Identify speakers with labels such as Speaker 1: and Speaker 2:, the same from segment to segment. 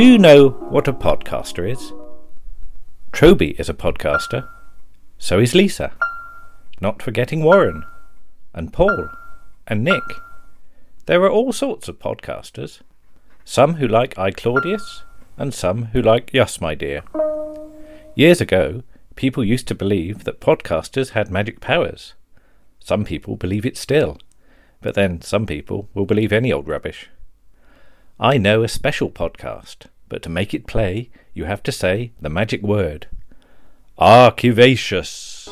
Speaker 1: Do you know what a podcaster is? Troby is a podcaster. So is Lisa. Not forgetting Warren, and Paul, and Nick. There are all sorts of podcasters. Some who like I Claudius, and some who like Yes, my dear. Years ago, people used to believe that podcasters had magic powers. Some people believe it still, but then some people will believe any old rubbish. I know a special podcast, but to make it play, you have to say the magic word Archivacious.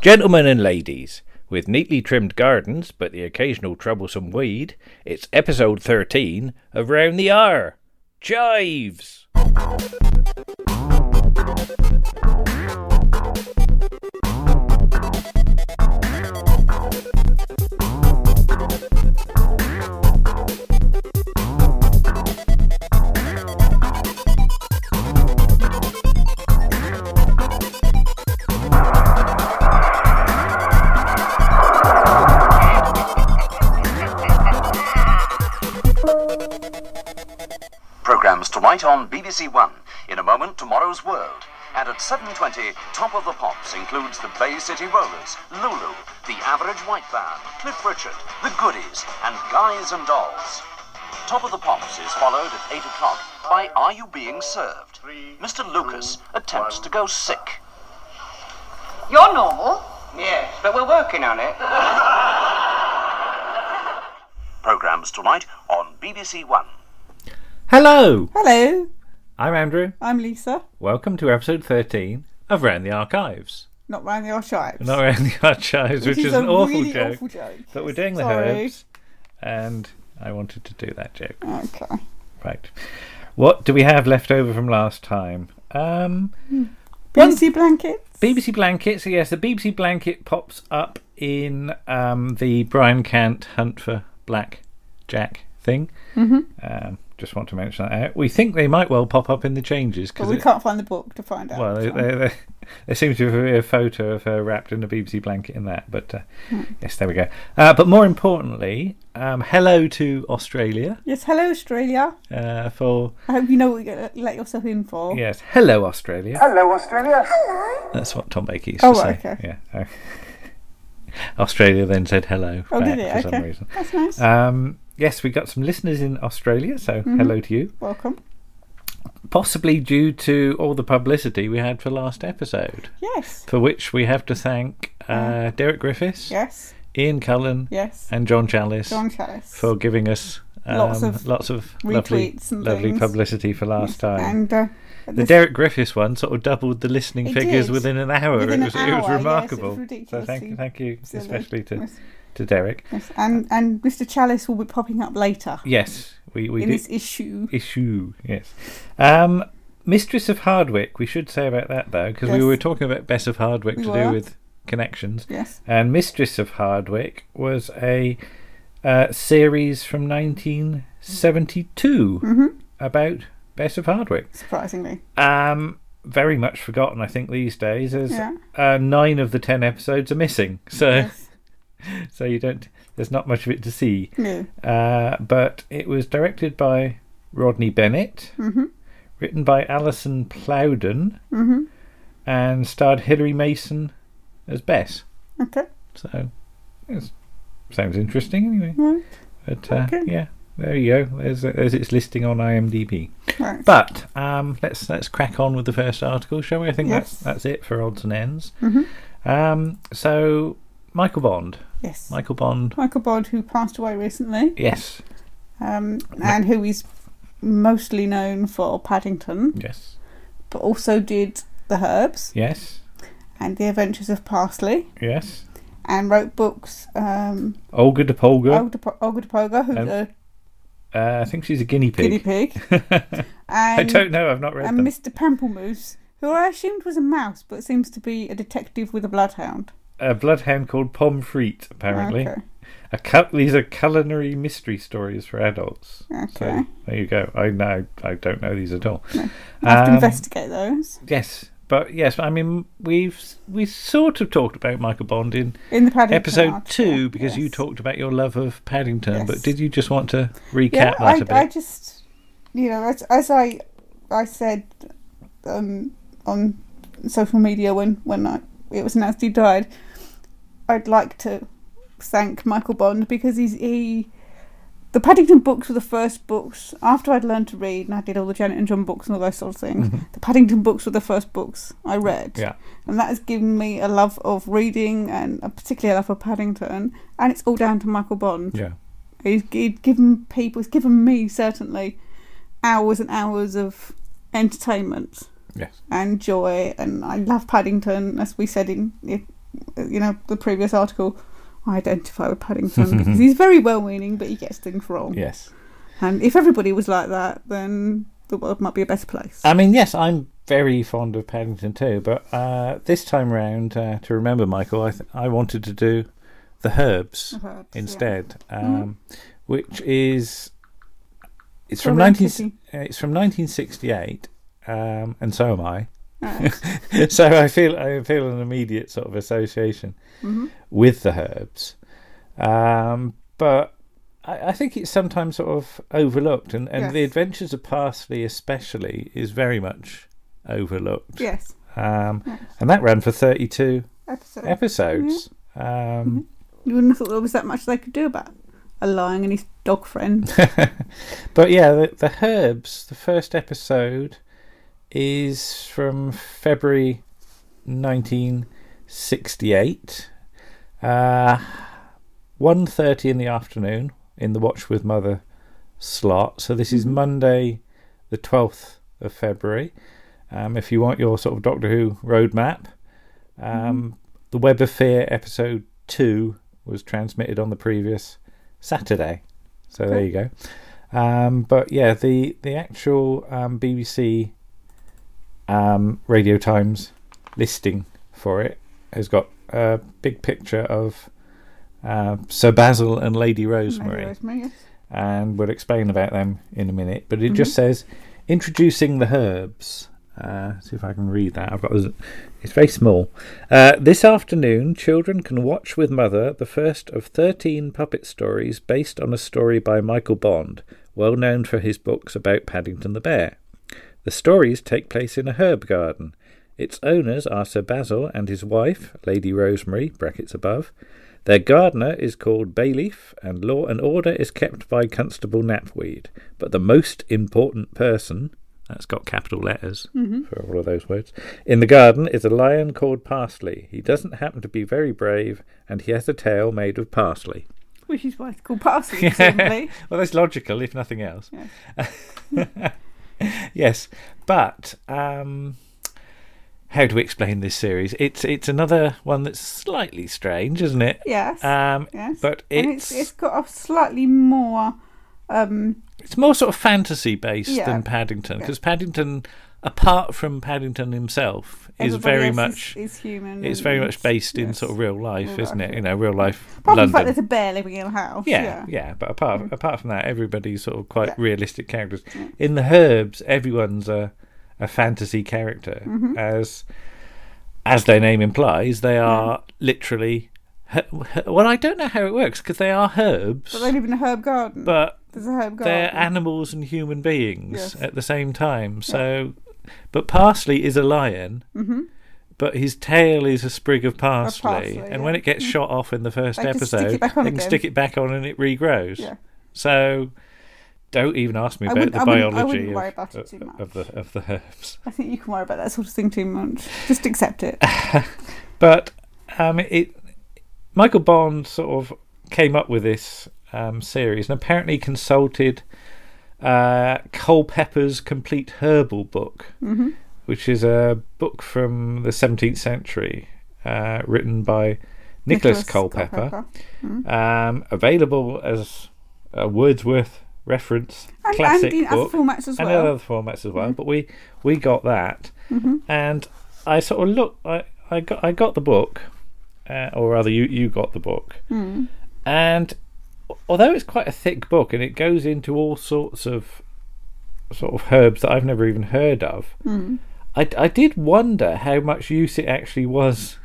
Speaker 1: Gentlemen and ladies, with neatly trimmed gardens but the occasional troublesome weed, it's episode 13 of Round the R. Chives!
Speaker 2: Tonight on BBC One. In a moment, Tomorrow's World. And at 7.20, Top of the Pops includes the Bay City Rollers, Lulu, The Average White Band, Cliff Richard, The Goodies, and Guys and Dolls. Top of the Pops is followed at 8 o'clock by Are You Being Served? Mr. Lucas attempts to go sick.
Speaker 3: You're normal.
Speaker 4: Yes, but we're working on it.
Speaker 2: Programs tonight on BBC One.
Speaker 1: Hello!
Speaker 5: Hello,
Speaker 1: I'm Andrew.
Speaker 5: I'm Lisa.
Speaker 1: Welcome to episode 13 of Round the Archives.
Speaker 5: Not round the archives.
Speaker 1: Not Round the Archives, which is,
Speaker 5: a
Speaker 1: an awful
Speaker 5: really
Speaker 1: joke.
Speaker 5: awful joke.
Speaker 1: But we're doing the
Speaker 5: Sorry.
Speaker 1: herbs, and I wanted to do that joke.
Speaker 5: Okay.
Speaker 1: Right. What do we have left over from last time? Um, One-
Speaker 5: BBC blankets.
Speaker 1: BBC blankets. Yes, the BBC blanket pops up in um, the Brian Cant Hunt for Black Jack thing. Mm-hmm. Um, just want to mention that out. We think they might well pop up in the changes
Speaker 5: But
Speaker 1: because
Speaker 5: we can't find the book to find out.
Speaker 1: well, they,
Speaker 5: so.
Speaker 1: they, they, there seems to be a photo of her wrapped in a BBC blanket in that. But uh,
Speaker 5: Hmm.
Speaker 1: yes, there we go. Uh, but more importantly, um, hello to Australia
Speaker 5: Yes, hello Australia.
Speaker 1: uh, for
Speaker 5: I hope you know what you let yourself in for.
Speaker 1: yes, hello Australia.
Speaker 4: Hello, Australia. Hello.
Speaker 1: That's what Tom Baker used
Speaker 5: Oh,
Speaker 1: to say.
Speaker 5: okay.
Speaker 1: Yeah. uh, Australia then said hello
Speaker 5: Oh,
Speaker 1: back
Speaker 5: did it?
Speaker 1: for some reason.
Speaker 5: That's nice.
Speaker 1: Um, yes, we got some listeners in Australia, so
Speaker 5: Mm-hmm.
Speaker 1: hello to you.
Speaker 5: Welcome.
Speaker 1: Possibly due to all the publicity we had for last episode,
Speaker 5: Yes.
Speaker 1: for which we have to thank uh, Derek Griffiths,
Speaker 5: Yes.
Speaker 1: Ian Cullen,
Speaker 5: Yes.
Speaker 1: and John Challis
Speaker 5: John Challis.
Speaker 1: for giving us um,
Speaker 5: Lots of
Speaker 1: lots of lovely, lovely
Speaker 5: things.
Speaker 1: publicity for last time.
Speaker 5: And uh,
Speaker 1: the Derek Griffiths one sort of doubled the listening figures
Speaker 5: did.
Speaker 1: within an hour.
Speaker 5: Within
Speaker 1: it was
Speaker 5: an
Speaker 1: it was
Speaker 5: hour, yes, it was
Speaker 1: remarkable. so thank thank you especially to,
Speaker 5: Yes.
Speaker 1: To Derek.
Speaker 5: yes. And and Mr. Challis will be popping up later
Speaker 1: Yes, we we
Speaker 5: in
Speaker 1: do
Speaker 5: this issue.
Speaker 1: issue. Yes, um, Mistress of Hardwick. We should say about that though, because we
Speaker 5: Yes.
Speaker 1: were talking about Bess of Hardwick
Speaker 5: We
Speaker 1: to
Speaker 5: were.
Speaker 1: do with connections,
Speaker 5: Yes.
Speaker 1: and Mistress of Hardwick was a uh, series from 1972
Speaker 5: Mm-hmm.
Speaker 1: about Bess of Hardwick.
Speaker 5: Surprisingly.
Speaker 1: Um, very much forgotten, I think, these days, as
Speaker 5: Yeah.
Speaker 1: uh, nine of the ten episodes are missing. So,
Speaker 5: Yes.
Speaker 1: so you don't. There's not much of it to see.
Speaker 5: No.
Speaker 1: Uh, but it was directed by Rodney Bennett,
Speaker 5: Mhm.
Speaker 1: written by Alison Plowden,
Speaker 5: Mhm.
Speaker 1: and starred Hilary Mason as Bess.
Speaker 5: Okay.
Speaker 1: So, it sounds interesting anyway.
Speaker 5: Right.
Speaker 1: But uh,
Speaker 5: Okay.
Speaker 1: yeah, there you go. There's, there's its listing on IMDb.
Speaker 5: Right.
Speaker 1: But um, let's let's crack on with the first article, shall we? I think
Speaker 5: Yes.
Speaker 1: that's that's it for odds and ends.
Speaker 5: Mhm.
Speaker 1: Um, so Michael Bond,
Speaker 5: yes.
Speaker 1: Michael Bond,
Speaker 5: Michael Bond, who passed away recently,
Speaker 1: yes,
Speaker 5: um, and who is mostly known for Paddington,
Speaker 1: yes,
Speaker 5: but also did The Herbs
Speaker 1: yes,
Speaker 5: and The Adventures of Parsley,
Speaker 1: yes.
Speaker 5: and wrote books. Um,
Speaker 1: Olga de Polga.
Speaker 5: Olga, de, Olga de Poga, who's
Speaker 1: Um,
Speaker 5: a
Speaker 1: Uh, I think she's a guinea pig.
Speaker 5: guinea pig,
Speaker 1: I don't know. I've not read
Speaker 5: and
Speaker 1: them.
Speaker 5: Mr. Pamplemousse, who I assumed was a mouse, but seems to be a detective with a bloodhound.
Speaker 1: A bloodhound called Pomfret, apparently.
Speaker 5: Okay.
Speaker 1: A cu- these are culinary mystery stories for adults.
Speaker 5: Okay.
Speaker 1: So there you go. I know. I don't know these at all.
Speaker 5: I have to
Speaker 1: Um,
Speaker 5: investigate those
Speaker 1: Yes, but yes, I mean we've we sort of talked about Michael Bond in
Speaker 5: in the Paddington
Speaker 1: episode
Speaker 5: article,
Speaker 1: two because you talked about your love of Paddington. But did you just want to recap
Speaker 5: Yeah,
Speaker 1: that
Speaker 5: I,
Speaker 1: a bit?
Speaker 5: I just you know, as, as I I said um, on social media when when I, it was announced he died, I'd like to thank Michael Bond because he's he. The Paddington books were the first books after I'd learned to read and I did all the Janet and John books and all those sort of things. Mm-hmm. The Paddington books were the first books I read,
Speaker 1: Yeah.
Speaker 5: and that has given me a love of reading and a particularly a love of Paddington. And it's all down to Michael Bond.
Speaker 1: Yeah.
Speaker 5: He's, he's given people, he's given me certainly hours and hours of entertainment
Speaker 1: Yes.
Speaker 5: and joy. And I love Paddington, as we said in in, you know the previous article. I identify with Paddington because he's very well-meaning, but he gets things wrong.
Speaker 1: Yes.
Speaker 5: And if everybody was like that, then the world might be a better place.
Speaker 1: I mean, yes, I'm very fond of Paddington too, but uh, this time round, uh, to remember Michael, I th- I wanted to do the herbs
Speaker 5: The Herbs, yeah.
Speaker 1: instead, um, which is it's from 19 uh, it's from 1968, um, and so am I.
Speaker 5: Right.
Speaker 1: so I feel I feel an immediate sort of association
Speaker 5: Mm-hmm.
Speaker 1: with the herbs, um, but I, I think it's sometimes sort of overlooked, and, and the Adventures of Parsley especially is very much overlooked.
Speaker 5: yes.
Speaker 1: Um, and that ran for thirty-two
Speaker 5: Episode.
Speaker 1: episodes. Um,
Speaker 5: You wouldn't have thought there was that much they could do about a lion and his dog friend.
Speaker 1: but yeah, the, the herbs. The first episode is from February nineteen sixty-eight. Uh, 1.30 in the afternoon in the Watch with Mother slot. So this is Monday, the 12th of February. Um, if you want your sort of Doctor Who roadmap, um, the Web of Fear episode 2 was transmitted on the previous Saturday. So there you go. Um, but yeah, the, the actual um, BBC um, Radio Times listing for it has got a big picture of uh, Sir Basil and Lady Rosemary,
Speaker 5: Rosemary, yes.
Speaker 1: and we'll explain about them in a minute. But it just says introducing the herbs. Uh, see if I can read that. I've got it's very small. Uh, this afternoon, children can watch with mother the first of thirteen puppet stories based on a story by Michael Bond, well known for his books about Paddington the Bear. The stories take place in a herb garden. Its owners are Sir Basil and his wife, Lady Rosemary, brackets above. Their gardener is called Bayleaf, and law and order is kept by Constable Knapweed. But the most important person, that's got capital letters mm-hmm. for all of those words, in the garden is a lion called Parsley. He doesn't happen to be very brave, and he has a tail made of parsley.
Speaker 5: Which is why it's called parsley, presumably.
Speaker 1: well, that's logical, if nothing else. yes, but um, how do we explain this series? It's it's another one that's slightly strange, isn't it?
Speaker 5: Yes.
Speaker 1: Um,
Speaker 5: yes.
Speaker 1: but it's
Speaker 5: it's it's got a slightly more um
Speaker 1: it's more sort of fantasy based
Speaker 5: Yeah.
Speaker 1: than Paddington because Paddington, apart from Paddington himself, is very much.
Speaker 5: is, is human.
Speaker 1: it's very much based in sort of real life,
Speaker 5: Real
Speaker 1: isn't
Speaker 5: life,
Speaker 1: it? You know, real life
Speaker 5: Apart from the fact there's a bear living in a house.
Speaker 1: Yeah,
Speaker 5: Yeah.
Speaker 1: yeah, But apart apart from that, everybody's sort of quite
Speaker 5: Yeah.
Speaker 1: realistic characters. In the Herbs, everyone's a a fantasy character,
Speaker 5: Mm-hmm.
Speaker 1: as as their name implies. They are literally. Well, I don't know how it works because they are herbs,
Speaker 5: But they live in a herb garden.
Speaker 1: but
Speaker 5: there's a herb garden.
Speaker 1: they're animals and human beings
Speaker 5: Yes.
Speaker 1: at the same time. So, but Parsley is a lion.
Speaker 5: Mm-hmm.
Speaker 1: But his tail is a sprig of parsley,
Speaker 5: parsley,
Speaker 1: and when it gets shot off in the first
Speaker 5: They just stick it
Speaker 1: episode, they can
Speaker 5: again.
Speaker 1: stick it back on and it regrows.
Speaker 5: Yeah.
Speaker 1: So, don't even ask me about the
Speaker 5: I wouldn't- I
Speaker 1: biology
Speaker 5: wouldn't
Speaker 1: of,
Speaker 5: about it too much.
Speaker 1: of the of the herbs.
Speaker 5: I think you can worry about that sort of thing too much. Just accept it.
Speaker 1: But um, it Michael Bond sort of came up with this um, series and apparently consulted uh, Culpeper's Complete Herbal Book,
Speaker 5: Mm-hmm.
Speaker 1: which is a book from the 17th century, uh, written by Nicholas, Culpeper, Um, available as a Wordsworth reference
Speaker 5: And,
Speaker 1: classic
Speaker 5: and in other formats as
Speaker 1: and
Speaker 5: well.
Speaker 1: other formats as well. But we we got that,
Speaker 5: Mm-hmm.
Speaker 1: and I sort of look. I I got I got the book, uh, or rather, you you got the book,
Speaker 5: Hmm.
Speaker 1: and although it's quite a thick book and it goes into all sorts of sort of herbs that I've never even heard of,
Speaker 5: Hmm.
Speaker 1: I I did wonder how much use it actually was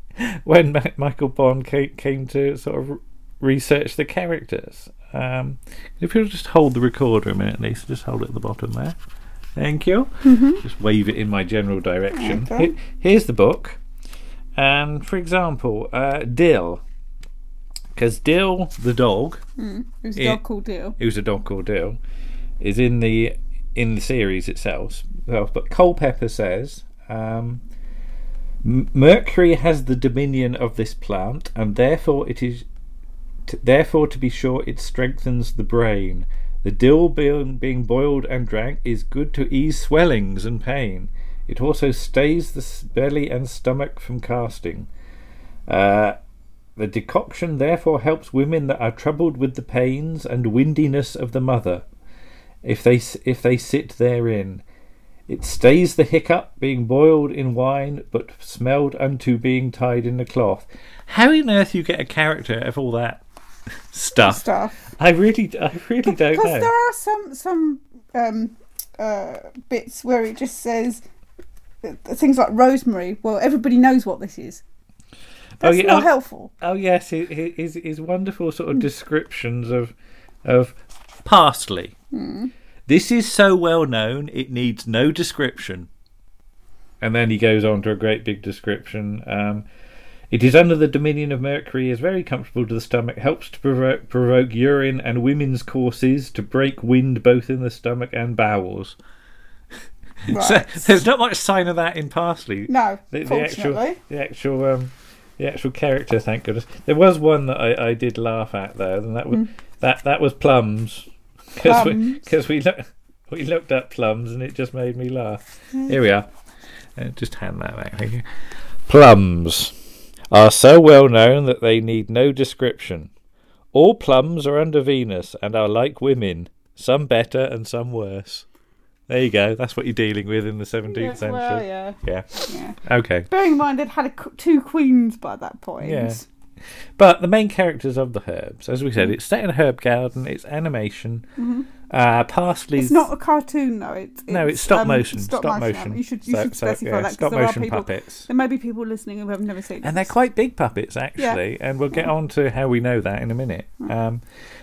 Speaker 1: when Ma- Michael Bond came, came to sort of research the characters. Um, if you'll just hold the recorder a minute, Lisa, just hold it at the bottom there. Thank you. Just wave it in my general direction.
Speaker 5: Mm-hmm. Okay.
Speaker 1: Here- here's the book. And for example, uh, Dill. Because Dill, the dog,
Speaker 5: Who's a
Speaker 1: Yeah.
Speaker 5: dog called Deal?
Speaker 1: who's a dog called Dill, is in the in the series itself. But Culpeper says um, Mercury has the dominion of this plant, and therefore it is t- therefore to be sure it strengthens the brain. The dill being, being boiled and drank is good to ease swellings and pain. It also stays the belly and stomach from casting. Uh, the decoction therefore helps women that are troubled with the pains and windiness of the mother, if they if they sit therein. It stays the hiccup, being boiled in wine, but smelled unto being tied in a cloth. How on earth you get a character of all that stuff?
Speaker 5: Stuff.
Speaker 1: I really, I really don't know.
Speaker 5: Because there are some some um, uh, bits where it just says uh, things like rosemary. Well, everybody knows what this is. That's
Speaker 1: yeah,
Speaker 5: not
Speaker 1: oh-
Speaker 5: helpful.
Speaker 1: Oh yes, hi- hi- his his wonderful sort of descriptions of of parsley. This is so well known, it needs no description. And then he goes on to a great big description. Um, it is under the dominion of Mercury, is very comfortable to the stomach, helps to provoke, provoke urine and women's courses, to break wind both in the stomach and bowels. So there's not much sign of that in parsley
Speaker 5: no,
Speaker 1: the, the actual the actual um the actual character thank goodness. There was one that i, I did laugh at though and that was that that was plums. Because we,
Speaker 5: Plums.
Speaker 1: 'cause we, look, we looked at plums and it just made me laugh. Here we are. Uh, just hand that back thank you. Plums are so well known that they need no description. All plums are under venus and are like women some better and some worse there you go that's what you're dealing with in the 17th
Speaker 5: Yeah,
Speaker 1: century
Speaker 5: well, yeah,
Speaker 1: yeah
Speaker 5: yeah.
Speaker 1: okay
Speaker 5: Bearing in mind they'd had a, two queens by that point.
Speaker 1: Yeah. But the main characters of the herbs, as we said, it's set in a herb garden. It's animation. Uh, parsley's
Speaker 5: It's not a cartoon though. It's,
Speaker 1: no, it's stop
Speaker 5: um,
Speaker 1: motion.
Speaker 5: Stop, motion. You should you
Speaker 1: So-
Speaker 5: should
Speaker 1: so,
Speaker 5: specify
Speaker 1: yeah,
Speaker 5: that
Speaker 1: stop
Speaker 5: because there are
Speaker 1: motion
Speaker 5: people.
Speaker 1: puppets,
Speaker 5: There may be people listening who have never seen.
Speaker 1: and they're quite big puppets actually. yeah. And we'll get on to how we know that in a minute. Um,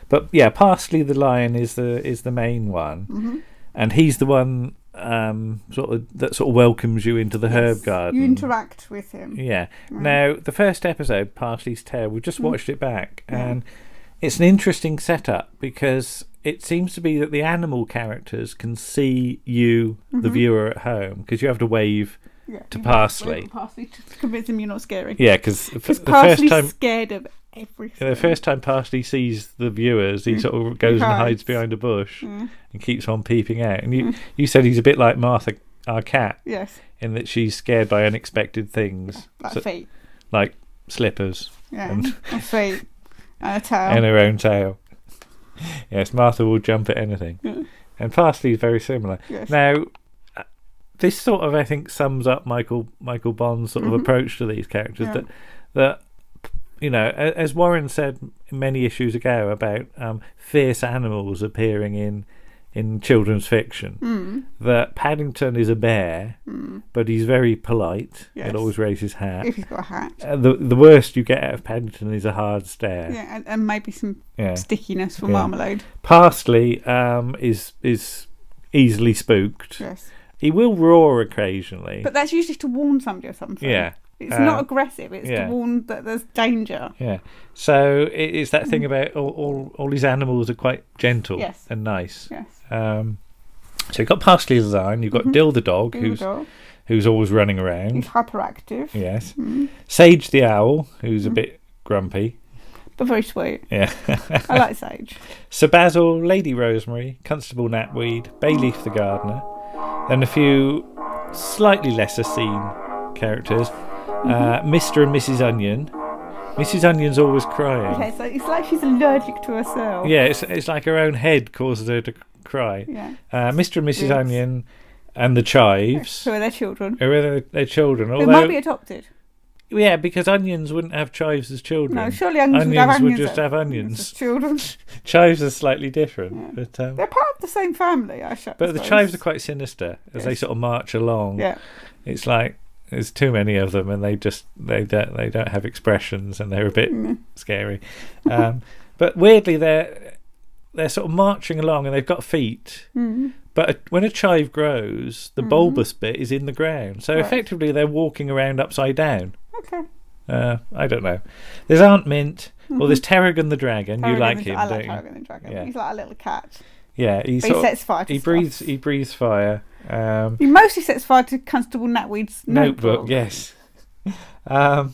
Speaker 1: but yeah, parsley the lion is the is the main one,
Speaker 5: Mm-hmm.
Speaker 1: And he's the one um, sort of that sort of welcomes you into the herb garden.
Speaker 5: You interact with him.
Speaker 1: Yeah. Now, the first episode, Parsley's Tale, we just watched it back, and it's an interesting setup because it seems to be that the animal characters can see you, the viewer at home, because you have to wave.
Speaker 5: Yeah,
Speaker 1: To
Speaker 5: you
Speaker 1: parsley.
Speaker 5: wave Parsley to convince him you're not scary.
Speaker 1: Yeah, because the first time.
Speaker 5: scared of everything.
Speaker 1: The first time Parsley sees the viewers, he sort of goes and
Speaker 5: hides.
Speaker 1: behind a bush and keeps on peeping out. And you, you said he's a bit like Martha, our cat,
Speaker 5: Yes,
Speaker 1: in that she's scared by unexpected things,
Speaker 5: like
Speaker 1: So-
Speaker 5: feet.
Speaker 1: like slippers.
Speaker 5: Yeah,
Speaker 1: and-
Speaker 5: and feet and a tail.
Speaker 1: and her own tail. Yes, Martha will jump at anything.
Speaker 5: Yeah.
Speaker 1: And Parsley is very similar.
Speaker 5: Yes.
Speaker 1: Now, uh, this sort of, I think, sums up Michael Michael Bond's sort of approach to these characters.
Speaker 5: Mm-hmm. Yeah.
Speaker 1: That that you know, as Warren said many issues ago about um, fierce animals appearing in in children's fiction,
Speaker 5: Mm.
Speaker 1: that Paddington is a bear, but he's very polite.
Speaker 5: Yes.
Speaker 1: He'll always raise his hat.
Speaker 5: if he's got a hat.
Speaker 1: Uh, the the worst you get out of Paddington is a hard stare.
Speaker 5: Yeah, and, and maybe some
Speaker 1: Yeah.
Speaker 5: stickiness for
Speaker 1: Yeah.
Speaker 5: marmalade.
Speaker 1: Parsley um, is is easily spooked.
Speaker 5: Yes,
Speaker 1: He will roar occasionally.
Speaker 5: but that's usually to warn somebody or something.
Speaker 1: yeah,
Speaker 5: it's
Speaker 1: Uh,
Speaker 5: not aggressive. It's
Speaker 1: yeah.
Speaker 5: to warn that there's danger.
Speaker 1: yeah. So it is that thing about all, all all these animals are quite gentle
Speaker 5: Mm. Yes.
Speaker 1: and nice.
Speaker 5: Yes,
Speaker 1: Um, so you've got Parsley the lion, you've got Dill the dog,
Speaker 5: Mm-hmm. Dill the
Speaker 1: who's
Speaker 5: dog.
Speaker 1: who's always running around.
Speaker 5: he's hyperactive,
Speaker 1: Yes.
Speaker 5: Mm.
Speaker 1: Sage the owl, who's
Speaker 5: Mm-hmm.
Speaker 1: a bit grumpy.
Speaker 5: but very sweet.
Speaker 1: Yeah.
Speaker 5: I like Sage.
Speaker 1: Sir Basil, Lady Rosemary, Constable Knapweed, Bayleaf the gardener, and a few slightly lesser seen characters. Uh, Mr. and Mrs. Onion. Mrs. Onion's always crying.
Speaker 5: Okay, so it's like she's allergic to herself.
Speaker 1: Yeah, it's, it's like her own head causes her to cry.
Speaker 5: Yeah.
Speaker 1: Uh, Mr. and Mrs.
Speaker 5: Yes.
Speaker 1: Onion and the Chives.
Speaker 5: Who are their children?
Speaker 1: Who are their, their children?
Speaker 5: Who
Speaker 1: Although,
Speaker 5: might be adopted.
Speaker 1: yeah, because onions wouldn't have chives as children.
Speaker 5: No, surely onions, would have
Speaker 1: Onions would just have
Speaker 5: as
Speaker 1: onions.
Speaker 5: children.
Speaker 1: Chives are slightly different, but um,
Speaker 5: They're part of the same family, I should
Speaker 1: but the chives are quite sinister as they sort of march along.
Speaker 5: Yeah.
Speaker 1: It's like there's too many of them, and they just they don't they don't have expressions, and they're a bit
Speaker 5: Mm.
Speaker 1: scary. Um, but weirdly, they're they're sort of marching along and they've got feet.
Speaker 5: Mm.
Speaker 1: But a, when a chive grows, the bulbous bit is in the ground. So
Speaker 5: Right.
Speaker 1: effectively, they're walking around upside down.
Speaker 5: Okay.
Speaker 1: Uh, I don't know. There's Aunt Mint. Well, there's Tarragon the dragon. you like him,
Speaker 5: I like? Tarragon the dragon.
Speaker 1: Yeah.
Speaker 5: He's like a little cat.
Speaker 1: Yeah, he,
Speaker 5: he sets fire to
Speaker 1: He
Speaker 5: stuff.
Speaker 1: breathes. He breathes fire. Um,
Speaker 5: He mostly sets fire to Constable Knapweed's
Speaker 1: notebook.
Speaker 5: notebook.
Speaker 1: Yes. Um,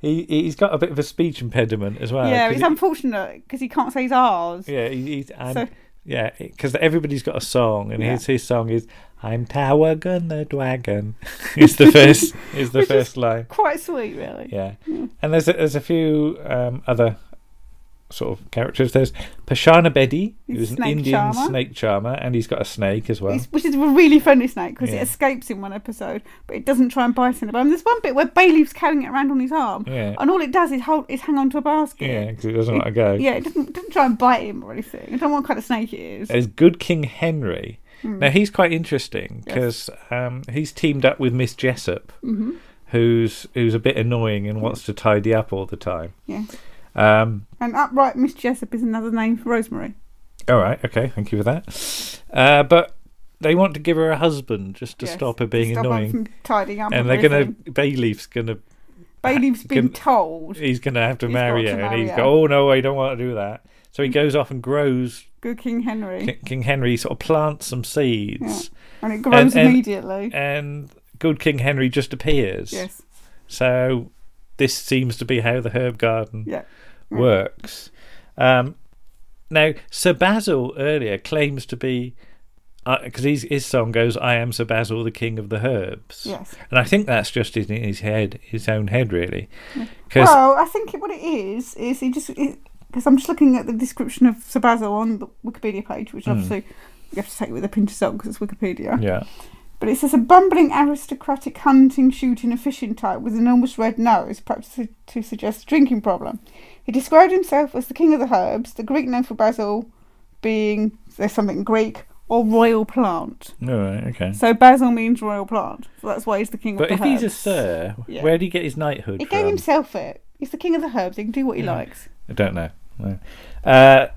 Speaker 1: he he's got a bit of a speech impediment as well.
Speaker 5: Yeah, it's
Speaker 1: he-
Speaker 5: unfortunate because he can't say his R's.
Speaker 1: Yeah, he, he's and
Speaker 5: So-
Speaker 1: yeah, because everybody's got a song, and
Speaker 5: Yeah.
Speaker 1: his his song is "I'm Towergun the Dragon." is the first is the
Speaker 5: Which is-
Speaker 1: first line.
Speaker 5: Quite sweet, really.
Speaker 1: Yeah, and there's a, there's a few um, other sort of characters. There's Pashana Bedi, who's an Indian
Speaker 5: charmer.
Speaker 1: snake charmer, and he's got a snake as well.
Speaker 5: It's- which is a really friendly snake because
Speaker 1: Yeah.
Speaker 5: it escapes in one episode, but it doesn't try and bite anybody. And there's one bit where Bayleaf's carrying it around on his arm,
Speaker 1: Yeah.
Speaker 5: and all it does is hold, is hang on to a basket.
Speaker 1: Yeah, because it doesn't want to go.
Speaker 5: Yeah, it doesn't, doesn't try and bite him or anything. I don't know what kind of snake it is.
Speaker 1: There's Good King Henry.
Speaker 5: Hmm.
Speaker 1: Now he's quite interesting because um, he's teamed up with Miss Jessup,
Speaker 5: Mm-hmm.
Speaker 1: who's who's a bit annoying and wants to tidy up all the time.
Speaker 5: Yeah.
Speaker 1: Um,
Speaker 5: And upright Miss Jessup is another name for Rosemary.
Speaker 1: all right, okay, thank you for that. Uh, but they want to give her a husband just to
Speaker 5: Yes,
Speaker 1: stop her being
Speaker 5: Stop
Speaker 1: annoying,
Speaker 5: tidying up.
Speaker 1: and they're gonna Bayleaf's gonna
Speaker 5: Bayleaf's been
Speaker 1: can-
Speaker 5: told.
Speaker 1: he's gonna have to marry her,
Speaker 5: to
Speaker 1: and he's
Speaker 5: marry
Speaker 1: go, oh no, I don't want to do that. So he goes off and grows.
Speaker 5: Good King Henry.
Speaker 1: King, King Henry sort of plants some seeds,
Speaker 5: And it grows
Speaker 1: and-
Speaker 5: immediately.
Speaker 1: and good King Henry just appears.
Speaker 5: yes.
Speaker 1: So this seems to be how the herb garden
Speaker 5: Yeah. Mm.
Speaker 1: works. Um, now, Sir Basil earlier claims to be uh, because his his song goes, "I am Sir Basil, the king of the herbs,"
Speaker 5: Yes.
Speaker 1: and I think that's just in his head, his own head, really. Mm. Because
Speaker 5: Well, I think what it is is he just because I'm just looking at the description of Sir Basil on the Wikipedia page, which mm. obviously you have to take it with a pinch of salt because it's Wikipedia.
Speaker 1: yeah,
Speaker 5: But it says a bumbling aristocratic hunting, shooting, and fishing type with an enormous red nose, perhaps to, to suggest a drinking problem. He described himself as the king of the herbs, the Greek name for basil being there's something Greek or royal plant.
Speaker 1: all right, okay.
Speaker 5: So basil means royal plant. So that's why he's the king
Speaker 1: But
Speaker 5: of
Speaker 1: if
Speaker 5: the herbs.
Speaker 1: he's a sir,
Speaker 5: Yeah.
Speaker 1: where did he get his knighthood
Speaker 5: he
Speaker 1: from?
Speaker 5: gave himself it. He's the king of the herbs. He can do what he likes.
Speaker 1: I don't know. No. Uh,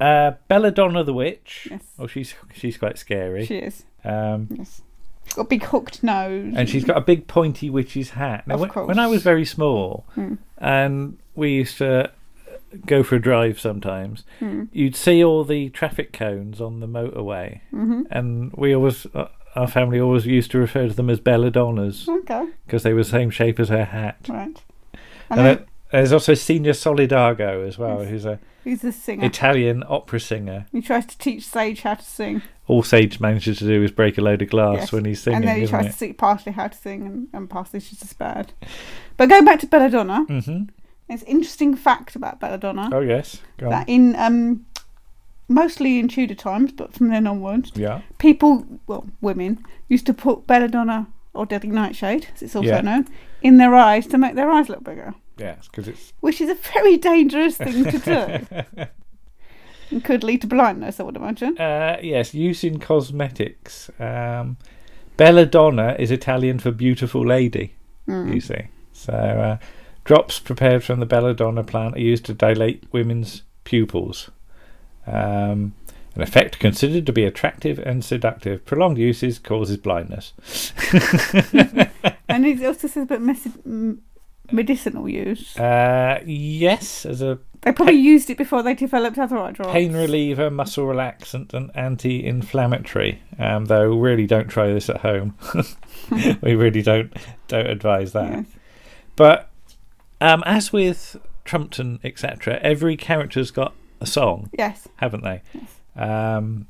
Speaker 1: uh, Belladonna the witch.
Speaker 5: Yes.
Speaker 1: Oh, she's she's quite scary.
Speaker 5: She is.
Speaker 1: um,
Speaker 5: Yes. She's got a big hooked nose.
Speaker 1: and she's got a big pointy witch's hat. Now,
Speaker 5: Of
Speaker 1: when,
Speaker 5: course. Hmm.
Speaker 1: when I was very small, and we used to go for a drive sometimes,
Speaker 5: Hmm.
Speaker 1: you'd see all the traffic cones on the motorway,
Speaker 5: Mm-hmm.
Speaker 1: and we always, uh, our family always used to refer to them as belladonnas
Speaker 5: Okay.
Speaker 1: because they were the same shape as her hat.
Speaker 5: Right.
Speaker 1: And
Speaker 5: And then
Speaker 1: there's also Signor Solidago as well, who's a
Speaker 5: he's the singer.
Speaker 1: Italian opera singer.
Speaker 5: he tries to teach Sage how to sing.
Speaker 1: All Sage manages to do is break a load of glass
Speaker 5: Yes.
Speaker 1: when he's singing,
Speaker 5: and then he tries
Speaker 1: it?
Speaker 5: to teach Parsley how to sing, and, and Parsley's just as bad. But going back to Belladonna,
Speaker 1: hmm
Speaker 5: there's an interesting fact about Belladonna
Speaker 1: Oh yes, go on.
Speaker 5: that in um, mostly in Tudor times, but from then onwards,
Speaker 1: Yeah.
Speaker 5: people, well, women, used to put Belladonna or Deadly Nightshade, as it's also
Speaker 1: Yeah.
Speaker 5: known, in their eyes to make their eyes look bigger,
Speaker 1: Yes, because it's
Speaker 5: which is a very dangerous thing to do. and could lead to blindness, I would imagine.
Speaker 1: uh, yes, use in cosmetics. Um, Belladonna is Italian for beautiful lady.
Speaker 5: Hmm.
Speaker 1: You see, so uh, drops prepared from the belladonna plant are used to dilate women's pupils. Um, an effect considered to be attractive and seductive. Prolonged uses causes blindness.
Speaker 5: And it also says about mes- m- medicinal use.
Speaker 1: Uh, yes, as a
Speaker 5: They probably used it before they developed other drugs.
Speaker 1: pain reliever, muscle relaxant, and anti-inflammatory. Um, though really don't try this at home. we really don't don't advise that.
Speaker 5: Yes.
Speaker 1: But um, as with Trumpton, etc., every character's got a song,
Speaker 5: Yes.
Speaker 1: haven't they? Um,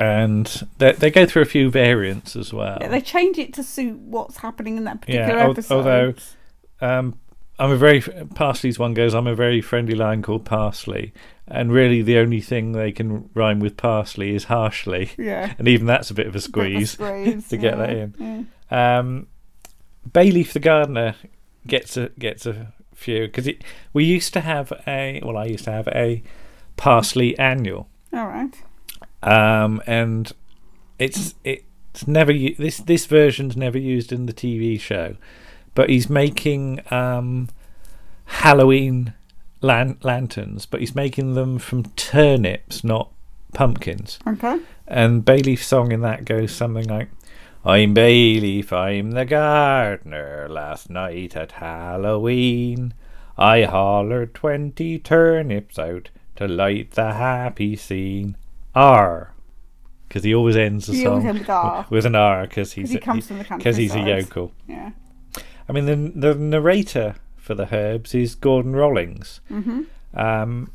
Speaker 1: and they they go through a few variants as well.
Speaker 5: Yeah, they change it to suit what's happening in that
Speaker 1: Yeah,
Speaker 5: particular
Speaker 1: al-
Speaker 5: episode.
Speaker 1: although um, I'm a very Parsley's one goes. I'm a very friendly line called Parsley, and really the only thing they can rhyme with Parsley is harshly,
Speaker 5: yeah.
Speaker 1: and even that's a bit of a
Speaker 5: of a
Speaker 1: squeeze.
Speaker 5: squeeze,
Speaker 1: to get that in.
Speaker 5: yeah.
Speaker 1: Um, Bayleaf the gardener gets a gets a few because we used to have a well, I used to have a Parsley annual,
Speaker 5: All right.
Speaker 1: Um, and it's it's never this this version's never used in the TV show, but he's making um, Halloween lan- lanterns, but he's making them from turnips, not pumpkins.
Speaker 5: Okay.
Speaker 1: And Bayleaf's song in that goes something like, I'm Bayleaf, I'm the gardener. Last night at Halloween, I hollered twenty turnips out to light the happy scene. R. Because he always ends the
Speaker 5: He
Speaker 1: song
Speaker 5: with R.
Speaker 1: with an R because he's,
Speaker 5: he comes from the
Speaker 1: because he's a yokel.
Speaker 5: Yeah.
Speaker 1: I mean, the the narrator for the Herbs is Gordon Rollings. Mm-hmm. Um,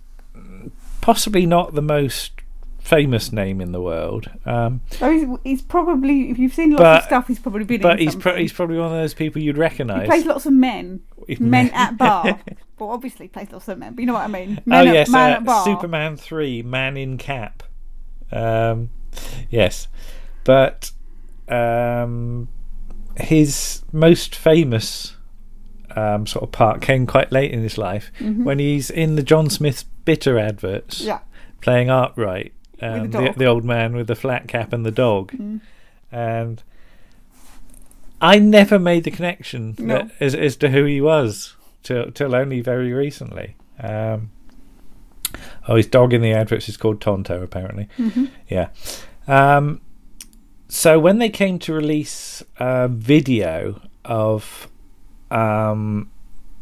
Speaker 1: possibly not the most famous name in the world, um,
Speaker 5: So he's, he's probably, if you've seen lots
Speaker 1: But-
Speaker 5: of stuff, he's probably been
Speaker 1: but
Speaker 5: in
Speaker 1: he's pro- he's probably one of those people you'd
Speaker 5: He
Speaker 1: recognise.
Speaker 5: plays lots of men. Men at bar. well, obviously plays lots of men, but you know what I mean.
Speaker 1: oh
Speaker 5: Men at,
Speaker 1: yes,
Speaker 5: man
Speaker 1: uh,
Speaker 5: at bar.
Speaker 1: Superman three, Man in Cap. Um, yes, but um, his most famous um, sort of part came quite late in his life when he's in the John Smith's Bitter adverts,
Speaker 5: Mm-hmm. Yeah.
Speaker 1: playing Arkwright, um,
Speaker 5: the
Speaker 1: the.
Speaker 5: Mm.
Speaker 1: the old man with the flat cap and the dog, and I never made the connection
Speaker 5: No.
Speaker 1: that, as as to who he was till till only very recently. Um, oh, his dog in the adverts is called Tonto, apparently.
Speaker 5: Mm-hmm.
Speaker 1: Yeah. Um, so when they came to release a video of um,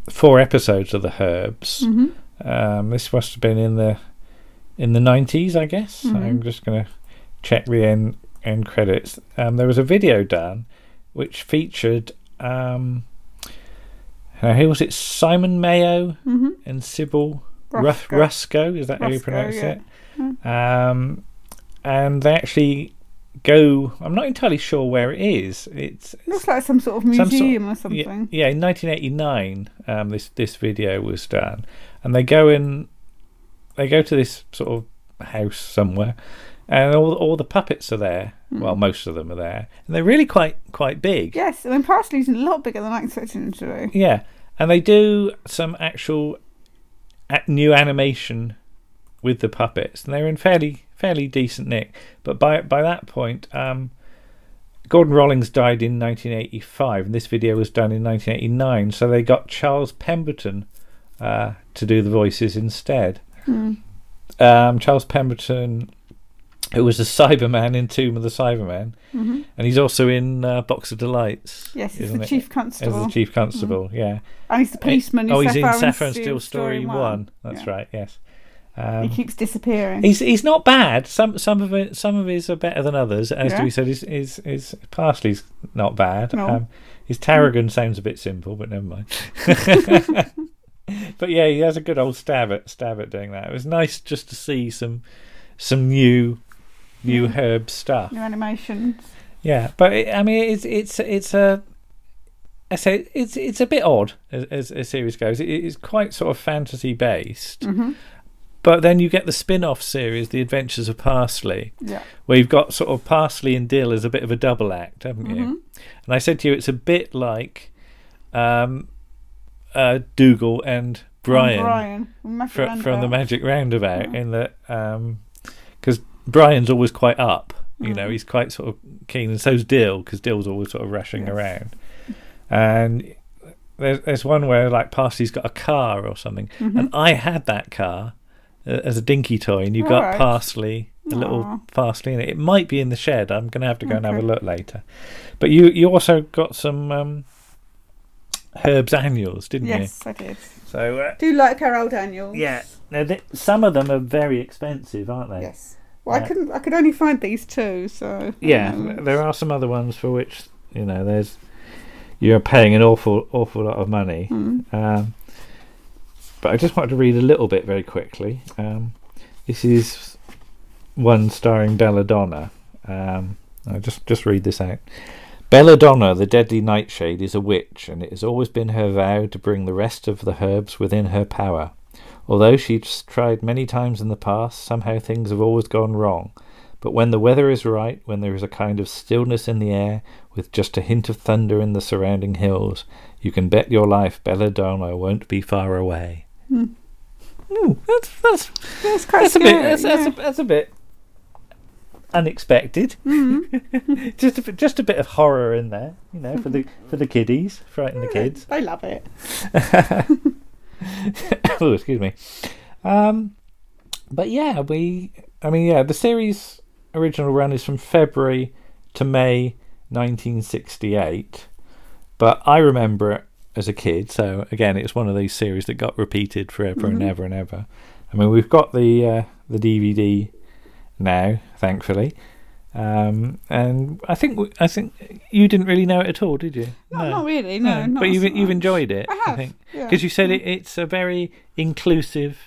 Speaker 1: four episodes of the Herbs,
Speaker 5: Mm-hmm.
Speaker 1: um, this must have been in the in the nineties, I guess.
Speaker 5: Mm-hmm.
Speaker 1: I'm just going to check the end end credits. Um, there was a video done which featured um, who was it? Simon Mayo
Speaker 5: Mm-hmm.
Speaker 1: and Sybil
Speaker 5: Ruscoe.
Speaker 1: Ruscoe. Is that how you pronounce
Speaker 5: yeah.
Speaker 1: it? Um, and they actually go. I'm not entirely sure where it is. It's
Speaker 5: Looks like some sort of
Speaker 1: some sort-
Speaker 5: museum or something.
Speaker 1: Yeah, yeah, in 1989, um, this this video was done, and they go in. They go to this sort of house somewhere, and all all the puppets are there. Well, most of them are there, and they're really quite quite big.
Speaker 5: Yes, I mean, Parsley's a lot bigger than I expected to do.
Speaker 1: Yeah, and they do some actual new animation with the puppets, and they're in fairly fairly decent nick. But by by that point, um, Gordon Rollings died in 1985, and this video was done in 1989. So they got Charles Pemberton uh, to do the voices instead. Um, Charles Pemberton, who was the Cyberman in Tomb of the Cybermen, and he's also in uh, Box of Delights.
Speaker 5: Yes, he's the
Speaker 1: it?
Speaker 5: chief
Speaker 1: As the chief constable, yeah.
Speaker 5: And he's the policeman.
Speaker 1: Oh, he's in
Speaker 5: Sapphire and
Speaker 1: Sapphire and Steel Story
Speaker 5: One.
Speaker 1: One. That's
Speaker 5: Yeah.
Speaker 1: right. Yes.
Speaker 5: He
Speaker 1: Um,
Speaker 5: keeps disappearing.
Speaker 1: he's he's not bad. Some some of it some of his are better than others. As
Speaker 5: Yeah.
Speaker 1: we said, his his, his Parsley's not bad.
Speaker 5: No.
Speaker 1: Um, his Tarragon sounds a bit simple, but never mind. but yeah, he has a good old stab at stab at doing that. It was nice just to see some some new new herb stuff.
Speaker 5: New animations.
Speaker 1: Yeah, but it, I mean, it's it's it's a. I say it's it's a bit odd as, as a series goes. It is quite sort of fantasy based, but then you get the spin-off series, The Adventures of Parsley,
Speaker 5: Yeah.
Speaker 1: where you've got sort of Parsley and Dill as a bit of a double act, haven't you? And I said to you, it's a bit like um, uh, Dougal and Brian,
Speaker 5: Brian. Magic
Speaker 1: fr- from the Magic Roundabout, in that because Brian's always quite up, you
Speaker 5: Mm.
Speaker 1: know, he's quite sort of keen, and so's Dill because Dill's always sort of rushing around. And there's there's one where like Parsley's got a car or something,
Speaker 5: Mm-hmm.
Speaker 1: and I had that car uh, as a dinky toy, and you've got
Speaker 5: Alright.
Speaker 1: Parsley, a little Parsley in it. It might be in the shed. I'm going to have to go and have a look later. But you you also got some um, Herbs annuals, didn't you?
Speaker 5: Yes, I did.
Speaker 1: So uh,
Speaker 5: Do like Harold Daniels.
Speaker 1: yeah, now th- some of them are very expensive, aren't they?
Speaker 5: Yes. Well,
Speaker 1: Yeah.
Speaker 5: I couldn't. I could only find these two. So.
Speaker 1: Yeah,
Speaker 5: um,
Speaker 1: there are some other ones for which you know there's you're paying an awful awful lot of money.
Speaker 5: Hmm.
Speaker 1: Um, but I just wanted to read a little bit very quickly. Um, this is one starring Belladonna. Um, I'll just just read this out. Belladonna, the deadly nightshade, is a witch, and it has always been her vow to bring the rest of the herbs within her power. Although she's tried many times in the past, somehow things have always gone wrong. But when the weather is right, when there is a kind of stillness in the air, with just a hint of thunder in the surrounding hills, you can bet your life Belladonna won't be far away. Hmm. Ooh, that's that's
Speaker 5: It's quite
Speaker 1: that's a bit
Speaker 5: scary,
Speaker 1: that's, that's, a, that's a bit unexpected. Mm-hmm. just a bit, just a bit of horror in there, you know, for mm-hmm. the for the kiddies, frighten the kids.
Speaker 5: They love it.
Speaker 1: oh, excuse me. Um, but yeah, we. I mean, yeah, the series original run is from February to May 1968, but I remember it as a kid. So again, it's one of these series that got repeated forever and ever and ever. I mean, we've got the uh, the DVD now, thankfully. Um, and I think w- I think you didn't really know it at all, did you?
Speaker 5: No, not really, no, not
Speaker 1: but you've
Speaker 5: so
Speaker 1: you've enjoyed it.
Speaker 5: I have,
Speaker 1: think
Speaker 5: yeah.
Speaker 1: because you said it, it's a very inclusive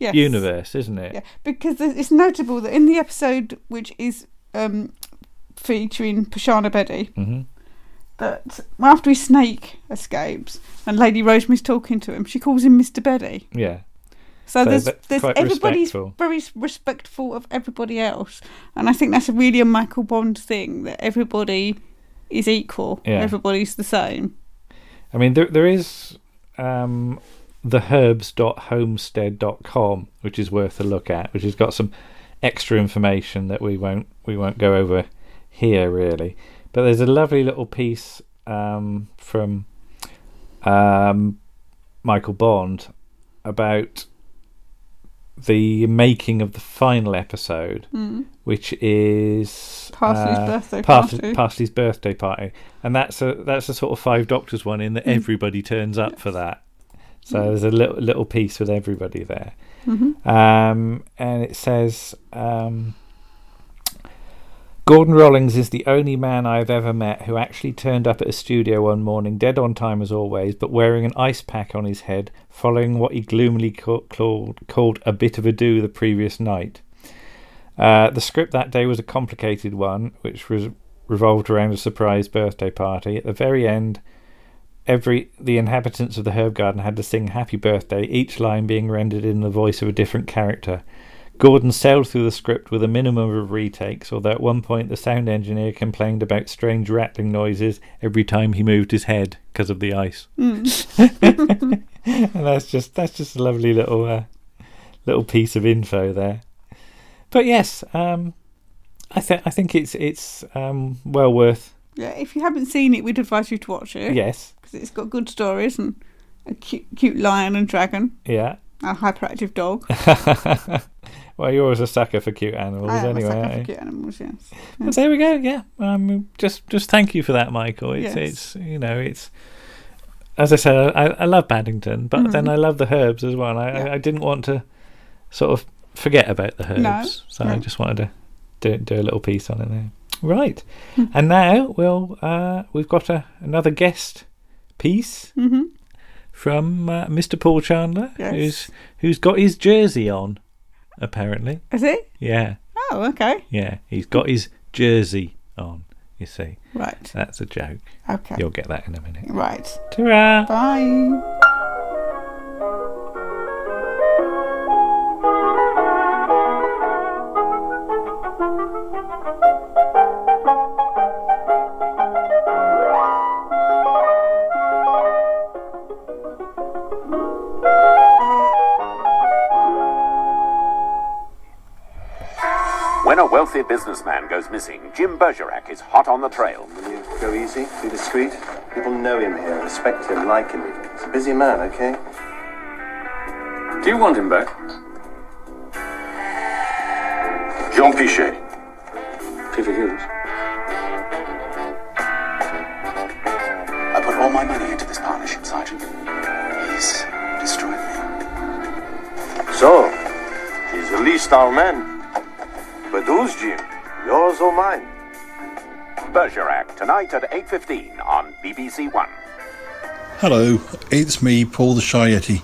Speaker 5: Yes.
Speaker 1: universe, isn't it?
Speaker 5: Yeah, because it's notable that in the episode which is um, featuring Pashana Bedi,
Speaker 1: hmm
Speaker 5: that after his snake escapes and Lady Rosemary's talking to him, she calls him Mr. Bedi.
Speaker 1: Yeah.
Speaker 5: So,
Speaker 1: So
Speaker 5: there's, there's everybody's
Speaker 1: respectful.
Speaker 5: very respectful of everybody else, and I think that's a really a Michael Bond thing that everybody is equal,
Speaker 1: Yeah.
Speaker 5: everybody's the same.
Speaker 1: I mean, there there is um, the herbs.homestead.com, which is worth a look at, which has got some extra information that we won't we won't go over here really. But there's a lovely little piece um, from um, Michael Bond about the making of the final episode, which is
Speaker 5: Parsley's
Speaker 1: uh,
Speaker 5: birthday party.
Speaker 1: Parsley's birthday party, and that's a that's a sort of five doctors one in that everybody turns up for that. So there's a little little piece with everybody there, um, and it says. Um, Gordon Rollings is the only man I have ever met who actually turned up at a studio one morning, dead on time as always, but wearing an ice pack on his head, following what he gloomily ca- called, called a bit of a do the previous night. Uh, the script that day was a complicated one, which was revolved around a surprise birthday party. At the very end, every the inhabitants of the herb garden had to sing "Happy Birthday," each line being rendered in the voice of a different character. Gordon sailed through the script with a minimum of retakes, although at one point the sound engineer complained about strange rattling noises every time he moved his head because of the ice. and that's just that's just a lovely little uh, little piece of info there. But yes, um, I think I think it's it's um, well worth
Speaker 5: Yeah, if you haven't seen it, we'd advise you to watch it.
Speaker 1: yes,
Speaker 5: because it's got good stories and a cute, cute lion and dragon,
Speaker 1: yeah.
Speaker 5: a hyperactive dog.
Speaker 1: well, you're always a sucker for cute animals,
Speaker 5: I am
Speaker 1: anyway.
Speaker 5: a sucker for cute animals. Yes.
Speaker 1: There we go. Yeah. Um, just just thank you for that, Michael. It's
Speaker 5: Yes.
Speaker 1: it's you know it's as I said, I, I love Paddington, but then I love the herbs as well. I,
Speaker 5: Mm-hmm. Yeah.
Speaker 1: I, I didn't want to sort of forget about the herbs,
Speaker 5: No,
Speaker 1: so I just wanted to do, do a little piece on it there. Right,
Speaker 5: Hmm.
Speaker 1: and now we'll uh, we've got a, another guest piece
Speaker 5: Mm-hmm.
Speaker 1: from uh, Mr. Paul Chandler,
Speaker 5: Yes.
Speaker 1: who's who's got his jersey on, apparently.
Speaker 5: Is it?
Speaker 1: Yeah,
Speaker 5: Oh, okay.
Speaker 1: yeah, he's got his jersey on. You see.
Speaker 5: Right.
Speaker 1: That's a joke.
Speaker 5: Okay.
Speaker 1: You'll get that in a minute.
Speaker 5: Right.
Speaker 1: Ta-ra!
Speaker 5: Bye.
Speaker 2: Wealthy businessman goes missing, Jim Bergerac is hot on the trail.
Speaker 6: Will you go easy, be discreet? People know him here, respect him, like him. He's a busy man, okay?
Speaker 7: Do you want him back?
Speaker 6: Jean Pichet.
Speaker 7: If it is.
Speaker 8: I put all my money into this partnership, Sergeant. He's destroyed me.
Speaker 6: So, he's at least our man. Jim? Yours or mine?
Speaker 2: Bergerac, tonight at 8.15 on BBC One.
Speaker 9: Hello, it's me, Paul the Shy Yeti.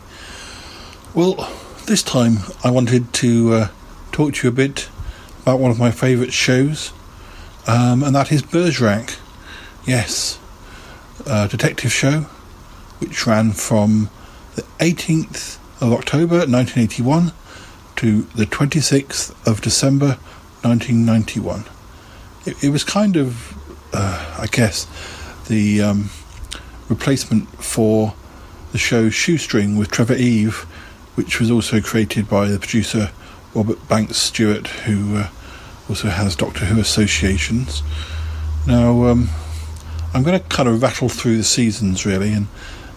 Speaker 9: Well, this time I wanted to uh, talk to you a bit about one of my favourite shows, um, and that is Bergerac. Yes, a detective show which ran from the 18th of October 1981 to the 26th of December 1991. It, it was kind of, uh, I guess, the um, replacement for the show Shoestring with Trevor Eve, which was also created by the producer Robert Banks Stewart, who uh, also has Doctor Who associations. Now, um, I'm going to kind of rattle through the seasons really and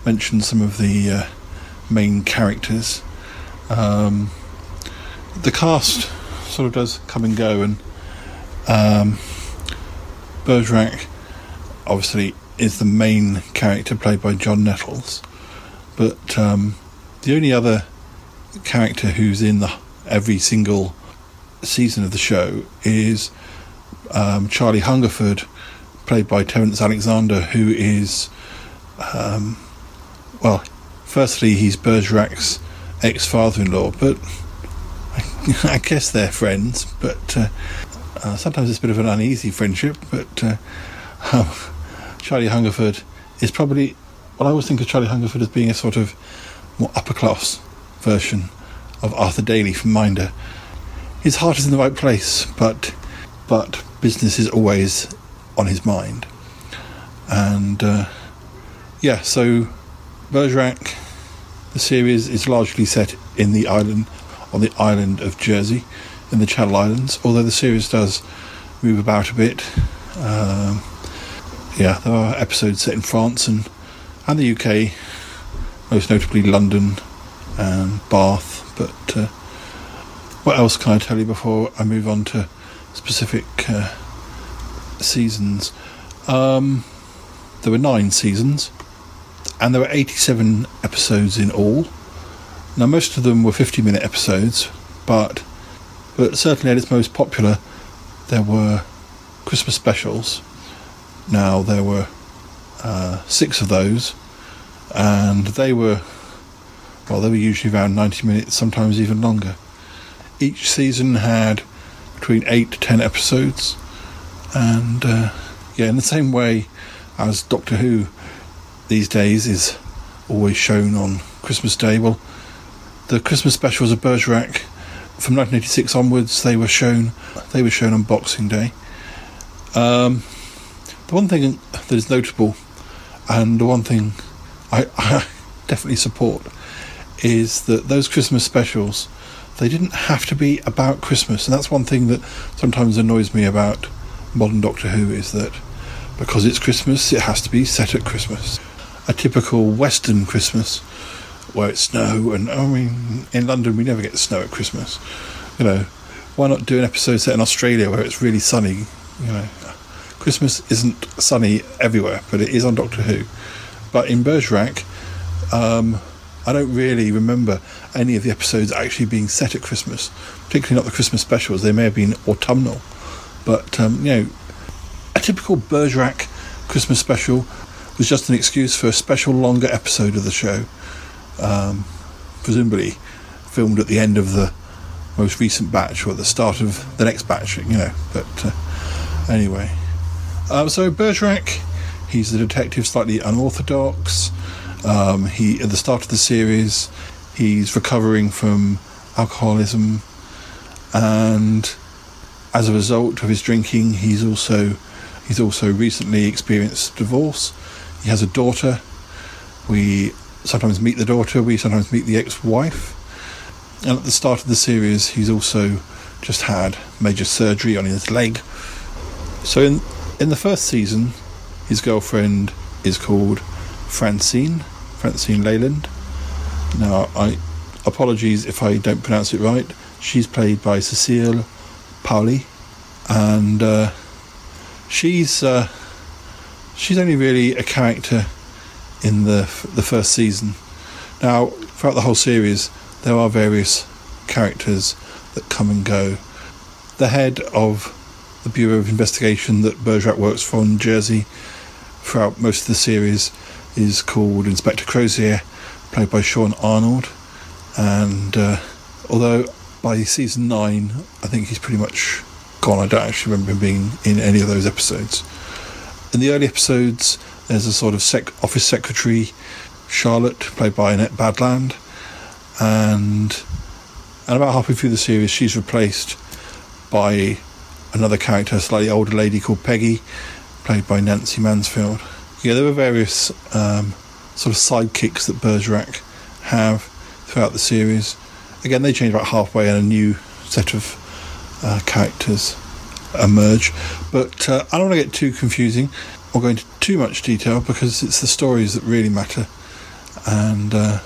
Speaker 9: mention some of the uh, main characters. Um, the cast sort of does come and go, and um, Bergerac obviously is the main character played by John Nettles, but um, the only other character who's in the every single season of the show is um, Charlie Hungerford, played by Terence Alexander, who is, um, well, firstly he's Bergerac's ex-father-in-law, but I, guess they're friends. But uh, uh, sometimes it's a bit of an uneasy friendship. But uh, um, Charlie Hungerford is probably, well, I always think of Charlie Hungerford as being a sort of more upper class version of Arthur Daley from Minder. His heart is in the right place, but but business is always on his mind. And uh, yeah, so Bergerac, the series is largely set in the island, on the island of Jersey, in the Channel Islands. Although the series does move about a bit. Um, yeah, there are episodes set in France and and the UK, most notably London and Bath. But uh, what else can I tell you before I move on to specific uh, seasons? Um, there were nine seasons, and there were 87 episodes in all. Now, most of them were 50 minute episodes, but but certainly at its most popular, there were Christmas specials. Now, there were uh, six of those, and they were well, they were usually around 90 minutes, sometimes even longer. Each season had between 8 to 10 episodes, and uh, yeah, in the same way as Doctor Who these days is always shown on Christmas Day, well, the Christmas specials of Bergerac from 1986 onwards, they were shown. They were shown on Boxing Day. Um, the one thing that is notable, and the one thing I, I definitely support, is that those Christmas specials, they didn't have to be about Christmas, and that's one thing that sometimes annoys me about modern Doctor Who is that because it's Christmas, it has to be set at Christmas. A typical Western Christmas where it's snow, and I mean, in London we never get snow at Christmas. You know, why not do an episode set in Australia where it's really sunny? You know, Christmas isn't sunny everywhere, but it is on Doctor Who. But in Bergerac, um, I don't really remember any of the episodes actually being set at Christmas, particularly not the Christmas specials. They may have been autumnal, but um, you know, a typical Bergerac Christmas special was just an excuse for a special longer episode of the show, um, presumably filmed at the end of the most recent batch or at the start of the next batch, you know. But uh, anyway, um, so Bergerac, he's the detective, slightly unorthodox. Um, he at the start of the series, he's recovering from alcoholism, and as a result of his drinking, he's also he's also recently experienced divorce. He has a daughter. We sometimes meet the daughter. We sometimes meet the ex-wife. And at the start of the series, he's also just had major surgery on his leg. So in in the first season, his girlfriend is called Francine, Francine Leland. Now, I apologies if I don't pronounce it right. She's played by Cecile Paoli, and uh, she's uh, she's only really a character in the the first season. Now, throughout the whole series, there are various characters that come and go. The head of the Bureau of Investigation that Bergerac works for in Jersey throughout most of the series is called Inspector Crozier, played by Sean Arnold. And uh, although by season nine, I think he's pretty much gone, I don't actually remember him being in any of those episodes. In the early episodes, there's a sort of sec- office secretary, Charlotte, played by Annette Badland, and and about halfway through the series, she's replaced by another character, a slightly older lady called Peggy, played by Nancy Mansfield. Yeah, there were various um, sort of sidekicks that Bergerac have throughout the series. Again, they change about halfway, and a new set of uh, characters emerge. But uh, I don't want to get too confusing or go into too much detail because it's the stories that really matter. And uh,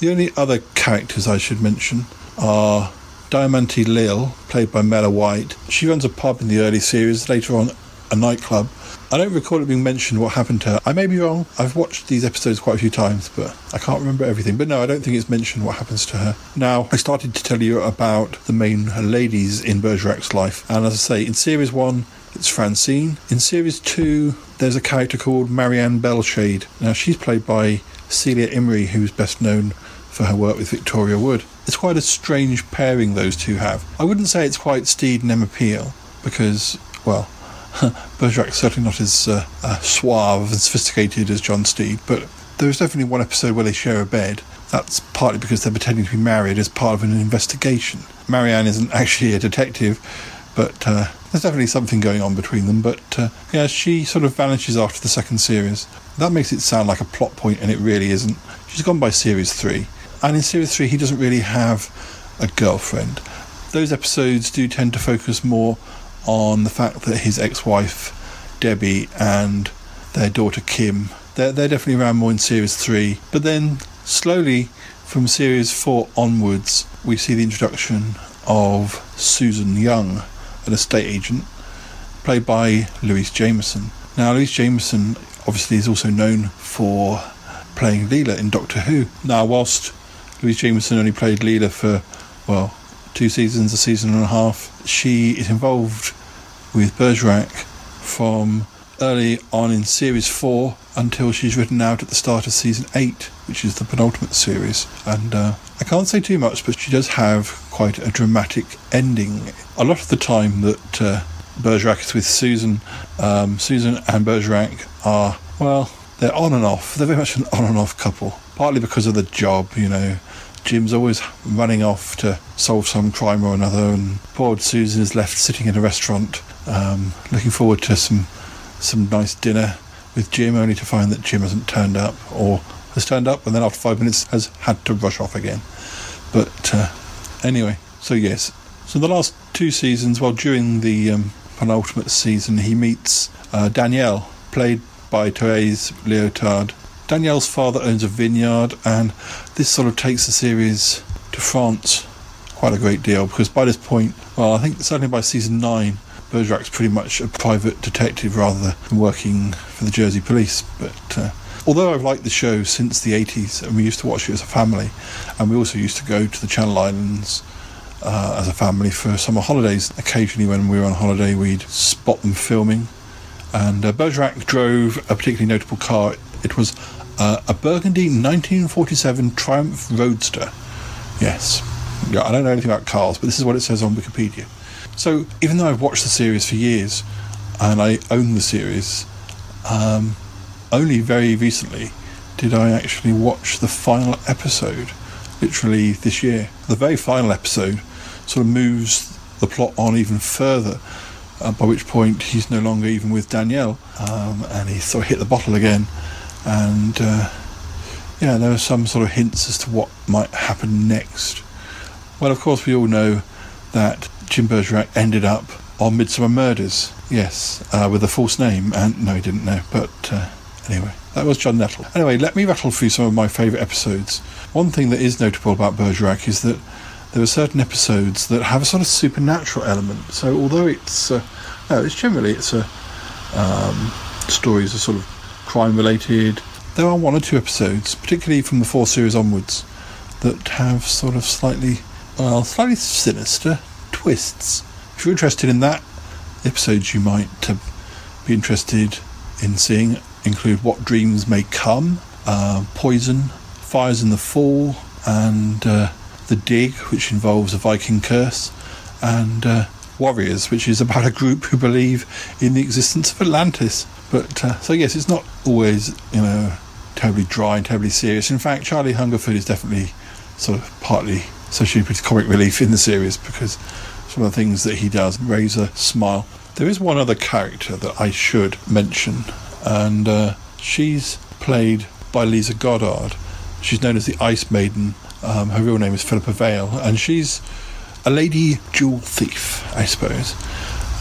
Speaker 9: The only other characters I should mention are Diamante Lil, played by Mela White. She runs a pub in the early series, later on a nightclub. I don't recall it being mentioned what happened to her. I may be wrong. I've watched these episodes quite a few times, but I can't remember everything. But no, I don't think it's mentioned what happens to her. Now, I started to tell you about the main ladies in Bergerac's life. And as I say, in series one, it's Francine. In series two, there's a character called Marianne Bellshade. Now, she's played by Celia Imrie, who's best known for her work with Victoria Wood. It's quite a strange pairing those two have. I wouldn't say it's quite Steed and Emma Peel, because, well, Bergerac's certainly not as uh, uh, suave and sophisticated as John Steed, but there's definitely one episode where they share a bed. That's partly because they're pretending to be married as part of an investigation. Marianne isn't actually a detective, but uh, there's definitely something going on between them. But uh, yeah, she sort of vanishes after the second series. That makes it sound like a plot point, and it really isn't. She's gone by series three, and in series three, he doesn't really have a girlfriend. Those episodes do tend to focus more on the fact that his ex-wife Debbie and their daughter Kim they're, they're definitely around more in series 3 but then slowly from series 4 onwards we see the introduction of Susan Young an estate agent played by Louise Jameson now Louise Jameson obviously is also known for playing Leela in Doctor Who now whilst Louise Jameson only played Leela for well two seasons, a season and a half. She is involved with Bergerac from early on in series four until she's written out at the start of season eight, which is the penultimate series. And uh, I can't say too much, but she does have quite a dramatic ending. A lot of the time that uh, Bergerac is with Susan, um, Susan and Bergerac are, well, they're on and off. They're very much an on and off couple, partly because of the job, you know. Jim's always running off to solve some crime or another, and poor Susan is left sitting in a restaurant, um, looking forward to some some nice dinner with Jim, only to find that Jim hasn't turned up, or has turned up and then after five minutes has had to rush off again. But uh, anyway, so yes, so the last two seasons, well, during the um, penultimate season, he meets uh, Danielle, played by Therese Liotard. Danielle's father owns a vineyard, and this sort of takes the series to France quite a great deal because by this point, well, I think certainly by season nine, Bergerac's pretty much a private detective rather than working for the Jersey police. But uh, although I've liked the show since the 80s, and we used to watch it as a family, and we also used to go to the Channel Islands uh, as a family for summer holidays. Occasionally, when we were on holiday, we'd spot them filming. And uh, Bergerac drove a particularly notable car. It was uh, a Burgundy 1947 Triumph Roadster. Yes. Yeah, I don't know anything about cars, but this is what it says on Wikipedia. So, even though I've watched the series for years and I own the series, um, only very recently did I actually watch the final episode, literally this year. The very final episode sort of moves the plot on even further, uh, by which point he's no longer even with Danielle, um, and he sort of hit the bottle again. And uh, yeah, there are some sort of hints as to what might happen next. Well, of course, we all know that Jim Bergerac ended up on Midsummer Murders. Yes, uh, with a false name, and no, he didn't know. But uh, anyway, that was John Nettle. Anyway, let me rattle through some of my favourite episodes. One thing that is notable about Bergerac is that there are certain episodes that have a sort of supernatural element. So although it's uh, no, it's generally it's a um, stories are sort of crime related. There are one or two episodes, particularly from the four series onwards, that have sort of slightly well, slightly sinister twists. If you're interested in that, episodes you might uh, be interested in seeing include What Dreams May Come, uh, Poison, Fires in the Fall, and uh, The Dig, which involves a Viking curse, and uh, Warriors, which is about a group who believe in the existence of Atlantis. But uh, so yes, it's not always you know terribly dry and terribly serious. In fact, Charlie Hungerford is definitely sort of partly associated with comic relief in the series because some of the things that he does raise a smile. There is one other character that I should mention, and uh, she's played by Lisa Goddard. She's known as the Ice Maiden. Um, her real name is Philippa Vale, and she's a lady jewel thief, I suppose.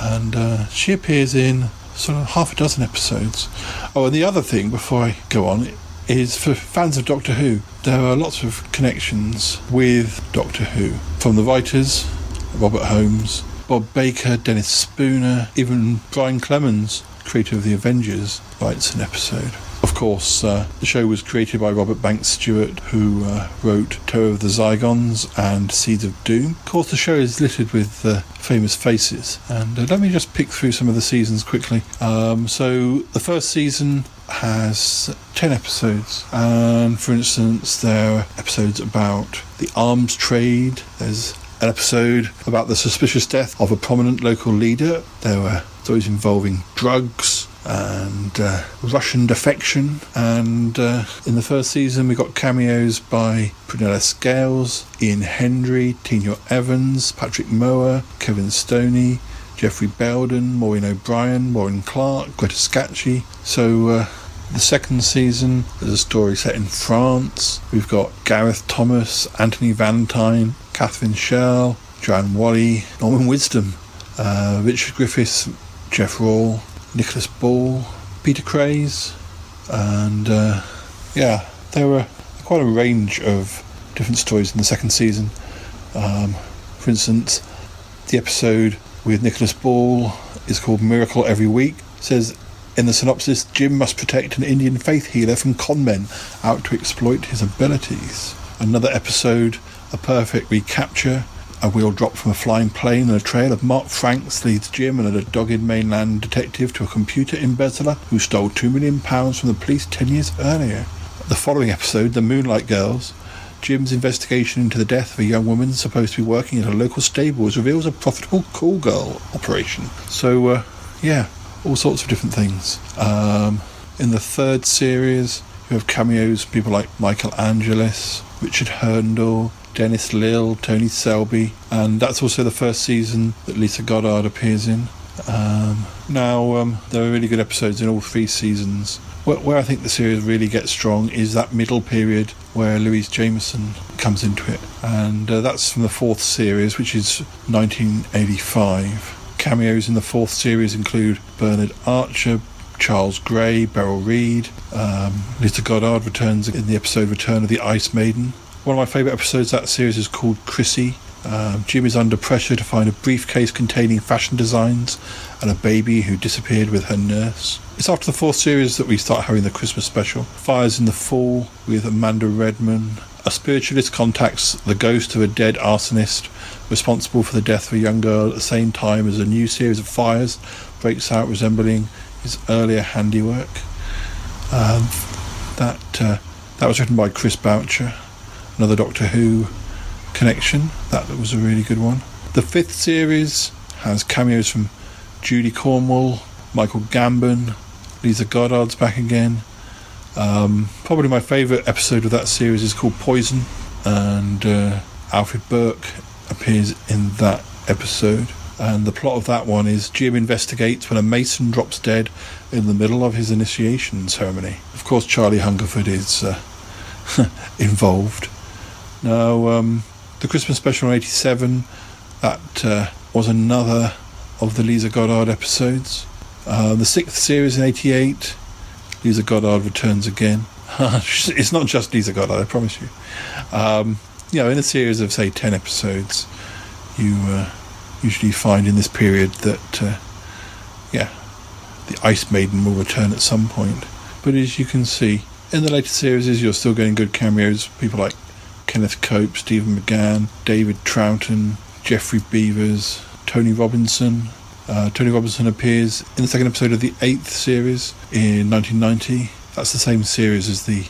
Speaker 9: And uh, she appears in sort of half a dozen episodes. Oh, and the other thing, before I go on, is for fans of Doctor Who. There are lots of connections with Doctor Who from the writers, Robert Holmes, Bob Baker, Dennis Spooner, even Brian Clemens, creator of the Avengers, writes an episode. Of course, uh, the show was created by Robert Banks Stewart, who uh, wrote Terror of the Zygons and Seeds of Doom. Of course, the show is littered with uh, famous faces, and uh, let me just pick through some of the seasons quickly. Um, so, the first season has 10 episodes, and for instance, there are episodes about the arms trade, there's an episode about the suspicious death of a prominent local leader. There were stories involving drugs, and uh, Russian defection. And uh, in the first season, we got cameos by Prunella Scales, Ian Hendry, Tina Evans, Patrick Moore, Kevin Stoney, Geoffrey Bayldon, Maureen O'Brien, Warren Clarke, Greta Scacchi. So. Uh, the second season, there's a story set in France. We've got Gareth Thomas, Anthony Valentine, Catherine Schell, Joanne Whalley, Norman Wisdom, uh, Richard Griffiths, Jeff Rawle, Nicholas Ball, Peter Craze, and uh, yeah, there were quite a range of different stories in the second season. Um, for instance, the episode with Nicholas Ball is called Miracle Every Week. It says in the synopsis, Jim must protect an Indian faith healer from conmen out to exploit his abilities. Another episode, A Perfect Recapture, a wheel drop from a flying plane and a trail of Mark Franks leads Jim and a dogged mainland detective to a computer embezzler who stole £2 million from the police 10 years earlier. The following episode, The Moonlight Girls, Jim's investigation into the death of a young woman supposed to be working at a local stables reveals a profitable call girl operation. So, uh, yeah, all sorts of different things. Um, in the third series, you have cameos people like Michael Angelis, Richard Hurndall, Dennis Lill, Tony Selby, and that's also the first season that Lisa Goddard appears in. Um, now, um, there are really good episodes in all three seasons. Where, where, I think the series really gets strong is that middle period where Louise Jameson comes into it, and uh, that's from the fourth series, which is 1985. Cameos in the fourth series include Bernard Archer, Charles Gray, Beryl Reid. Um, Lisa Goddard returns in the episode Return of the Ice Maiden. One of my favourite episodes of that series is called Chrissy. Um, Jim is under pressure to find a briefcase containing fashion designs and a baby who disappeared with her nurse. It's after the fourth series that we start having the Christmas special. Fires in the Fall with Amanda Redman. A spiritualist contacts the ghost of a dead arsonist responsible for the death of a young girl at the same time as a new series of fires breaks out resembling his earlier handiwork. Um, that uh, that was written by Chris Boucher, another Doctor Who connection. That was a really good one. The fifth series has cameos from Judy Cornwell, Michael Gambon, Lisa Goddard's back again. Um, probably my favourite episode of that series is called Poison, and uh, Alfred Burke appears in that episode. And the plot of that one is Jim investigates when a mason drops dead in the middle of his initiation ceremony. Of course, Charlie Hungerford is uh, involved. Now, um, the Christmas special in '87, that uh, was another of the Lisa Goddard episodes. Uh, the sixth series in '88, Lisa Goddard returns again. it's not just Lisa Goddard, I promise you. Um, you know, in a series of say ten episodes, you uh, usually find in this period that, uh, yeah, the Ice Maiden will return at some point. But as you can see, in the later series, you're still getting good cameos. People like Kenneth Cope, Stephen McGann, David Troughton, Geoffrey Beevers, Tony Robinson. Uh, Tony Robinson appears in the second episode of the eighth series in 1990. That's the same series as the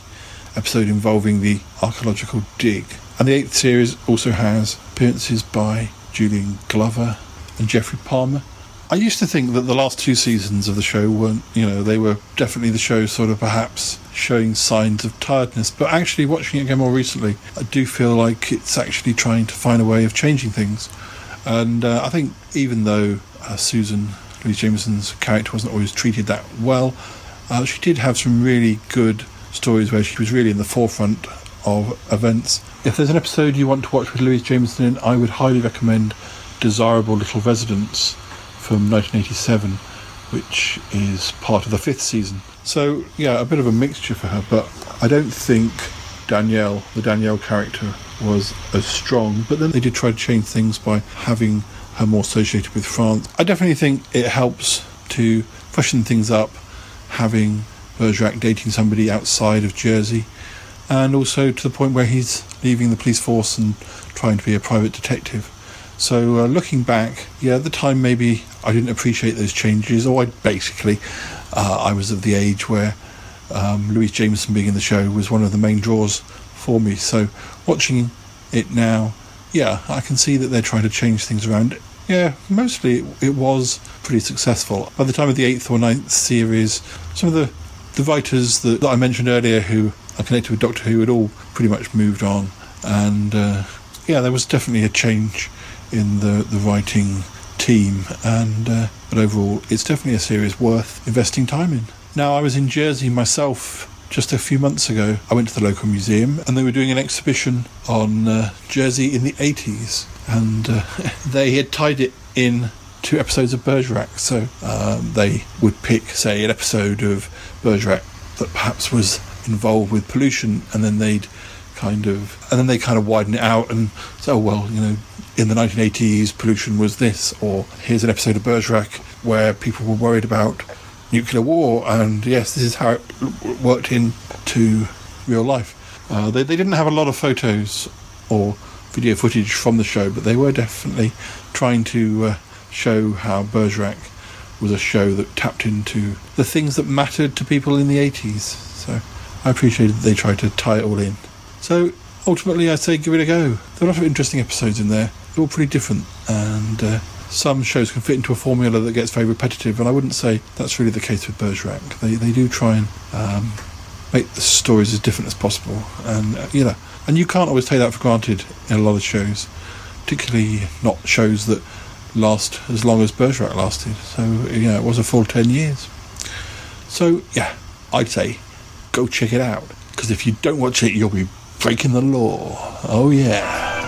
Speaker 9: episode involving the archaeological dig. And the eighth series also has appearances by Julian Glover and Geoffrey Palmer. I used to think that the last two seasons of the show weren't, you know, they were definitely the show sort of perhaps showing signs of tiredness. But actually, watching it again more recently, I do feel like it's actually trying to find a way of changing things. And uh, I think even though uh, Susan Louise Jameson's character wasn't always treated that well, uh, she did have some really good stories where she was really in the forefront of events. If there's an episode you want to watch with Louise Jameson in, I would highly recommend Desirable Little Residence from 1987. which is part of the fifth season. So, yeah, a bit of a mixture for her, but I don't think Danielle, the Danielle character, was as strong. But then they did try to change things by having her more associated with France. I definitely think it helps to freshen things up, having Bergerac dating somebody outside of Jersey, and also to the point where he's leaving the police force and trying to be a private detective. So, uh, looking back, yeah, at the time maybe I didn't appreciate those changes, or I basically uh, I was of the age where um, Louise Jameson being in the show was one of the main draws for me. So, watching it now, yeah, I can see that they're trying to change things around. Yeah, mostly it, was pretty successful. By the time of the eighth or ninth series, some of the the writers that, that I mentioned earlier who are connected with Doctor Who had all pretty much moved on, and uh, yeah, there was definitely a change in the the writing team, and uh, but overall, it's definitely a series worth investing time in. Now, I was in Jersey myself just a few months ago. I went to the local museum, and they were doing an exhibition on uh, Jersey in the 80s, and uh, they had tied it in two episodes of Bergerac. So um, they would pick, say, an episode of Bergerac that perhaps was involved with pollution, and then they'd kind of, and then they kind of widen it out and say, oh, well, you know, in the 1980s, pollution was this, or here's an episode of Bergerac where people were worried about nuclear war, and yes, this is how it worked into real life. Uh, they, they didn't have a lot of photos or video footage from the show, but they were definitely trying to uh, show how Bergerac was a show that tapped into the things that mattered to people in the 80s. So I appreciated that they tried to tie it all in. So ultimately, I'd say give it a go. There are a lot of interesting episodes in there. They're all pretty different, and uh, some shows can fit into a formula that gets very repetitive, and I wouldn't say that's really the case with Bergerac. They, they do try and um, make the stories as different as possible, and uh, you know, and you can't always take that for granted in a lot of shows, particularly not shows that last as long as Bergerac lasted. So know, it was a full ten years. So yeah, I'd say go check it out because if you don't watch it, you'll be breaking the law. Oh yeah.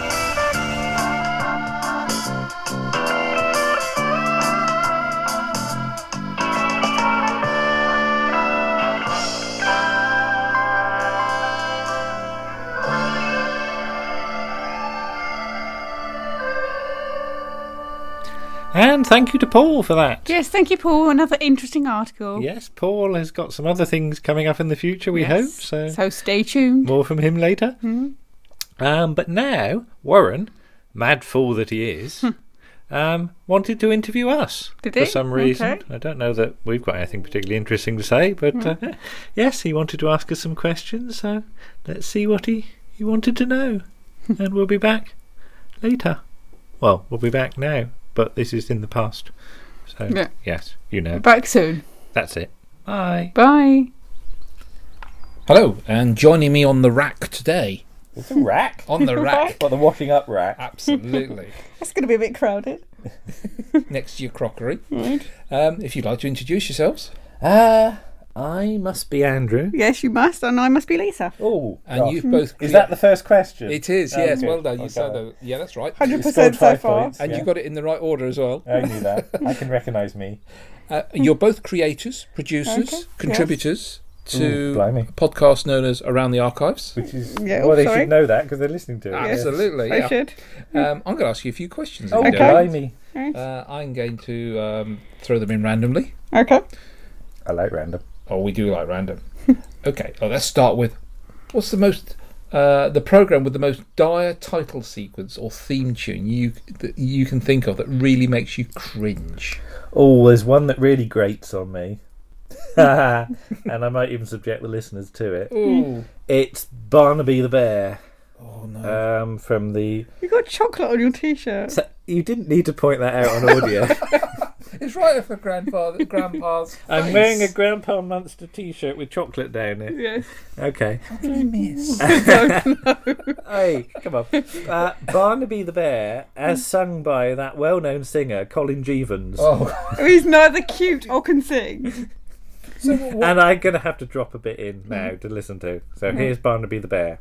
Speaker 1: And thank you to Paul for that.
Speaker 5: Yes, thank you, Paul. Another interesting article.
Speaker 1: Yes, Paul has got some other things coming up in the future, we
Speaker 5: Yes.
Speaker 1: hope. So,
Speaker 5: So stay tuned.
Speaker 1: more from him later.
Speaker 5: Mhm.
Speaker 1: Um, but now, Warren, mad fool that he is, um, wanted to interview us
Speaker 5: Did
Speaker 1: for
Speaker 5: he?
Speaker 1: some reason.
Speaker 5: Okay.
Speaker 1: I don't know that we've got anything particularly interesting to say, but uh,
Speaker 5: Hmm.
Speaker 1: yes, he wanted to ask us some questions. So let's see what he, he wanted to know. and we'll be back later. Well, we'll be back now, but this is in the past. So,
Speaker 5: Yeah.
Speaker 1: yes, you know.
Speaker 5: Back soon.
Speaker 1: That's it. Bye.
Speaker 5: Bye.
Speaker 10: Hello, and joining me on the rack today.
Speaker 1: It's a rack.
Speaker 10: On the rack.
Speaker 1: What, the washing up rack?
Speaker 10: Absolutely.
Speaker 5: It's going to be a bit crowded.
Speaker 10: Next to your crockery.
Speaker 5: Right.
Speaker 10: Um, if you'd like to introduce yourselves.
Speaker 1: Uh, I must be Andrew.
Speaker 5: Yes, you must, and I must be Lisa.
Speaker 1: Oh,
Speaker 10: And you've both.
Speaker 1: Is that the first question?
Speaker 10: It is,
Speaker 1: Oh,
Speaker 10: yes.
Speaker 1: good.
Speaker 10: Well done. You
Speaker 1: Okay.
Speaker 10: said that. Yeah, that's right.
Speaker 5: 100% so far.
Speaker 10: And you got it in the right order as well.
Speaker 1: I knew that. I can recognise me.
Speaker 10: Uh, you're both creators, producers,
Speaker 5: Okay,
Speaker 10: contributors
Speaker 1: Ooh,
Speaker 10: to
Speaker 1: blimey.
Speaker 10: a podcast known as Around the Archives.
Speaker 1: Which is
Speaker 5: Yeah,
Speaker 1: well, they
Speaker 5: sorry.
Speaker 1: should know that because they're listening to it.
Speaker 10: Absolutely.
Speaker 5: I
Speaker 10: yeah.
Speaker 5: should.
Speaker 10: Um, I'm going to ask you a few questions. if
Speaker 1: Oh,
Speaker 10: you
Speaker 1: blimey.
Speaker 10: Uh, I'm going to um, throw them in randomly.
Speaker 5: Okay.
Speaker 1: I like random.
Speaker 10: Oh, we do like random. okay, well, let's start with what's the most uh, the program with the most dire title sequence or theme tune you that you can think of that really makes you cringe.
Speaker 1: Oh, there's one that really grates on me. and I might even subject the listeners to it.
Speaker 10: Ooh.
Speaker 1: It's Barnaby the Bear.
Speaker 10: Oh no!
Speaker 1: Um, from the.
Speaker 5: You got chocolate on your t-shirt.
Speaker 1: So you didn't need to point that out on audio.
Speaker 10: It's right over grandfather, grandpa's.
Speaker 1: I'm
Speaker 10: face.
Speaker 1: wearing a Grandpa Munster T-shirt with chocolate down it.
Speaker 5: Yes.
Speaker 1: Okay.
Speaker 10: What did I miss?
Speaker 1: Hey, come on. Uh, Barnaby the Bear, as sung by that well-known singer Colin Jeavons.
Speaker 10: oh,
Speaker 5: He's neither cute or can sing.
Speaker 10: so what,
Speaker 1: And I'm going to have to drop a bit in now to listen to. So here's Barnaby the Bear.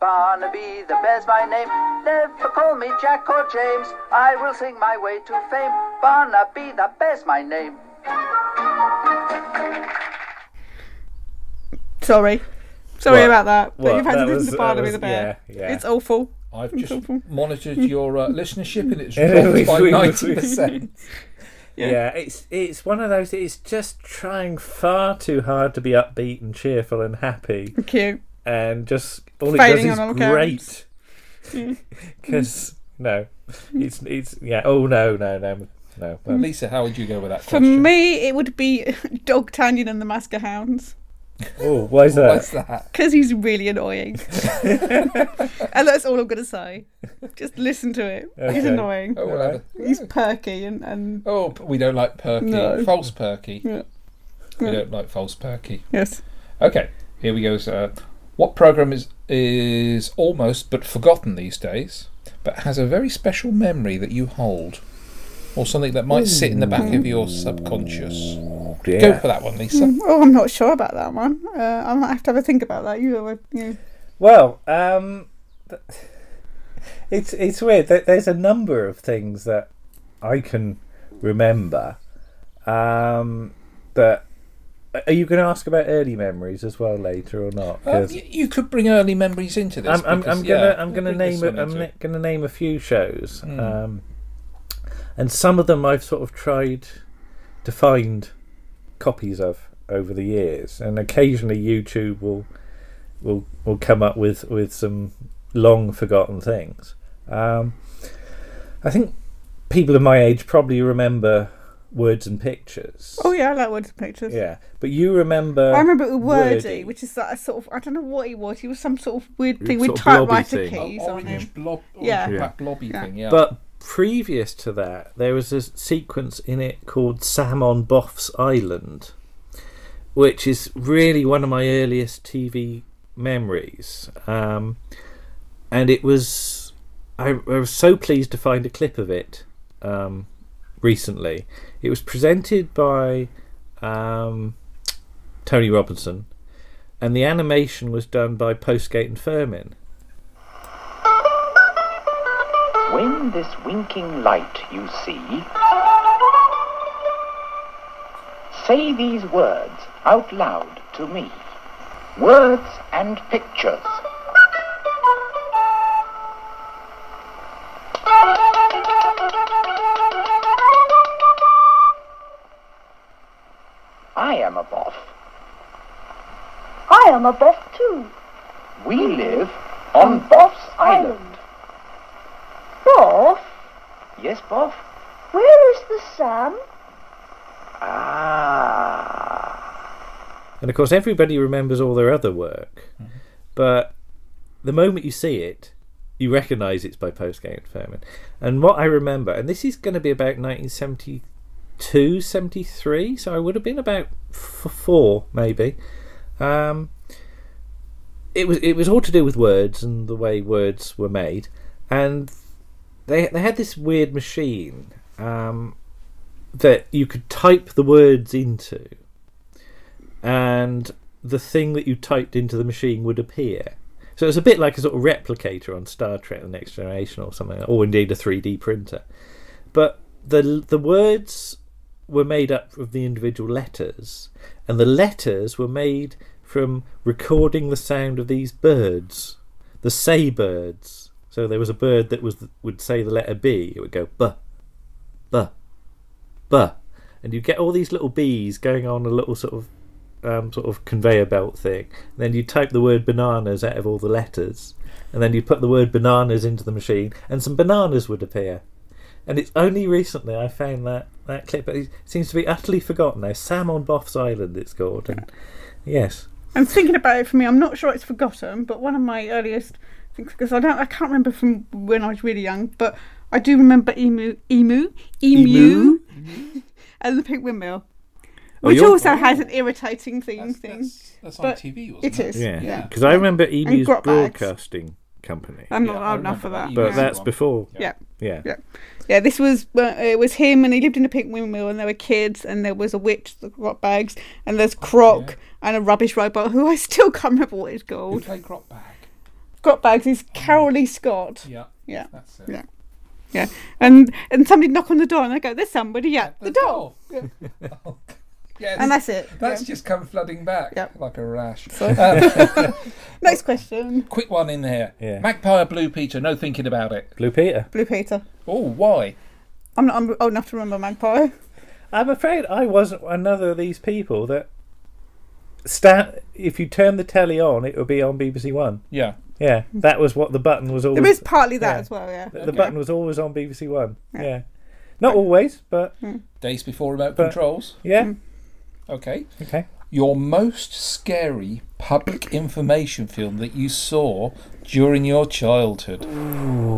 Speaker 11: Barnaby the bear's my name. Never call me Jack or James. I will sing my way to fame. Barnaby the bear's my name.
Speaker 5: Sorry. Sorry
Speaker 10: What?
Speaker 5: about that. But
Speaker 10: What?
Speaker 5: you've had
Speaker 10: That
Speaker 5: to listen
Speaker 10: was-
Speaker 5: to Barnaby
Speaker 10: was-
Speaker 5: the Bear.
Speaker 10: yeah, yeah.
Speaker 5: It's awful.
Speaker 10: I've just
Speaker 5: awful.
Speaker 10: monitored your uh, listenership and it's
Speaker 1: Yeah,
Speaker 10: dropped by
Speaker 1: we- we-
Speaker 10: ninety percent.
Speaker 1: Yeah. it's it's one of those. It's just trying far too hard to be upbeat and cheerful and happy,
Speaker 5: Cute.
Speaker 1: And just all
Speaker 5: Failing
Speaker 1: it does is great. Because no, it's it's yeah. Oh no no no no.
Speaker 10: Well, Lisa, how would you go with that
Speaker 5: For
Speaker 10: question?
Speaker 5: me, it would be Dogtanian and the Muskehounds.
Speaker 1: Oh, why is that?
Speaker 10: What's that?
Speaker 5: Because he's really annoying. and that's all I'm going to say. Just listen to it. He's annoying.
Speaker 10: Oh, we'll
Speaker 5: He's perky and, and
Speaker 10: Oh, p- we don't like perky.
Speaker 5: No.
Speaker 10: False perky.
Speaker 5: Yeah.
Speaker 10: We
Speaker 5: Yeah.
Speaker 10: don't like false perky.
Speaker 5: Yes.
Speaker 10: Okay, here we go. So, what program is is almost but forgotten these days, but has a very special memory that you hold, or something that might sit in the back of your subconscious? Go for that one, Lisa.
Speaker 5: Mm, Oh, I'm not sure about that one. Uh, I might have to have a think about that. You, know, you
Speaker 1: Well, um, it's it's weird. There's a number of things that I can remember. Um, that are you going to ask about early memories as well later or not?
Speaker 10: Um, you could bring early memories into this.
Speaker 1: I'm, I'm,
Speaker 10: because,
Speaker 1: I'm gonna
Speaker 10: yeah,
Speaker 1: I'm gonna name a, I'm gonna name a few shows,
Speaker 10: Mm.
Speaker 1: um, and some of them I've sort of tried to find copies of over the years, and occasionally YouTube will will will come up with with some long forgotten things. Um, I think people of my age probably remember words and pictures.
Speaker 5: Oh yeah, I like words and pictures.
Speaker 1: Yeah, but you remember?
Speaker 5: I remember Wordy,
Speaker 1: Wordy.
Speaker 5: which is that sort of I don't know what he was. He was some sort of weird thing with
Speaker 1: of blobby
Speaker 5: typewriter
Speaker 1: thing.
Speaker 5: keys
Speaker 10: Oh,
Speaker 5: on him.
Speaker 10: blob, orange
Speaker 5: Yeah.
Speaker 10: black blobby
Speaker 5: Yeah.
Speaker 10: thing. Yeah,
Speaker 1: But previous to that, there was a sequence in it called Sam on Boff's Island, which is really one of my earliest TV memories. Um, and it was, I, I was so pleased to find a clip of it um, recently. It was presented by um, Tony Robinson, and the animation was done by Postgate and Firmin.
Speaker 12: When this winking light you see, say these words out loud to me. Words and pictures. Am a
Speaker 13: boss too.
Speaker 12: We live on Boff's Island.
Speaker 13: Boss,
Speaker 12: Yes, Boff?
Speaker 13: where is the Sam?
Speaker 12: Ah.
Speaker 1: And of course, everybody remembers all their other work, but the moment you see it, you recognise it's by Postgate and Firmin. And what I remember, and this is going to be about 1972, 73, so I would have been about f- four, maybe. Um, it was it was all to do with words and the way words were made, and they they had this weird machine um, that you could type the words into and the thing that you typed into the machine would appear. So it was a bit like a sort of replicator on Star Trek: The Next Generation or something, or indeed a 3D printer. But the the words were made up of the individual letters, and the letters were made from recording the sound of these birds, the say birds. So there was a bird that was would say the letter B. It would go buh, buh, buh, and you get all these little bees going on a little sort of um, sort of conveyor belt thing. And then you type the word bananas out of all the letters, and then you put the word bananas into the machine, and some bananas would appear. And it's only recently I found that, that clip. It seems to be utterly forgotten now. Sam on Boff's Island, it's called. And yes,
Speaker 5: I'm thinking about it for me. I'm not sure it's forgotten, but one of my earliest things because I don't, I can't remember from when I was really young, but I do remember emu, emu, emu, and the Pink Windmill,
Speaker 1: Oh,
Speaker 5: which
Speaker 1: you're-
Speaker 5: also has an irritating theme thing.
Speaker 10: that's on
Speaker 5: but
Speaker 10: TV, wasn't
Speaker 5: it
Speaker 10: it?
Speaker 5: is.
Speaker 1: Yeah,
Speaker 5: Yeah.
Speaker 1: because I remember Emu's
Speaker 5: Grot Bags.
Speaker 1: broadcasting company.
Speaker 5: I'm not
Speaker 10: Yeah, I
Speaker 5: old enough for
Speaker 10: remember
Speaker 5: that.
Speaker 10: that.
Speaker 1: but
Speaker 10: Yeah.
Speaker 1: that's before.
Speaker 5: Yeah.
Speaker 1: Yeah.
Speaker 5: Yeah. Yeah, this was uh, it was him, and he lived in a pink windmill, and there were kids, and there was a witch that got bags, and there's Croc and a rubbish robot who I still can't remember what it's
Speaker 10: Who
Speaker 5: called.
Speaker 10: played Grot Bag?
Speaker 5: Grot bags is Carol Lee Scott.
Speaker 10: Yeah,
Speaker 5: Yeah,
Speaker 10: that's it.
Speaker 5: yeah, yeah. And and somebody knock on the door, and I go, "There's somebody at the, door." Yeah.
Speaker 10: Yes.
Speaker 5: And that's it.
Speaker 10: That's
Speaker 5: Yeah.
Speaker 10: just come flooding back
Speaker 5: Yep.
Speaker 10: like a rash.
Speaker 5: So-
Speaker 10: Uh,
Speaker 5: Next question.
Speaker 10: quick one in here.
Speaker 1: Yeah.
Speaker 10: Magpie or Blue Peter? No thinking about it.
Speaker 1: Blue Peter.
Speaker 5: Blue Peter.
Speaker 10: Oh, why?
Speaker 5: I'm not I'm old enough to remember Magpie.
Speaker 1: I'm afraid I wasn't another of these people that stand. If you turn the telly on, it would be on BBC One.
Speaker 10: Yeah.
Speaker 1: Yeah, that was what the button was always.
Speaker 5: There is partly that
Speaker 1: yeah.
Speaker 5: as well. Yeah.
Speaker 1: The,
Speaker 10: Okay.
Speaker 1: button was always on BBC One. Yeah, not always, but
Speaker 10: Days before remote
Speaker 1: But-
Speaker 10: controls.
Speaker 1: yeah.
Speaker 10: Okay.
Speaker 1: Okay.
Speaker 10: Your most scary public information film that you saw during your childhood.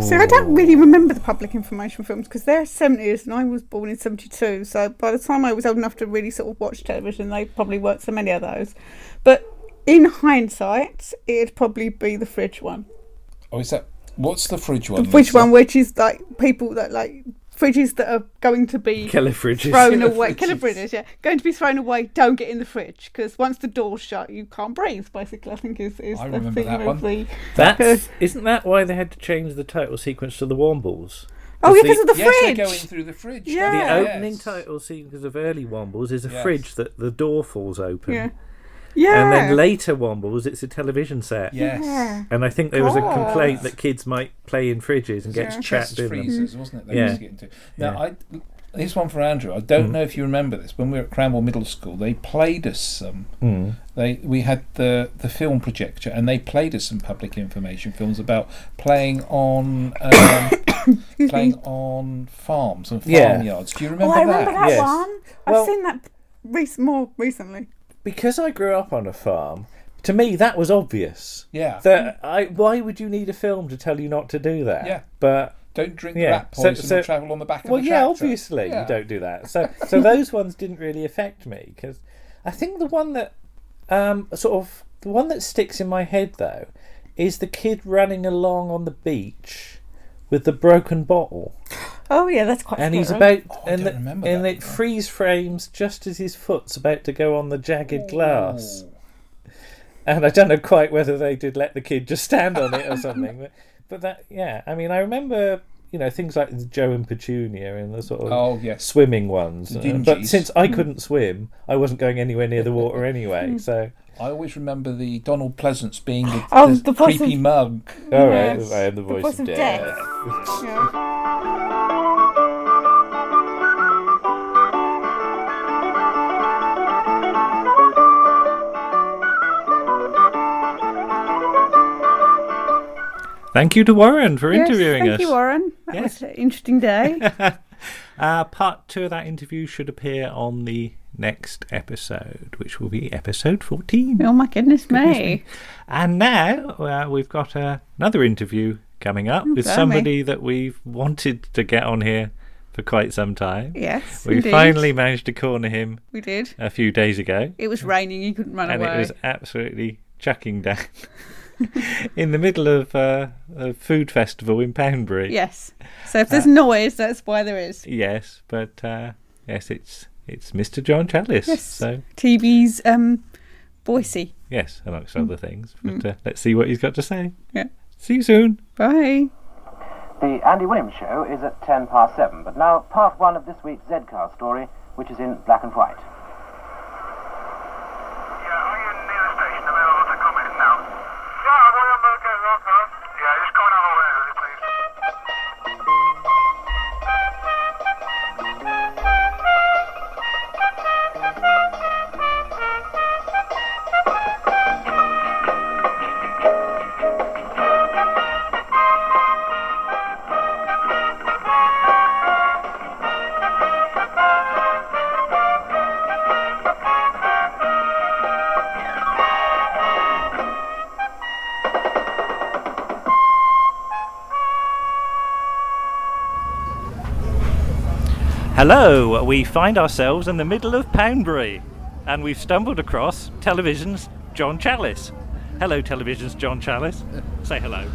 Speaker 5: See, I don't really remember the public information films because they're 70s and I was born in 72. So by the time I was old enough to really sort of watch television, they probably weren't so many of those. But in hindsight, it'd probably be the fridge one.
Speaker 10: Oh, is that what's the fridge one?
Speaker 5: The
Speaker 10: one?
Speaker 5: fridge one, which is like people that like fridges that are going to be
Speaker 1: Killer fridges.
Speaker 5: thrown
Speaker 10: Killer
Speaker 5: away.
Speaker 10: fridges.
Speaker 5: Killer fridges, yeah, going to be thrown away. Don't get in the fridge because once the door's shut, you can't breathe. Basically, I think is is
Speaker 10: I
Speaker 5: the
Speaker 10: remember
Speaker 5: thing
Speaker 10: that
Speaker 5: of
Speaker 10: one.
Speaker 5: the.
Speaker 1: That's isn't that why they had to change the title sequence to the Wombles?
Speaker 5: Oh, yeah,
Speaker 1: the-
Speaker 5: because of the
Speaker 10: yes,
Speaker 5: fridge.
Speaker 10: they're going through the fridge.
Speaker 5: Yeah.
Speaker 1: The opening
Speaker 10: Yes.
Speaker 1: title sequence of early Wombles is a
Speaker 10: Yes.
Speaker 1: fridge that the door falls open.
Speaker 5: Yeah. Yeah.
Speaker 1: And then later Wombles, it's a television set.
Speaker 10: Yes.
Speaker 5: Yeah.
Speaker 1: And I think there was a complaint that kids might play in fridges and get
Speaker 5: Yeah.
Speaker 1: trapped
Speaker 10: Chest
Speaker 1: in them.
Speaker 10: freezers, wasn't it? They
Speaker 1: Yeah.
Speaker 10: used to get into. Now,
Speaker 1: Yeah.
Speaker 10: I this one for Andrew. I don't know if you remember this. When we were at Cranwell Middle School, they played us some.
Speaker 1: Mm.
Speaker 10: They we had the the film projector, and they played us some public information films about playing on um, playing on farms and
Speaker 1: Yeah.
Speaker 10: farmyards. Do you remember?
Speaker 5: Oh,
Speaker 10: remember
Speaker 5: I
Speaker 10: that?
Speaker 5: remember that
Speaker 1: Yes.
Speaker 5: one. I've seen that rec- more recently.
Speaker 1: Because I grew up on a farm, to me that was obvious.
Speaker 10: Yeah.
Speaker 1: That I why would you need a film to tell you not to do that?
Speaker 10: Yeah.
Speaker 1: But
Speaker 10: Don't drink
Speaker 1: Yeah,
Speaker 10: rat poison
Speaker 1: so-
Speaker 10: or travel on the back of
Speaker 1: well,
Speaker 10: a
Speaker 1: yeah,
Speaker 10: tractor.
Speaker 1: obviously
Speaker 10: Yeah.
Speaker 1: you don't do that. So, so those ones didn't really affect me because I think the one that, um, sort of the one that sticks in my head though, is the kid running along on the beach with the broken bottle,
Speaker 5: Oh yeah, that's quite.
Speaker 1: and he's
Speaker 5: scary.
Speaker 1: about,
Speaker 10: Oh, I
Speaker 1: and,
Speaker 10: don't
Speaker 1: the-
Speaker 10: remember
Speaker 1: and
Speaker 10: that,
Speaker 1: it freeze frames just as his foot's about to go on the jagged glass. And I don't know quite whether they did let the kid just stand on it or something, but, but that, yeah, I mean, I remember. You know things like Joe and Petunia and the sort of
Speaker 10: Oh yes.
Speaker 1: swimming ones. Uh, but since I couldn't swim, I wasn't going anywhere near the water anyway. So,
Speaker 10: I always remember the Donald Pleasence being the,
Speaker 5: Oh,
Speaker 10: the
Speaker 5: the
Speaker 10: creepy
Speaker 5: of-
Speaker 10: monk.
Speaker 1: all right,
Speaker 5: Yes.
Speaker 1: I am the voice,
Speaker 5: voice
Speaker 1: of,
Speaker 5: of
Speaker 1: death.
Speaker 5: death. Yeah.
Speaker 1: Thank you to Warren for
Speaker 5: Yes,
Speaker 1: interviewing
Speaker 5: thank
Speaker 1: us.
Speaker 5: Thank you, Warren. That
Speaker 1: Yes.
Speaker 5: was an interesting day.
Speaker 1: Uh, part two of that interview should appear on the next episode, which will be episode 14.
Speaker 5: oh my goodness
Speaker 1: Goodness
Speaker 5: me.
Speaker 1: me. And now uh, we've got uh, another interview coming up with
Speaker 5: blimey.
Speaker 1: somebody that we've wanted to get on here for quite some time.
Speaker 5: Yes,
Speaker 1: We
Speaker 5: indeed.
Speaker 1: finally managed to corner him
Speaker 5: We did.
Speaker 1: a few days ago.
Speaker 5: It was raining. You couldn't run
Speaker 1: and
Speaker 5: away.
Speaker 1: it was absolutely chucking down in the middle of uh, a food festival in Poundbury.
Speaker 5: Yes. So if there's
Speaker 1: Uh,
Speaker 5: noise, that's why there is.
Speaker 1: Yes, but uh, yes, it's it's Mr. John Challis.
Speaker 5: Yes.
Speaker 1: So
Speaker 5: TV's um, Boycie.
Speaker 1: yes, amongst
Speaker 5: Mm.
Speaker 1: other things. But uh, let's see what he's got to say.
Speaker 5: Yeah.
Speaker 1: See you soon.
Speaker 5: Bye.
Speaker 12: The Andy Williams show is at 10 past 7, but now part one of this week's Z-Car story, which is in black and white.
Speaker 1: Hello, we find ourselves in the middle of Poundbury and we've stumbled across television's John Challis. Hello, television's John Challis. Say hello.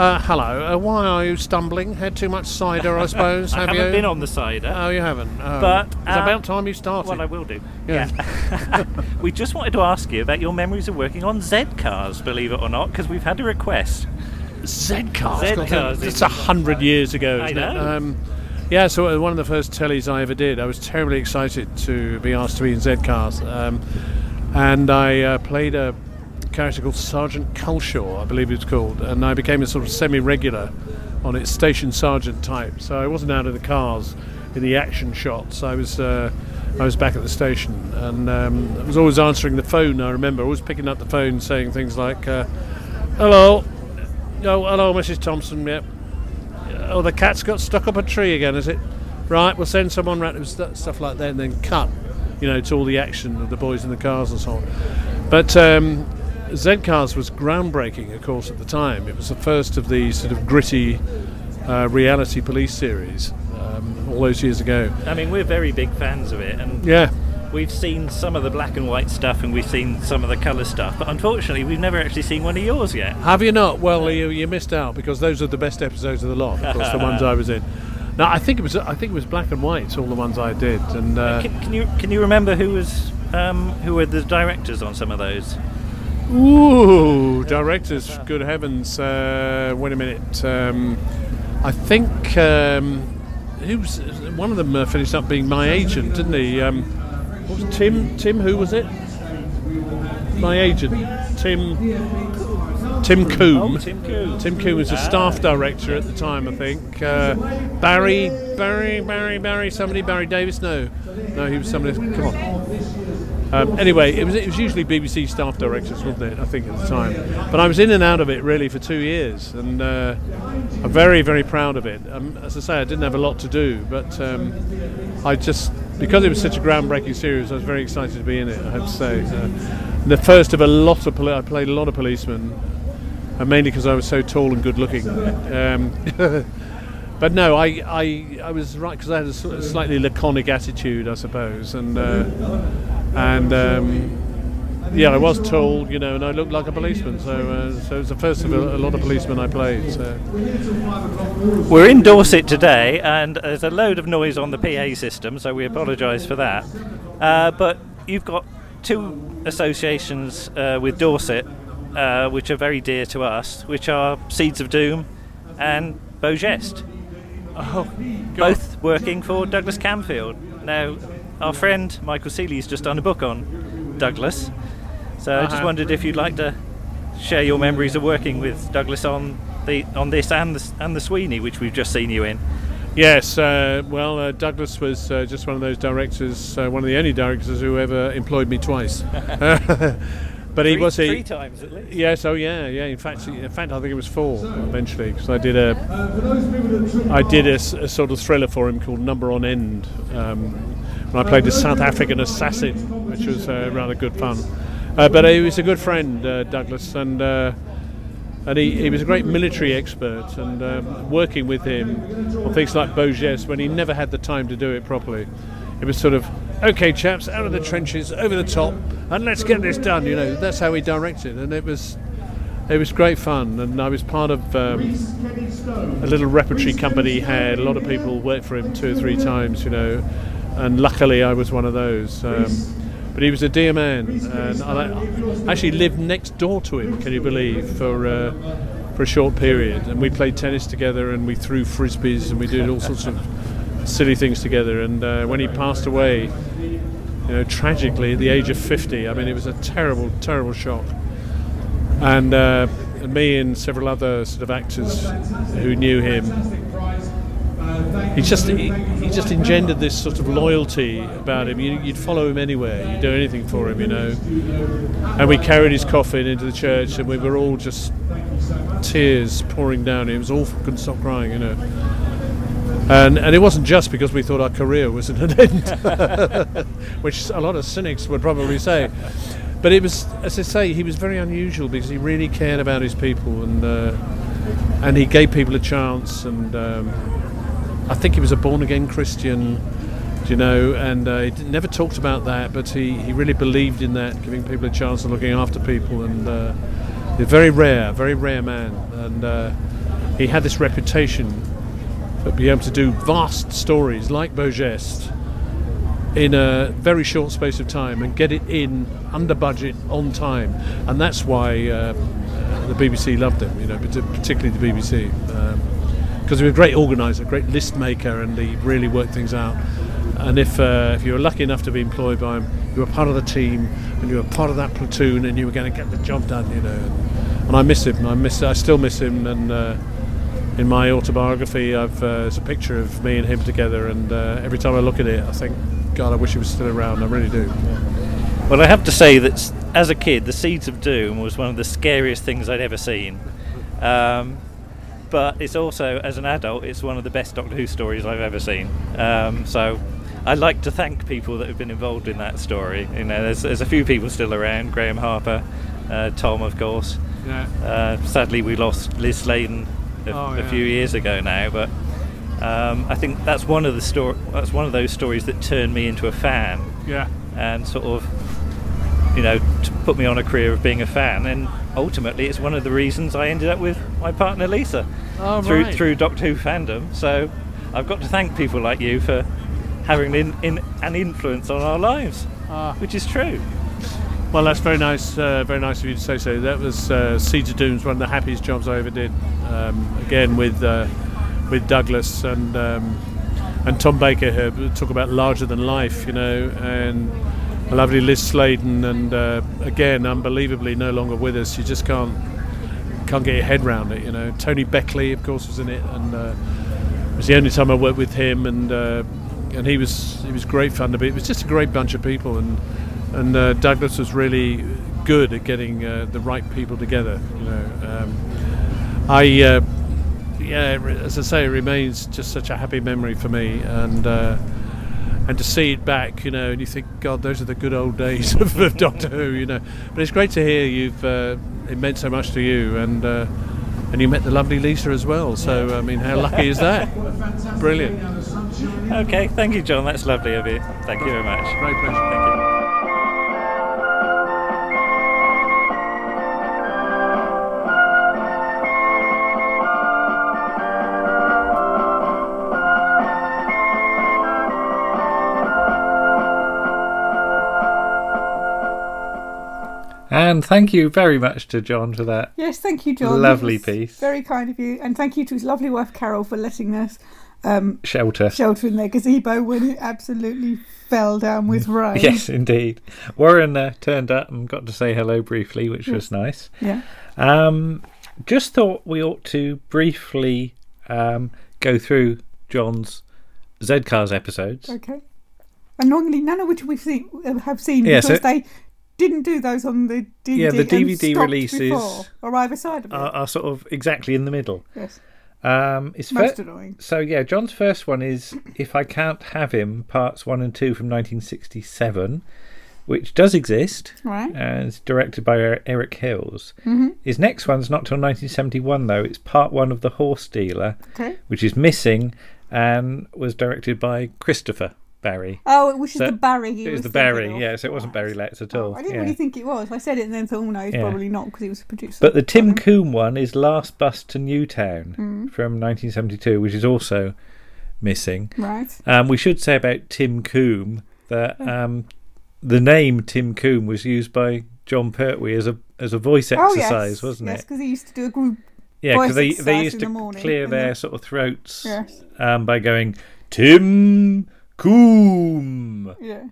Speaker 14: Uh, hello. Uh, why are you stumbling? Had too much cider, I suppose.
Speaker 1: I
Speaker 14: have
Speaker 1: haven't
Speaker 14: you?
Speaker 1: been on the cider.
Speaker 14: Oh, you haven't. Oh.
Speaker 1: But,
Speaker 14: it's
Speaker 1: um,
Speaker 14: about time you started.
Speaker 1: Well, I will do.
Speaker 14: Yeah.
Speaker 1: Yeah. we just wanted to ask you about your memories of working on Z cars, believe it or not, because we've had a request.
Speaker 14: Z cars.
Speaker 1: Z cars.
Speaker 14: It's a hundred years ago.
Speaker 1: I
Speaker 14: Isn't It?
Speaker 1: know.
Speaker 14: Um, yeah, so uh, one of the first tellies I ever did, I was terribly excited to be asked to be in Z Cars, um, and I uh, played a character called Sergeant Culshaw, I believe it's called, and I became a sort of semi-regular on its station sergeant type. So I wasn't out of the cars in the action shots. I was uh, I was back at the station, and um, I was always answering the phone. I remember always picking up the phone, saying things like, uh, "Hello, oh hello, Mrs. Thompson, yep." Oh, the cat's got stuck up a tree again, is it? Right, we'll send someone round. It was st- stuff like that, and then cut, you know, to all the action of the boys in the cars and so on. But um, Z Cars was groundbreaking, of course, at the time. It was the first of these sort of gritty uh, reality police series um, all those years ago.
Speaker 1: I mean, we're very big fans of it, and
Speaker 14: Yeah.
Speaker 1: We've seen some of the black and white stuff, and we've seen some of the colour stuff. But unfortunately, we've never actually seen one of yours yet.
Speaker 14: Have you not? Well, you, you missed out because those are the best episodes of the lot. Of course, the ones I was in. No, I think it was. I think it was black and white. All the ones I did, and uh,
Speaker 1: Can, can you can you remember who was um, who were the directors on some of those?
Speaker 14: Ooh, directors! Good heavens! Uh, wait a minute. Um, I think um, who's one of them uh, finished up being my agent, didn't he? Um, was Tim? Tim? Who was it? My agent, Tim. Tim Coombe.
Speaker 1: Oh, Tim Coombe.
Speaker 14: Tim Coombe was the
Speaker 1: Ah.
Speaker 14: staff director at the time, I think. Uh, Barry, Barry, Barry, Barry, somebody, Barry Davis? No, no, he was somebody. Come on. Um, anyway, it was it was usually BBC staff directors, wasn't it? I think at the time. But I was in and out of it really for two years, and uh, I'm very very proud of it. Um, as I say, I didn't have a lot to do, but um, I just because it was such a groundbreaking series, I was very excited to be in it. I have to say, uh, the first of a lot of poli- I played a lot of policemen, and mainly because I was so tall and good looking. Um, but no, I, I, I was right because I had a slightly laconic attitude, I suppose, and uh, and um, yeah, I was tall, you know, and I looked like a policeman. So uh, so it was the first of a, a lot of policemen I played. So.
Speaker 1: We're in Dorset today, and there's a load of noise on the PA system, so we apologise for that. Uh, but you've got two associations uh, with Dorset, uh, which are very dear to us, which are Seeds of Doom and Beau Geste.
Speaker 14: Oh,
Speaker 1: both working for Douglas Camfield. Now, our friend Michael Seely's just done a book on Douglas, so I just
Speaker 14: Uh-huh.
Speaker 1: wondered if you'd like to share your memories of working with Douglas on the on this and the, and the Sweeney, which we've just seen you in.
Speaker 14: Yes, uh, well, uh, Douglas was uh, just one of those directors, uh, one of the only directors who ever employed me twice. but he was he,
Speaker 1: three times at least.
Speaker 14: Yes, oh yeah, yeah. In fact, in fact, I think it was four eventually because I did a, I did a, s- a sort of thriller for him called Number on End. Um, when I played a South African assassin, which was uh, rather good fun. Uh, but he was a good friend, uh, Douglas, and. Uh, and he, he was a great military expert, and um, working with him on things like Beau Geste when he never had the time to do it properly. It was sort of, okay, chaps, out of the trenches, over the top, and let's get this done. You know, that's how he directed, and it was it was great fun. And I was part of um, a little repertory company. He had a lot of people work for him two or three times. You know, and luckily I was one of those. Um, but he was a dear man, and I actually lived next door to him. Can you believe? For uh, for a short period, and we played tennis together, and we threw frisbees, and we did all sorts of silly things together. And uh, when he passed away, you know, tragically at the age of 50, I mean, it was a terrible, terrible shock. And uh, me and several other sort of actors who knew him, he just he, he just engendered this sort of loyalty about him. You, you'd follow him anywhere, you'd do anything for him, you know. And we carried his coffin into the church, and we were all just tears pouring down. It was awful, couldn't stop crying, you know. And, and it wasn't just because we thought our career was at an end, which a lot of cynics would probably say. But it was, as I say, he was very unusual because he really cared about his people and uh, and he gave people a chance. And um, I think he was a born again Christian. You know? And uh, he never talked about that, but he, he really believed in that, giving people a chance and looking after people. And uh, he's very rare, very rare man. And uh, he had this reputation for being able to do vast stories like Beau Geste in a very short space of time and get it in under budget on time. And that's why uh, the BBC loved him, you know, particularly the BBC. Because he was a great organiser, great list maker, and he really worked things out. And if uh, if you were lucky enough to be employed by him, you were part of the team and you were part of that platoon, and you were going to get the job done, you know. And I miss him. I miss. I still miss him. And uh, in my autobiography, I've uh, there's a picture of me and him together. And uh, every time I look at it, I think, God, I wish he was still around. I really do.
Speaker 1: Well, I have to say that as a kid, The Seeds of Doom was one of the scariest things I'd ever seen. Um, but it's also, as an adult, it's one of the best Doctor Who stories I've ever seen. Um, so I'd like to thank people that have been involved in that story. You know, there's, there's a few people still around. Graeme Harper, uh, Tom, of course.
Speaker 14: Yeah.
Speaker 1: Uh, sadly, we lost Liz Sladen a,
Speaker 14: Oh,
Speaker 1: a few years ago now, but um, I think that's one of the sto- That's one of those stories that turned me into a fan
Speaker 14: Yeah.
Speaker 1: and sort of you know to put me on a career of being a fan and ultimately it's one of the reasons I ended up with my partner Lisa
Speaker 14: Oh,
Speaker 1: through
Speaker 14: right.
Speaker 1: through Doctor Who fandom so I've got to thank people like you for having an, in, an influence on our lives
Speaker 14: Ah.
Speaker 1: which is true
Speaker 14: Well, that's very nice. Uh, very nice of you to say so. That was uh, Seeds of Doom's one of the happiest jobs I ever did. Um, again with uh, with Douglas and um, and Tom Baker here. Talk about larger than life, you know, and a lovely Liz Sladen, and uh, again, unbelievably, no longer with us. You just can't can't get your head round it, you know. Tony Beckley, of course, was in it, and uh, it was the only time I worked with him, and uh, and he was he was great fun to be. It was just a great bunch of people, and and uh, Douglas was really good at getting uh, the right people together. You know, um, I uh, yeah, as I say, it remains just such a happy memory for me, and. And to see it back, you know, and you think, God, those are the good old days of, of Doctor Who, you know. But it's great to hear you've uh, it meant so much to you, and uh, and you met the lovely Lisa as well. So I mean, how lucky is that? Brilliant.
Speaker 1: okay thank you John that's lovely of you thank you very much
Speaker 14: great pleasure
Speaker 1: thank you And thank you very much to John for that.
Speaker 5: Yes, thank you, John.
Speaker 1: Lovely piece.
Speaker 5: Very kind of you, and thank you to his lovely wife Carol for letting us um,
Speaker 1: Shelter.
Speaker 5: shelter in their gazebo when it absolutely fell down with rain.
Speaker 1: Yes, indeed. Warren uh, turned up and got to say hello briefly, which was nice.
Speaker 5: Yeah.
Speaker 1: Um, just thought we ought to briefly um, go through John's Z Cars episodes.
Speaker 5: Okay. And normally none of which we've seen uh, have seen
Speaker 1: Yeah,
Speaker 5: because
Speaker 1: so-
Speaker 5: they didn't do those on the DVD.
Speaker 1: Yeah, the DVD releases
Speaker 5: or either side of it.
Speaker 1: Are, are sort of exactly in the middle.
Speaker 5: Yes.
Speaker 1: Um, it's
Speaker 5: Most
Speaker 1: fir-
Speaker 5: annoying.
Speaker 1: So yeah, John's first one is "If I Can't Have Him," parts one and two from 1967, which does exist.
Speaker 5: Right.
Speaker 1: And it's directed by Er- Eric Hills.
Speaker 5: Mhm.
Speaker 1: His next one's not till 1971 though. It's part one of The Horse Dealer,
Speaker 5: Okay.
Speaker 1: which is missing and was directed by Christopher Barry.
Speaker 5: Oh, which is the Barry he
Speaker 1: It was
Speaker 5: was
Speaker 1: the Barry,
Speaker 5: of.
Speaker 1: yeah. So it wasn't Barry Letts at all.
Speaker 5: I didn't
Speaker 1: yeah.
Speaker 5: really think it was. I said it and then thought, oh, no, it's
Speaker 1: Yeah.
Speaker 5: probably not because he was a producer.
Speaker 1: But the Tim Coombe one is Last Bus to Newtown
Speaker 5: Mm.
Speaker 1: from 1972, which is also missing.
Speaker 5: Right.
Speaker 1: Um, we should say about Tim Coombe that um, the name Tim Coombe was used by Jon Pertwee as a as a voice
Speaker 5: oh,
Speaker 1: exercise,
Speaker 5: yes.
Speaker 1: wasn't
Speaker 5: yes,
Speaker 1: it?
Speaker 5: Yes, because he used to do a group.
Speaker 1: Yeah, because they, they used
Speaker 5: in
Speaker 1: to
Speaker 5: morning,
Speaker 1: clear their sort of throats
Speaker 5: Yes.
Speaker 1: um, by going Tim Coombe,
Speaker 5: Yeah.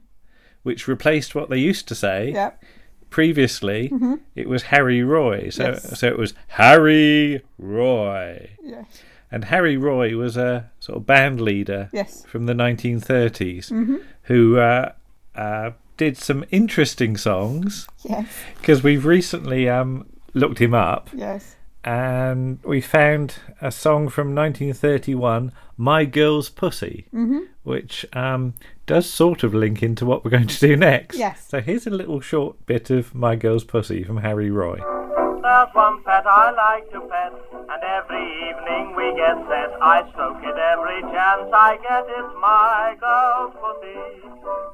Speaker 1: which replaced what they used to say.
Speaker 5: Yep.
Speaker 1: Previously,
Speaker 5: Mhm.
Speaker 1: it was Harry Roy, so
Speaker 5: Yes.
Speaker 1: so it was Harry Roy.
Speaker 5: Yes.
Speaker 1: And Harry Roy was a sort of band leader
Speaker 5: Yes.
Speaker 1: from the 1930s
Speaker 5: Mhm.
Speaker 1: who uh, uh, did some interesting songs.
Speaker 5: Yes.
Speaker 1: Because we've recently um, looked him up
Speaker 5: Yes.
Speaker 1: and we found a song from 1931, My Girl's Pussy,
Speaker 5: Mhm.
Speaker 1: Which um, does sort of link into what we're going to do next.
Speaker 5: Yes.
Speaker 1: So here's a little short bit of My Girl's Pussy from Harry Roy.
Speaker 15: There's one pet I like to pet, and every evening we get set. I stroke it every chance I get. It's my girl's pussy.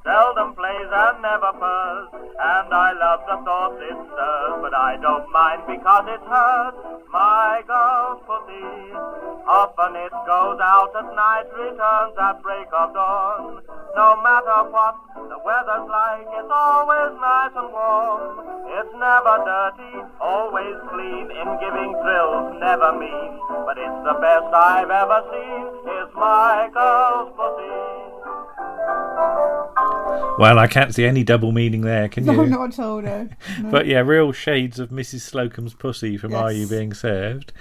Speaker 15: Seldom plays and never purrs. And I love the thought it stirs, but I don't mind because it hurts. My girl's pussy. Often it goes out at night, returns at break of dawn. No matter what the weather's like, it's always nice and warm. It's never dirty, always clean, in giving thrills, never mean. But it's the best I've ever seen, is my girl's pussy.
Speaker 1: Well, I can't see any double meaning there, can you?
Speaker 5: No, not at all, no. No.
Speaker 1: But yeah, real shades of Mrs. Slocombe's pussy from Are You Being Served?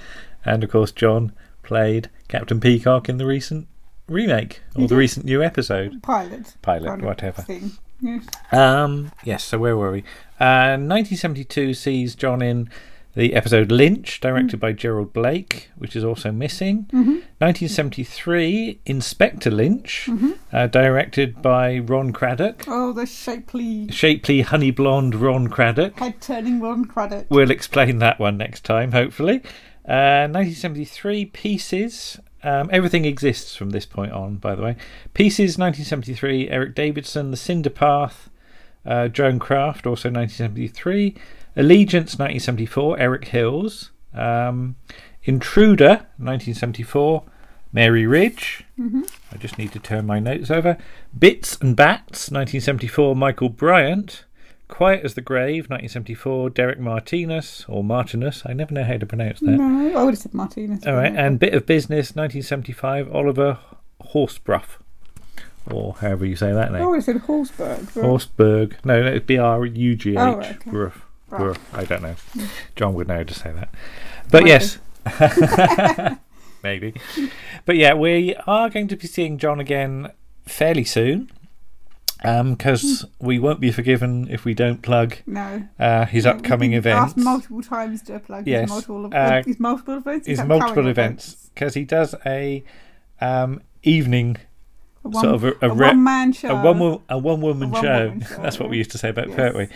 Speaker 1: And of course, John played Captain Peacock in the recent remake or
Speaker 5: He
Speaker 1: the
Speaker 5: did.
Speaker 1: recent new episode.
Speaker 5: Pilot.
Speaker 1: Pilot, whatever.
Speaker 5: Thing. Yes.
Speaker 1: Um, yes, so where were we? Uh, 1972 sees John in the episode Lynch, directed by Gerald Blake, which is also missing.
Speaker 5: Mhm.
Speaker 1: 1973, Inspector Lynch,
Speaker 5: Mhm.
Speaker 1: uh, directed by Ron Craddock.
Speaker 5: Oh, the shapely,
Speaker 1: Shapely, honey blonde Ron Craddock.
Speaker 5: head turning Ron Craddock.
Speaker 1: We'll explain that one next time, hopefully. Uh, 1973, Pieces. Um, everything exists from this point on, by the way. Pieces, 1973, Eric Davidson, The Cinder Path, uh, Joan Craft, also 1973. Allegiance, 1974, Eric Hills. Um, Intruder, 1974, Mary Ridge.
Speaker 5: Mhm.
Speaker 1: I just need to turn my notes over. Bits and Bats, 1974, Michael Bryant. Quiet as the Grave, 1974, Derek Martinez, or Martinus. I never know how to pronounce that.
Speaker 5: No, I would have said Martinez.
Speaker 1: All right, and Bit of Business, 1975, Oliver Horsbruff, or however you say that
Speaker 5: I
Speaker 1: name.
Speaker 5: would have said Horseberg. but-
Speaker 1: Horsberg. No, no, it's B R U G H.
Speaker 5: Oh, right, okay.
Speaker 1: Bruff.
Speaker 5: Right.
Speaker 1: I don't know. John would know how to say that. But
Speaker 5: Might
Speaker 1: yes. Maybe. But yeah, we are going to be seeing John again fairly soon. Because we won't be forgiven if we don't plug
Speaker 5: No.
Speaker 1: uh, his upcoming events.
Speaker 5: Asked multiple times to plug
Speaker 1: Yes,
Speaker 5: his multiple,
Speaker 1: uh,
Speaker 5: his multiple events.
Speaker 1: his
Speaker 5: upcoming
Speaker 1: multiple events because he does a um, evening
Speaker 5: one-
Speaker 1: sort of a,
Speaker 5: a
Speaker 1: re-
Speaker 5: one-man show.
Speaker 1: a one, a one woman
Speaker 5: A
Speaker 1: show.
Speaker 5: one-woman show,
Speaker 1: That's what we used to say about
Speaker 5: Yes.
Speaker 1: Pertwee.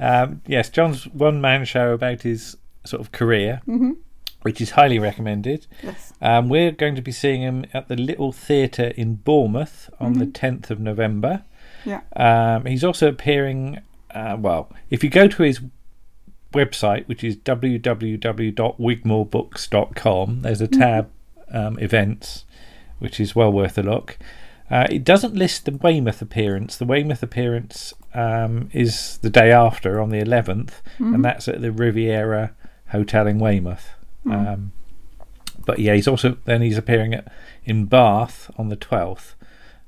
Speaker 1: Um, yes, John's one man show about his sort of career,
Speaker 5: Mhm.
Speaker 1: which is highly recommended.
Speaker 5: Yes.
Speaker 1: Um, we're going to be seeing him at the Little Theatre in Bournemouth on the
Speaker 5: Mhm.
Speaker 1: 10th of November.
Speaker 5: Yeah.
Speaker 1: Um, he's also appearing. Uh, well, if you go to his website, which is www.wigmorebooks.com, there's a
Speaker 5: Mhm.
Speaker 1: tab um, events, which is well worth a look. Uh, it doesn't list the Weymouth appearance. The Weymouth appearance um, is the day after, on the 11th,
Speaker 5: Mhm.
Speaker 1: and that's at the Riviera Hotel in Weymouth.
Speaker 5: Mm.
Speaker 1: Um, but yeah, he's also then he's appearing at in Bath on the 12th.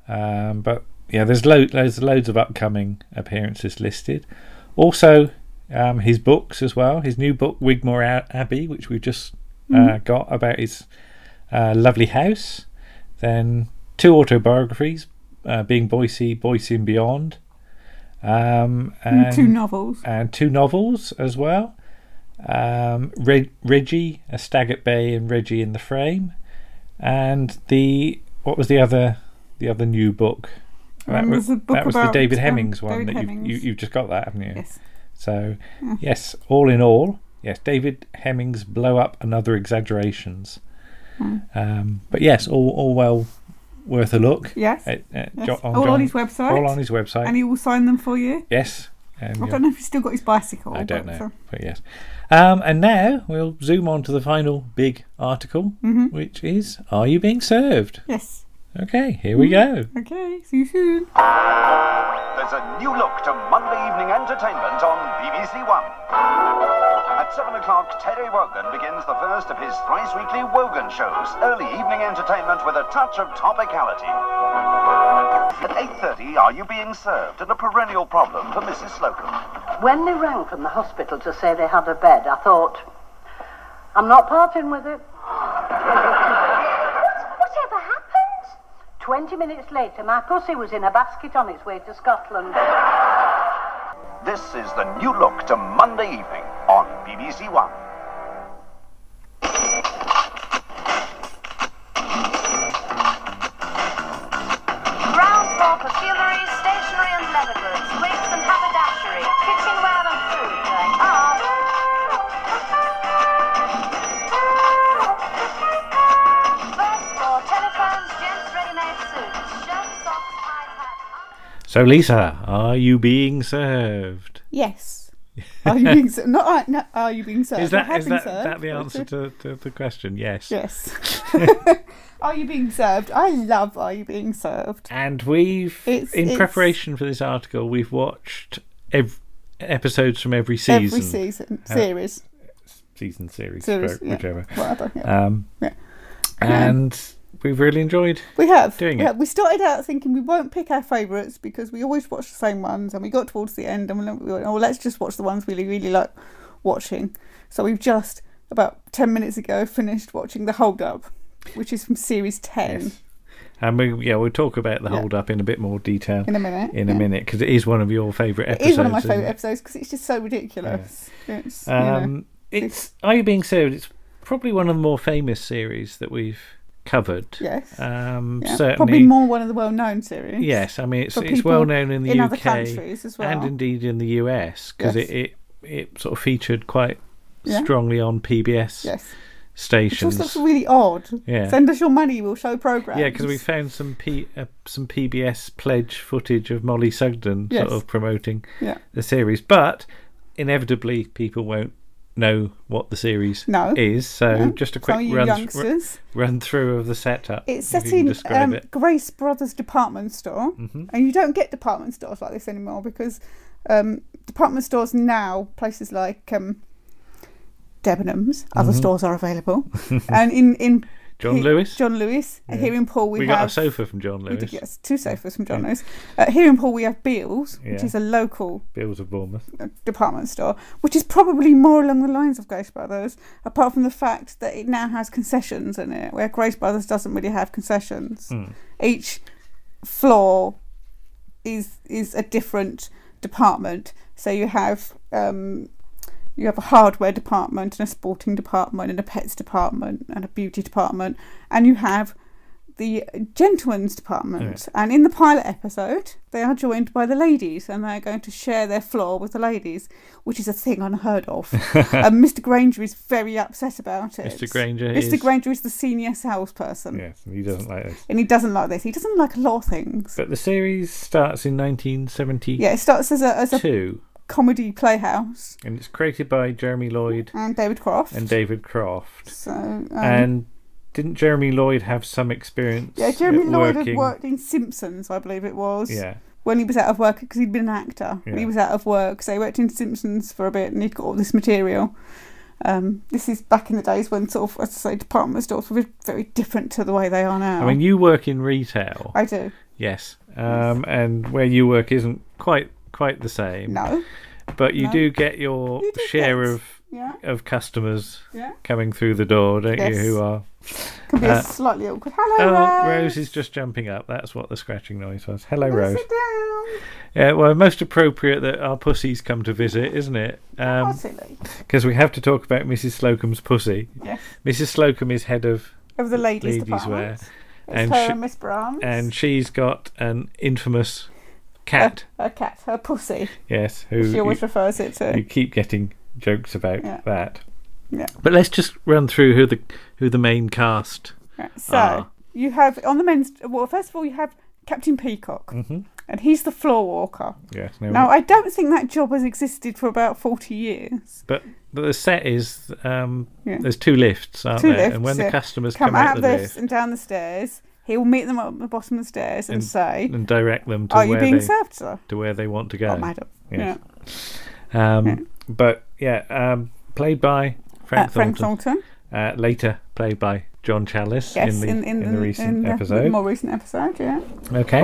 Speaker 1: Um, but yeah, there's lo- there's loads of upcoming appearances listed. Also, um, his books as well. His new book, Wigmore Abbey, which we've just uh,
Speaker 5: Mhm.
Speaker 1: got about his uh, lovely house. Then two autobiographies, uh, being Boycie, Boycie and Beyond. Um,
Speaker 5: And two novels.
Speaker 1: and two novels as well. Um, Reg- Reggie, A Stag at Bay, and Reggie in the Frame, and the what was the other the other new book? That, was,
Speaker 5: a book
Speaker 1: that was the David
Speaker 5: um,
Speaker 1: Hemmings one
Speaker 5: David
Speaker 1: that you've, you you've just got that, haven't you?
Speaker 5: Yes.
Speaker 1: So
Speaker 5: Yeah.
Speaker 1: yes, all in all, yes, David Hemmings blow up and other exaggerations.
Speaker 5: Hmm.
Speaker 1: Um, but yes, all all well worth a look.
Speaker 5: Yes.
Speaker 1: At- at
Speaker 5: Yes.
Speaker 1: Jo-
Speaker 5: all
Speaker 1: John-
Speaker 5: on his website.
Speaker 1: All on his website.
Speaker 5: And he will sign them for you.
Speaker 1: Yes. And
Speaker 5: I don't know if he's still got his bicycle.
Speaker 1: I don't
Speaker 5: but,
Speaker 1: know,
Speaker 5: uh,
Speaker 1: but yes. Um, and now we'll zoom on to the final big article,
Speaker 5: Mhm.
Speaker 1: which is Are You Being Served?
Speaker 5: Yes.
Speaker 1: Okay, here we go.
Speaker 5: Okay, see you soon.
Speaker 2: There's a new look to Monday evening entertainment on BBC One. At 7 o'clock, Terry Wogan begins the first of his thrice weekly Wogan shows, early evening entertainment with a touch of topicality. At 8.30, Are You Being Served? And a perennial problem for Mrs. Slocombe.
Speaker 3: When they rang from the hospital to say they had a bed, I thought, I'm not parting with it.
Speaker 13: Whatever happened?
Speaker 3: Twenty minutes later, my pussy was in a basket on its way to Scotland.
Speaker 2: This is the new look to Monday evening on BBC One.
Speaker 1: So, Lisa, are you being served?
Speaker 5: Yes. Are you being served? Not, are- no, are you being served?
Speaker 1: Is that is that, that the answer to, to the question? Yes.
Speaker 5: Yes. are you being served? I love Are You Being Served?
Speaker 1: And we've,
Speaker 5: It's-
Speaker 1: in
Speaker 5: it's-
Speaker 1: preparation for this article, we've watched ev- episodes from every season.
Speaker 5: Every season.
Speaker 1: Uh,
Speaker 5: Series.
Speaker 1: season, series,
Speaker 5: Series,
Speaker 1: wh-
Speaker 5: yeah. Whatever, yeah.
Speaker 1: Um,
Speaker 5: Yeah.
Speaker 1: And we've really enjoyed
Speaker 5: We have.
Speaker 1: doing
Speaker 5: we,
Speaker 1: it.
Speaker 5: we started out thinking we won't pick our favourites because we always watch the same ones, and we got towards the end and we went, oh, let's just watch the ones we really, really like watching. So we've just, about 10 minutes ago, finished watching The Hold Up, which is from series 10.
Speaker 1: And we, yeah, we'll talk about the
Speaker 5: Yeah.
Speaker 1: hold up in a bit more detail
Speaker 5: In a minute,
Speaker 1: In a minute, because it is one of your favourite episodes.
Speaker 5: is one of my favourite
Speaker 1: it?
Speaker 5: episodes because it's just so ridiculous. It's, you know,
Speaker 1: Um, it's Are You Being Served? It's probably one of the more famous series that we've covered.
Speaker 5: Yes.
Speaker 1: Um,
Speaker 5: yeah,
Speaker 1: certainly.
Speaker 5: probably more one of the well-known series.
Speaker 1: Yes, I mean it's it's well known in the
Speaker 5: in
Speaker 1: UK
Speaker 5: other countries as well.
Speaker 1: and indeed in the US because
Speaker 5: Yes.
Speaker 1: it, it it sort of featured quite
Speaker 5: Yeah.
Speaker 1: strongly on PBS
Speaker 5: Yes.
Speaker 1: Stations.
Speaker 5: just looks really odd.
Speaker 1: Yeah.
Speaker 5: Send us your money, we'll show programs.
Speaker 1: Yeah, because we found some P, uh, some PBS pledge footage of Mollie Sugden
Speaker 5: Yes.
Speaker 1: sort of promoting
Speaker 5: Yeah.
Speaker 1: the series, but inevitably people won't know what the series
Speaker 5: No.
Speaker 1: is. So
Speaker 5: Yeah.
Speaker 1: just a quick run,
Speaker 5: youngsters.
Speaker 1: run through of the setup.
Speaker 5: It's set in um,
Speaker 1: it.
Speaker 5: Grace Brothers department store,
Speaker 1: Mhm.
Speaker 5: and you don't get department stores like this anymore because um, department stores now, places like um, Debenhams, other
Speaker 1: Mhm.
Speaker 5: stores are available, and in in
Speaker 1: John
Speaker 5: he-
Speaker 1: Lewis?
Speaker 5: John Lewis.
Speaker 1: Yeah.
Speaker 5: Here in Poole, we,
Speaker 1: We
Speaker 5: have
Speaker 1: got a sofa from John
Speaker 5: we
Speaker 1: Lewis.
Speaker 5: did, yes, two sofas from John Lewis. Uh, here in Poole, we have Beals, which
Speaker 1: Yeah.
Speaker 5: is a local
Speaker 1: Beals of Bournemouth.
Speaker 5: uh, department store, which is probably more along the lines of Grace Brothers, apart from the fact that it now has concessions in it, where Grace Brothers doesn't really have concessions.
Speaker 1: Hmm.
Speaker 5: Each floor is is a different department. So you have um, you have a hardware department and a sporting department and a pets department and a beauty department, and you have the gentlemen's department. And in the pilot episode, they are joined by the ladies, and they are going to share their floor with the ladies, which is a thing unheard of. and Mr. Granger is very upset about it.
Speaker 1: Mr. Granger
Speaker 5: Mr.
Speaker 1: is-
Speaker 5: Granger is the senior salesperson.
Speaker 1: Yes, and he doesn't like this.
Speaker 5: And he doesn't like this. He doesn't like a lot of things.
Speaker 1: But the series starts in 1970
Speaker 5: Yeah, it starts as a as a comedy playhouse
Speaker 1: and it's created by Jeremy Lloyd
Speaker 5: and David Croft.
Speaker 1: and David Croft.
Speaker 5: So um,
Speaker 1: and didn't Jeremy Lloyd have some experience?
Speaker 5: yeah, Jeremy Lloyd
Speaker 1: working?
Speaker 5: had worked in Simpsons, I believe it was.
Speaker 1: Yeah.
Speaker 5: When he was out of work, because he'd been an actor. When he was out of work, so he worked in Simpsons for a bit, and he'd got all this material. Um, this is back in the days when sort of, as I say, department stores were very different to the way they are now.
Speaker 1: I mean, you work in retail.
Speaker 5: I do.
Speaker 1: Yes, um, and where you work isn't quite quite the same.
Speaker 5: No.
Speaker 1: but you
Speaker 5: No.
Speaker 1: do get your
Speaker 5: You do
Speaker 1: share
Speaker 5: get-
Speaker 1: of
Speaker 5: yeah.
Speaker 1: of customers
Speaker 5: Yeah.
Speaker 1: coming through the door, don't
Speaker 5: Yes.
Speaker 1: you? Who are
Speaker 5: Can be
Speaker 1: uh,
Speaker 5: a slightly awkward. Hello,
Speaker 1: Oh,
Speaker 5: Rose.
Speaker 1: Rose is just jumping up. That's what the scratching noise was. Hello, Rose.
Speaker 5: Sit down.
Speaker 1: Yeah, well, most appropriate that our pussies come to visit, isn't it? Um. Because we have to talk about Mrs. Slocombe's pussy.
Speaker 5: Yes.
Speaker 1: Mrs. Slocum is head of
Speaker 5: Of the ladies,
Speaker 1: ladies'
Speaker 5: department.
Speaker 1: wear,
Speaker 5: It's
Speaker 1: and
Speaker 5: her
Speaker 1: she-
Speaker 5: and Miss Brahms.
Speaker 1: and she's got an infamous cat.
Speaker 5: a cat, a pussy.
Speaker 1: yes, who
Speaker 5: she always
Speaker 1: you,
Speaker 5: refers it to.
Speaker 1: you keep getting jokes about
Speaker 5: Yeah.
Speaker 1: that.
Speaker 5: Yeah.
Speaker 1: But let's just run through who the who the main cast
Speaker 5: Right, So
Speaker 1: are.
Speaker 5: you have on the men's. Well, first of all, you have Captain Peacock,
Speaker 1: Mhm.
Speaker 5: and he's the floor walker.
Speaker 1: Yes, no,
Speaker 5: Now, I don't think that job has existed for about forty years.
Speaker 1: But but the set is um,
Speaker 5: Yeah.
Speaker 1: there's two lifts, aren't
Speaker 5: Two
Speaker 1: there?
Speaker 5: lifts.
Speaker 1: and when the customers
Speaker 5: come,
Speaker 1: come,
Speaker 5: out
Speaker 1: the
Speaker 5: of
Speaker 1: lift
Speaker 5: this and down the stairs, he will meet them at the bottom of the stairs and,
Speaker 1: and
Speaker 5: say,
Speaker 1: and direct them to
Speaker 5: "Are you
Speaker 1: where
Speaker 5: being
Speaker 1: they,
Speaker 5: served, sir?"
Speaker 1: to where they want to go.
Speaker 5: Oh, madam.
Speaker 1: Yes. Um, But yeah, um, played by Frank
Speaker 5: Uh, Frank
Speaker 1: Thornton. Uh, later played by John Challis
Speaker 5: Yes,
Speaker 1: in the
Speaker 5: in, in,
Speaker 1: the recent
Speaker 5: in the
Speaker 1: episode.
Speaker 5: more recent episode, yeah.
Speaker 1: Okay,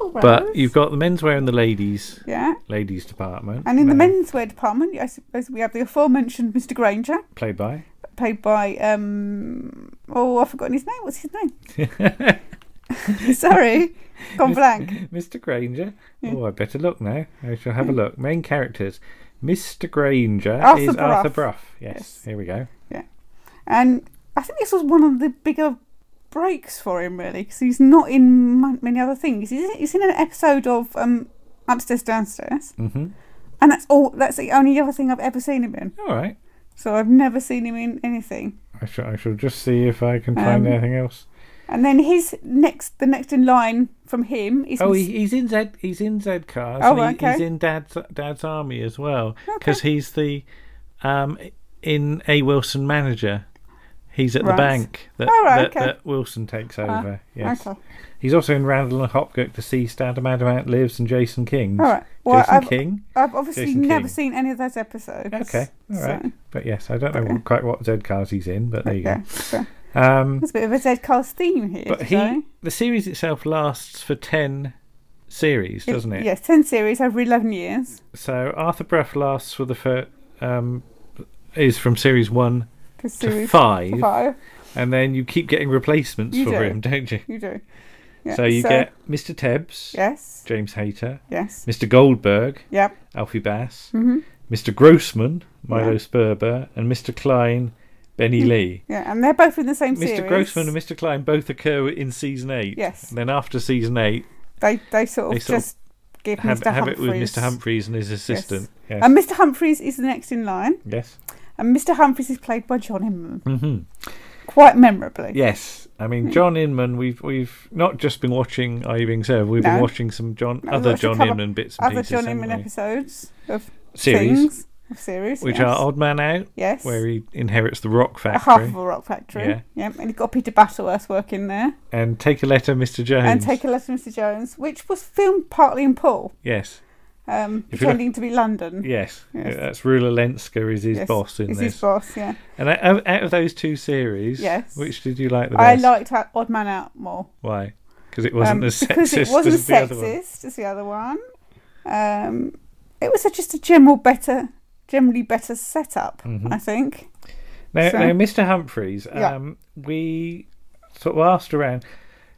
Speaker 5: Oh,
Speaker 1: but you've got the menswear and the ladies.
Speaker 5: Yeah.
Speaker 1: Ladies department.
Speaker 5: And in the menswear department, I suppose we have the aforementioned Mr. Granger,
Speaker 1: played by.
Speaker 5: played by um oh I've forgotten his name. What's his name? Sorry, gone blank.
Speaker 1: Mr. Granger.
Speaker 5: Yeah.
Speaker 1: Oh, I better look now. I shall have a look. Main characters. Mr. Granger
Speaker 5: Arthur
Speaker 1: is Arthur
Speaker 5: Brough.
Speaker 1: Brough. Yes, here we go.
Speaker 5: Yeah, and I think this was one of the bigger breaks for him really because he's not in many other things. He's, in an episode of um Upstairs Downstairs,
Speaker 1: hmm
Speaker 5: and that's all. That's the only other thing I've ever seen him in.
Speaker 1: All right.
Speaker 5: So I've never seen him in anything.
Speaker 1: I shall, I shall just see if I can find
Speaker 5: Um,
Speaker 1: anything else.
Speaker 5: And then his next, the next in line from him is.
Speaker 1: Oh, he, he's in Z. He's in Z cars.
Speaker 5: Oh,
Speaker 1: and he-
Speaker 5: okay.
Speaker 1: He's in Dad's Dad's army as well because he's the um in A Wilson manager. He's at the bank that,
Speaker 5: Oh, right,
Speaker 1: that,
Speaker 5: okay.
Speaker 1: that Wilson takes
Speaker 5: Ah,
Speaker 1: over. yes.
Speaker 5: okay.
Speaker 1: He's also in Randall and Hopkirk, Deceased, Adam Adamant Lives, and Jason King.
Speaker 5: All right. Well,
Speaker 1: Jason
Speaker 5: I've,
Speaker 1: King.
Speaker 5: I've obviously
Speaker 1: Jason
Speaker 5: never
Speaker 1: King.
Speaker 5: seen any of those episodes.
Speaker 1: Okay, all
Speaker 5: so-
Speaker 1: right. But yes, I don't know quite what Z cars he's in, but there you
Speaker 5: Okay,
Speaker 1: go.
Speaker 5: so-
Speaker 1: Um,
Speaker 5: There's a bit of a Z cars theme here.
Speaker 1: but
Speaker 5: today.
Speaker 1: he, the series itself lasts for ten series, doesn't it?
Speaker 5: Yes, 10 series over 11 years.
Speaker 1: So Arthur Brough lasts for the first, um, is from series one
Speaker 5: To
Speaker 1: to five,
Speaker 5: five.
Speaker 1: and then you keep getting replacements
Speaker 5: You
Speaker 1: for
Speaker 5: do.
Speaker 1: him, don't you?
Speaker 5: You do. Yeah,
Speaker 1: so you
Speaker 5: so-
Speaker 1: get Mr. Tebbs,
Speaker 5: Yes.
Speaker 1: James Hayter,
Speaker 5: Yes.
Speaker 1: Mr. Goldberg,
Speaker 5: Yep.
Speaker 1: Alfie Bass,
Speaker 5: Mhm.
Speaker 1: Mr. Grossman, Milo
Speaker 5: Yeah.
Speaker 1: Sperber, and Mr. Klein, Benny
Speaker 5: Mm.
Speaker 1: Lee.
Speaker 5: Yeah, and they're both in the same
Speaker 1: Mr.
Speaker 5: series.
Speaker 1: Grossman and Mr. Klein both occur in season eight.
Speaker 5: Yes.
Speaker 1: And then after season eight,
Speaker 5: They, they sort of
Speaker 1: they sort
Speaker 5: just
Speaker 1: of
Speaker 5: give
Speaker 1: have,
Speaker 5: Mr.
Speaker 1: have it with Mr. Humphries and his assistant. Yes.
Speaker 5: And Mr. Humphries is the next in line.
Speaker 1: Yes.
Speaker 5: And Mr. Humphries is played by John Inman.
Speaker 1: hmm
Speaker 5: Quite memorably.
Speaker 1: Yes, I mean
Speaker 5: Hmm.
Speaker 1: John Inman. We've we've not just been watching Are You Being Served. We've
Speaker 5: No.
Speaker 1: been watching some John other
Speaker 5: watched a
Speaker 1: John
Speaker 5: couple-
Speaker 1: Inman bits and pieces.
Speaker 5: Other
Speaker 1: pieces,
Speaker 5: John
Speaker 1: haven't
Speaker 5: Inman
Speaker 1: we?
Speaker 5: episodes of
Speaker 1: Series.
Speaker 5: things, of series,
Speaker 1: which
Speaker 5: yes.
Speaker 1: are Odd Man Out.
Speaker 5: Yes.
Speaker 1: where he inherits the rock
Speaker 5: A
Speaker 1: factory.
Speaker 5: half of a rock factory.
Speaker 1: Yeah,
Speaker 5: Yeah. And you've got Peter Butterworth working there.
Speaker 1: and Take a Letter, Mr. Jones.
Speaker 5: And Take a Letter, Mr. Jones, which was filmed partly in Poole,
Speaker 1: yes,
Speaker 5: um,
Speaker 1: If you look-
Speaker 5: pretending to be London.
Speaker 1: yes,
Speaker 5: Yes.
Speaker 1: That's Rula Lenska is his
Speaker 5: Yes,
Speaker 1: boss in
Speaker 5: is
Speaker 1: this.
Speaker 5: his boss, yeah.
Speaker 1: And out, out of those two series,
Speaker 5: Yes.
Speaker 1: which did you like the best?
Speaker 5: I liked Odd- Man Out more.
Speaker 1: Why? Because it wasn't
Speaker 5: Um,
Speaker 1: as sexist
Speaker 5: because it wasn't
Speaker 1: as the other
Speaker 5: sexist as the other one. Um, it was a, just a general better, generally better setup.
Speaker 1: Mhm.
Speaker 5: I think.
Speaker 1: Now,
Speaker 5: So-
Speaker 1: now, Mr. Humphries,
Speaker 5: Yeah.
Speaker 1: um, we sort of asked around.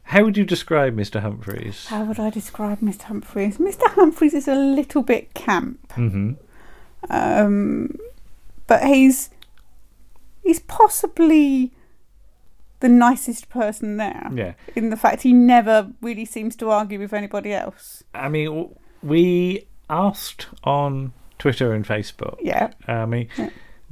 Speaker 1: How would you describe Mr. Humphries?
Speaker 5: How would I describe Mr. Humphries? Mr. Humphries is a little bit camp,
Speaker 1: hmm
Speaker 5: um, but he's he's possibly the nicest person there.
Speaker 1: Yeah.
Speaker 5: In the fact he never really seems to argue with anybody else.
Speaker 1: I mean, we asked on Twitter and Facebook.
Speaker 5: Yeah.
Speaker 1: I mean,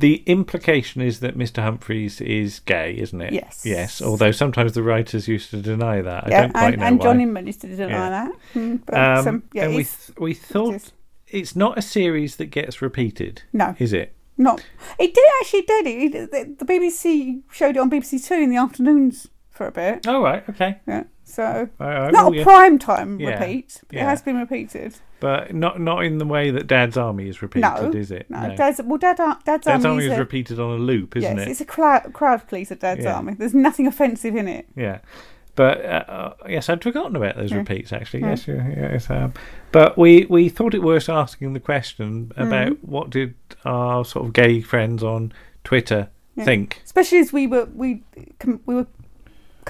Speaker 1: the implication is that Mr. Humphries is gay, isn't it?
Speaker 5: Yes.
Speaker 1: Yes. Although sometimes the writers used to deny that. I
Speaker 5: yeah,
Speaker 1: don't quite
Speaker 5: and,
Speaker 1: know
Speaker 5: and
Speaker 1: why.
Speaker 5: John Inman used to deny
Speaker 1: Yeah.
Speaker 5: that. Mm, but
Speaker 1: Um,
Speaker 5: some- yeah,
Speaker 1: and we th- we thought it's not a series that gets repeated.
Speaker 5: No.
Speaker 1: Is it?
Speaker 5: Not. It did actually did it. it. The, the BBC showed it on BBC Two in the afternoons for a bit.
Speaker 1: Oh right, okay.
Speaker 5: Yeah. So
Speaker 1: right,
Speaker 5: not
Speaker 1: well,
Speaker 5: a
Speaker 1: yeah.
Speaker 5: prime time
Speaker 1: Yeah,
Speaker 5: repeat. But
Speaker 1: yeah.
Speaker 5: It has been repeated.
Speaker 1: But not not in the way that Dad's Army is repeated,
Speaker 5: no,
Speaker 1: is it?
Speaker 5: No. Dad's, well, Dad, Dad's,
Speaker 1: Dad's
Speaker 5: Army,
Speaker 1: Army
Speaker 5: is a-
Speaker 1: repeated on a loop, isn't
Speaker 5: yes,
Speaker 1: it?
Speaker 5: it's a crowd, crowd pleaser. Dad's
Speaker 1: Yeah.
Speaker 5: Army. There's nothing offensive in it.
Speaker 1: Yeah, but uh, uh, yes, I'd forgotten about those repeats. Actually, yes, yeah, yes. Um, but we we thought it worth asking the question about
Speaker 5: Mhm.
Speaker 1: what did our sort of gay friends on Twitter think.
Speaker 5: Especially as we were we com- we were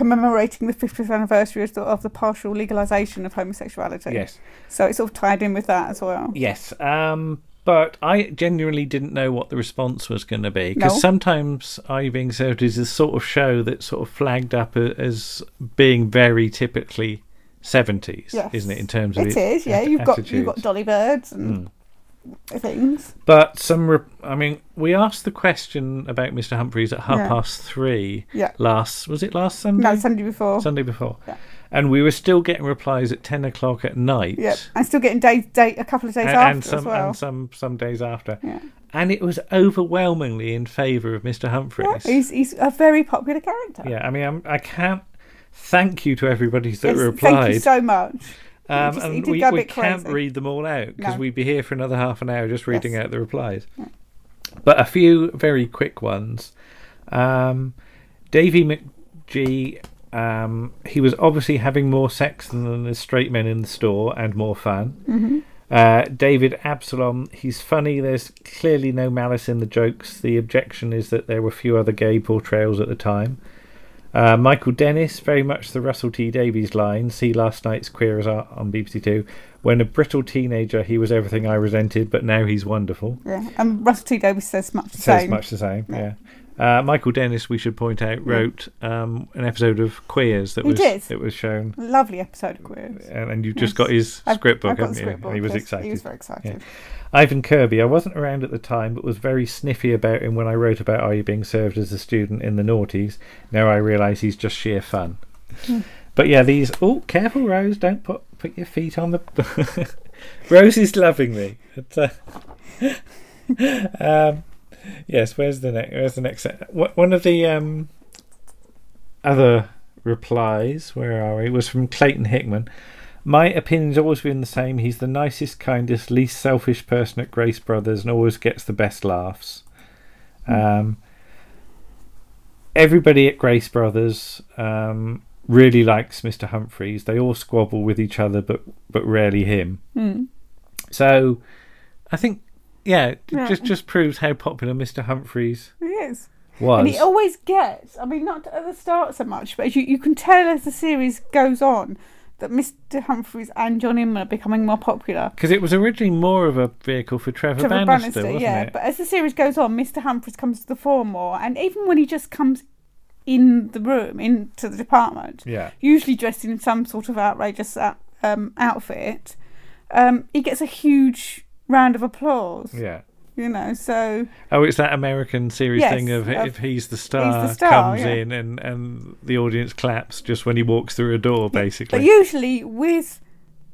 Speaker 5: commemorating the 50th anniversary of the, of the partial legalisation of homosexuality.
Speaker 1: Yes.
Speaker 5: So it's sort of tied in with that as well.
Speaker 1: Yes, um, but I genuinely didn't know what the response was going to be because
Speaker 5: No.
Speaker 1: sometimes Are You Being Served is a sort of show that's sort of flagged up as being very typically seventies,
Speaker 5: Yes.
Speaker 1: isn't it? In terms of
Speaker 5: It
Speaker 1: its
Speaker 5: is, yeah. You've got you've got. Dolly Birds and
Speaker 1: Mm.
Speaker 5: Things.
Speaker 1: But some, re- I mean, we asked the question about Mr. Humphries at half
Speaker 5: Yeah.
Speaker 1: past three.
Speaker 5: Yeah.
Speaker 1: Last was it last Sunday?
Speaker 5: No, Sunday before.
Speaker 1: Sunday before.
Speaker 5: Yeah.
Speaker 1: And we were still getting replies at ten o'clock at night.
Speaker 5: Yep. And still getting days, day, a couple of days
Speaker 1: and,
Speaker 5: after
Speaker 1: and some
Speaker 5: as well.
Speaker 1: and some some days after.
Speaker 5: Yeah.
Speaker 1: And it was overwhelmingly in favour of Mr. Humphries.
Speaker 5: He's, he's a very popular character.
Speaker 1: Yeah, I mean, I'm, I can't thank you to everybody that
Speaker 5: Yes,
Speaker 1: replied.
Speaker 5: Thank you so much.
Speaker 1: Um,
Speaker 5: just-
Speaker 1: and we, we can't read them all out because
Speaker 5: No.
Speaker 1: we'd be here for another half an hour just reading
Speaker 5: Yes.
Speaker 1: out the replies. But a few very quick ones. Um, Davy McGee, um, he was obviously having more sex than the straight men in the store and more fun.
Speaker 5: Mhm.
Speaker 1: Uh, David Absalom, he's funny. There's clearly no malice in the jokes. The objection is that there were few other gay portrayals at the time. Uh, Michael Dennis, very much the Russell T Davies line. See last night's Queer as Art on BBC Two. When a brittle teenager, he was everything I resented, but now he's wonderful.
Speaker 5: Yeah. And Russell T Davies says much the
Speaker 1: Says
Speaker 5: same.
Speaker 1: much the same. Yeah. Uh, Michael Dennis, we should point out, wrote um, an episode of Queers that
Speaker 5: He
Speaker 1: was
Speaker 5: did.
Speaker 1: that was shown,
Speaker 5: Lovely episode of Queers.
Speaker 1: and, and you've just got his
Speaker 5: I've-
Speaker 1: script book,
Speaker 5: I've
Speaker 1: haven't you? And he was
Speaker 5: yes.
Speaker 1: excited.
Speaker 5: He was very excited.
Speaker 1: Yeah. Ivan Kirby, I wasn't around at the time, but was very sniffy about him when I wrote about Are You Being Served as a student in the noughties. Now I realise he's just sheer fun. But yeah, these. Oh, careful, Rose! Don't put put your feet on the. Rose is loving me. But, uh, um, yes. Where's the next? Where's the next? One of the um, other replies. Where are we? Was from Clayton Hickman. My opinion's always been the same. He's the nicest, kindest, least selfish person at Grace Brothers, and always gets the best laughs. Um, everybody at Grace Brothers um, really likes Mr. Humphries. They all squabble with each other, but but rarely him.
Speaker 5: Mm.
Speaker 1: So, I think, yeah, just just proves how popular Mr. Humphries
Speaker 5: He is.
Speaker 1: was.
Speaker 5: And he always gets, I mean, not at the start so much, but you, you can tell as the series goes on that Mr. Humphries and John Inman are becoming more popular.
Speaker 1: Because it was originally more of a vehicle for Trevor,
Speaker 5: Trevor
Speaker 1: Bannister,
Speaker 5: Bannister,
Speaker 1: wasn't
Speaker 5: yeah.
Speaker 1: it?
Speaker 5: But as the series goes on, Mr. Humphries comes to the fore more, and even when he just comes in the room, into the department,
Speaker 1: Yeah.
Speaker 5: usually dressed in some sort of outrageous uh, um, outfit, um, he gets a huge round of applause.
Speaker 1: Yeah.
Speaker 5: You know, so
Speaker 1: Oh, it's that American series
Speaker 5: Yes,
Speaker 1: thing of,
Speaker 5: of
Speaker 1: if he's the star,
Speaker 5: star,
Speaker 1: comes
Speaker 5: yeah.
Speaker 1: in and, and the audience claps just when he walks through a door, basically.
Speaker 5: But usually with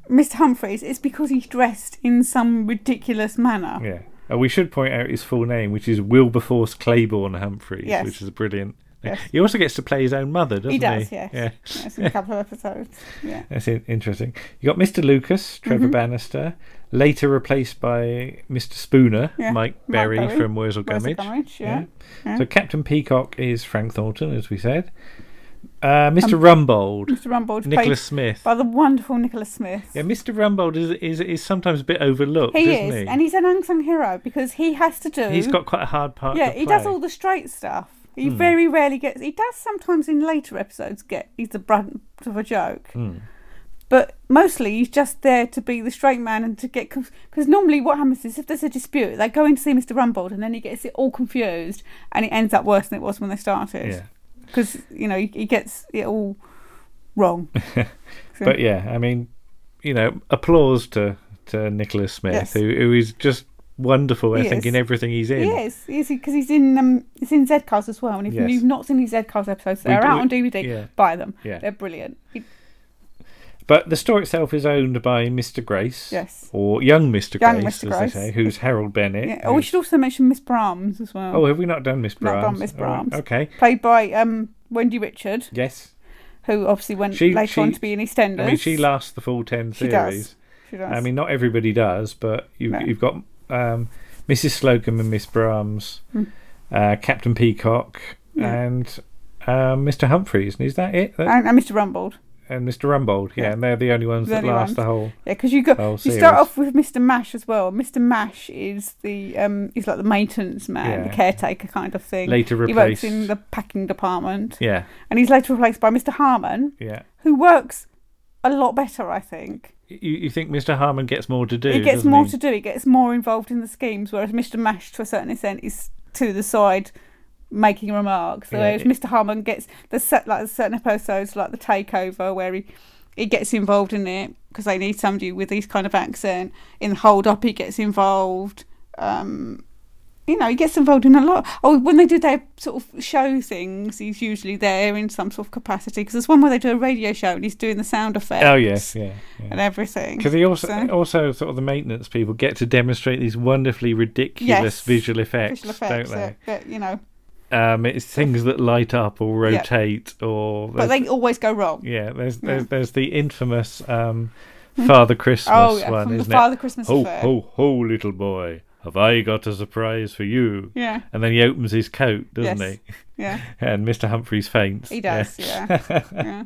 Speaker 5: Mr. Humphries, it's because he's dressed in some ridiculous manner.
Speaker 1: Yeah. Oh, we should point out his full name, which is Wilberforce Claiborne Humphries,
Speaker 5: Yes.
Speaker 1: which is a brilliant.
Speaker 5: Yes.
Speaker 1: He also gets to play his own mother, doesn't he?
Speaker 5: he does, yes.
Speaker 1: Yeah.
Speaker 5: In a couple of episodes. Yeah.
Speaker 1: That's interesting. You got Mr. Lucas, Trevor
Speaker 5: Mhm.
Speaker 1: Bannister, later replaced by Mr. Spooner,
Speaker 5: Yeah,
Speaker 1: Mike
Speaker 5: Mike
Speaker 1: Berry
Speaker 5: Berry,
Speaker 1: from Wurzel Gummidge.
Speaker 5: Yeah, yeah.
Speaker 1: So Captain Peacock is Frank Thornton, as we said. Uh, Mr.
Speaker 5: Um,
Speaker 1: Rumbold,
Speaker 5: Mr. Rumbold,
Speaker 1: Nicholas Smith.
Speaker 5: by the wonderful Nicholas Smith.
Speaker 1: Yeah, Mr. Rumbold is, is is sometimes a bit overlooked,
Speaker 5: he
Speaker 1: isn't
Speaker 5: is,
Speaker 1: he?
Speaker 5: and he's an unsung hero because he has to do.
Speaker 1: He's got quite a hard part.
Speaker 5: yeah, he does all the straight stuff. He
Speaker 1: Hmm.
Speaker 5: very rarely gets. He does sometimes in later episodes get. He's the brunt of a joke.
Speaker 1: Hmm.
Speaker 5: But mostly he's just there to be the straight man and to get because normally what happens is if there's a dispute they go in to see Mr. Rumbold and then he gets it all confused and it ends up worse than it was when they started.
Speaker 1: Yeah.
Speaker 5: Because you know he, he gets it all wrong. So-
Speaker 1: But yeah, I mean, you know, applause to to Nicholas Smith,
Speaker 5: Yes.
Speaker 1: who who is just wonderful. I
Speaker 5: He
Speaker 1: think
Speaker 5: is.
Speaker 1: in everything he's in.
Speaker 5: He is, he is because he's in um, he's in Zcars as well. And if
Speaker 1: Yes.
Speaker 5: you've not seen these Z Cars
Speaker 1: episodes,
Speaker 5: they're
Speaker 1: do-
Speaker 5: out on DVD.
Speaker 1: yeah.
Speaker 5: Buy them.
Speaker 1: Yeah.
Speaker 5: they're brilliant. He-
Speaker 1: But the store itself is owned by Mr. Grace,
Speaker 5: Yes.
Speaker 1: or young Mr.
Speaker 5: Young
Speaker 1: Grace,
Speaker 5: Mr.
Speaker 1: as they say, who's Harold Bennett.
Speaker 5: yeah. Oh, we should also mention Miss Brahms as well.
Speaker 1: Oh, have we not done Miss
Speaker 5: Not
Speaker 1: Brahms?
Speaker 5: done Miss Brahms.
Speaker 1: Okay.
Speaker 5: Played by um, Wendy Richard.
Speaker 1: Yes.
Speaker 5: Who obviously went
Speaker 1: She-
Speaker 5: later on to be in EastEnders.
Speaker 1: I mean, she lasts the full ten
Speaker 5: She
Speaker 1: series.
Speaker 5: does. She does.
Speaker 1: I mean, not everybody does, but you've
Speaker 5: No.
Speaker 1: you've got um, Mrs. Slocombe and Miss Brahms,
Speaker 5: Hmm.
Speaker 1: uh, Captain Peacock,
Speaker 5: Yeah.
Speaker 1: and um, Mr. Humphries. And is that it? That-
Speaker 5: and, and Mr. Rumbold.
Speaker 1: And Mr. Rumbold, yeah, and they're the only ones that last
Speaker 5: ones.
Speaker 1: the whole.
Speaker 5: Yeah, because you got you
Speaker 1: series.
Speaker 5: start off with Mr. Mash as well. Mr. Mash is the um, he's like the maintenance man, the caretaker kind of thing.
Speaker 1: Later replaced.
Speaker 5: he works in the packing department.
Speaker 1: Yeah.
Speaker 5: and he's later replaced by Mr. Harman.
Speaker 1: Yeah.
Speaker 5: who works a lot better, I think.
Speaker 1: You, you think Mr. Harman gets more to do?
Speaker 5: he gets more
Speaker 1: he?
Speaker 5: to do. He gets more involved in the schemes, whereas Mr. Mash, to a certain extent, is to the side making remarks.
Speaker 1: Yeah,
Speaker 5: whereas
Speaker 1: it-
Speaker 5: Mr. Harman gets the set like certain episodes like the takeover where he he gets involved in it because they need somebody with this kind of accent. In Hold Up, he gets involved. Um, you know, he gets involved in a lot. Oh, when they do their sort of show things, he's usually there in some sort of capacity. Because there's one where they do a radio show and he's doing the sound effects.
Speaker 1: Oh yes, yeah.
Speaker 5: and everything.
Speaker 1: Because he also
Speaker 5: So-
Speaker 1: also sort of the maintenance people get to demonstrate these wonderfully ridiculous
Speaker 5: Yes,
Speaker 1: visual effects,
Speaker 5: visual effects
Speaker 1: don't they?
Speaker 5: that, that, you know,
Speaker 1: Um, it's things that light up or
Speaker 5: Yeah.
Speaker 1: rotate or.
Speaker 5: but they always go wrong.
Speaker 1: Yeah, there's
Speaker 5: Yeah.
Speaker 1: there's there's the infamous um, Father Christmas
Speaker 5: Oh, yeah,
Speaker 1: one,
Speaker 5: from the
Speaker 1: isn't
Speaker 5: Father
Speaker 1: it?
Speaker 5: Christmas
Speaker 1: ho
Speaker 5: affair.
Speaker 1: ho ho, little boy, have I got a surprise for you?
Speaker 5: Yeah.
Speaker 1: and then he opens his coat, doesn't
Speaker 5: Yes.
Speaker 1: he?
Speaker 5: Yeah.
Speaker 1: and Mr. Humphries faints.
Speaker 5: He does, yeah. yeah.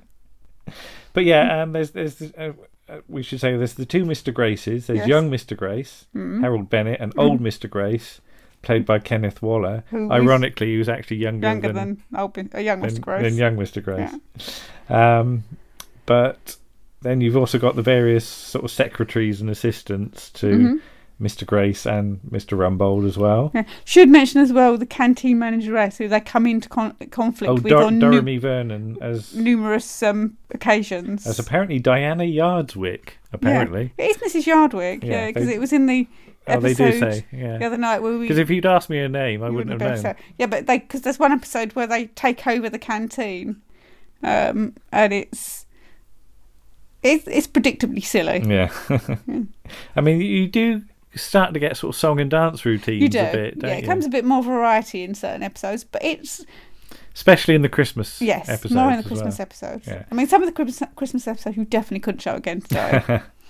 Speaker 1: But yeah, um, there's there's uh, uh, we should say there's the two Mr. Graces. There's
Speaker 5: Yes.
Speaker 1: young Mr. Grace,
Speaker 5: Mhm.
Speaker 1: Harold Bennett, and
Speaker 5: Mhm.
Speaker 1: old Mr. Grace, played by Kenneth Waller.
Speaker 5: Who
Speaker 1: Ironically, he was actually younger,
Speaker 5: Younger
Speaker 1: than,
Speaker 5: than, old, uh, young
Speaker 1: than,
Speaker 5: Mr. Gross.
Speaker 1: than young Mr. Grace. Um, but then you've also got the various sort of secretaries and assistants to
Speaker 5: Mhm.
Speaker 1: Mr. Grace and Mr. Rumbold as well.
Speaker 5: Yeah. Should mention as well the canteen manageress who they come into con- conflict
Speaker 1: Oh,
Speaker 5: with
Speaker 1: Dor-
Speaker 5: on nu-
Speaker 1: Vernon as
Speaker 5: numerous um, occasions.
Speaker 1: as apparently Diana Yardswick. Apparently,
Speaker 5: Yeah. It is Mrs. Yardwick,
Speaker 1: Yeah,
Speaker 5: yeah, because it was in the
Speaker 1: Oh, they do say, yeah.
Speaker 5: the other night where we.
Speaker 1: because if you'd asked me a name, I
Speaker 5: you
Speaker 1: wouldn't have known.
Speaker 5: say- Yeah, but they because there's one episode where they take over the canteen, um, and it's it's it's predictably silly.
Speaker 1: Yeah. I mean, you do start to get sort of song and dance routines
Speaker 5: You do,
Speaker 1: a bit, don't
Speaker 5: yeah. It
Speaker 1: you?
Speaker 5: comes a bit more variety in certain episodes, but it's
Speaker 1: Especially in the Christmas
Speaker 5: yes,
Speaker 1: episodes.
Speaker 5: more in the Christmas
Speaker 1: well.
Speaker 5: episodes.
Speaker 1: Yeah.
Speaker 5: I mean, some of the Christmas Christmas episodes you definitely couldn't show again today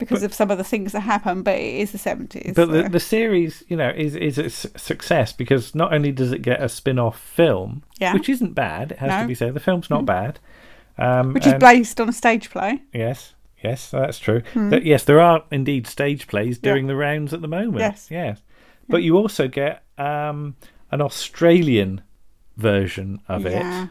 Speaker 5: because of some of the things that happen. But it is the seventies.
Speaker 1: But the, the series, you know, is is a success because not only does it get a spin-off film,
Speaker 5: Yeah.
Speaker 1: which isn't bad, it has
Speaker 5: No.
Speaker 1: to be said. The film's not
Speaker 5: Mm.
Speaker 1: bad, um,
Speaker 5: which is
Speaker 1: and-
Speaker 5: based on a stage play.
Speaker 1: Yes, yes, that's true.
Speaker 5: Hmm.
Speaker 1: That- yes, there are indeed stage plays
Speaker 5: Yeah.
Speaker 1: doing the rounds at the moment.
Speaker 5: Yes.
Speaker 1: yes, but you also get um, an Australian version of
Speaker 5: yeah,
Speaker 1: it.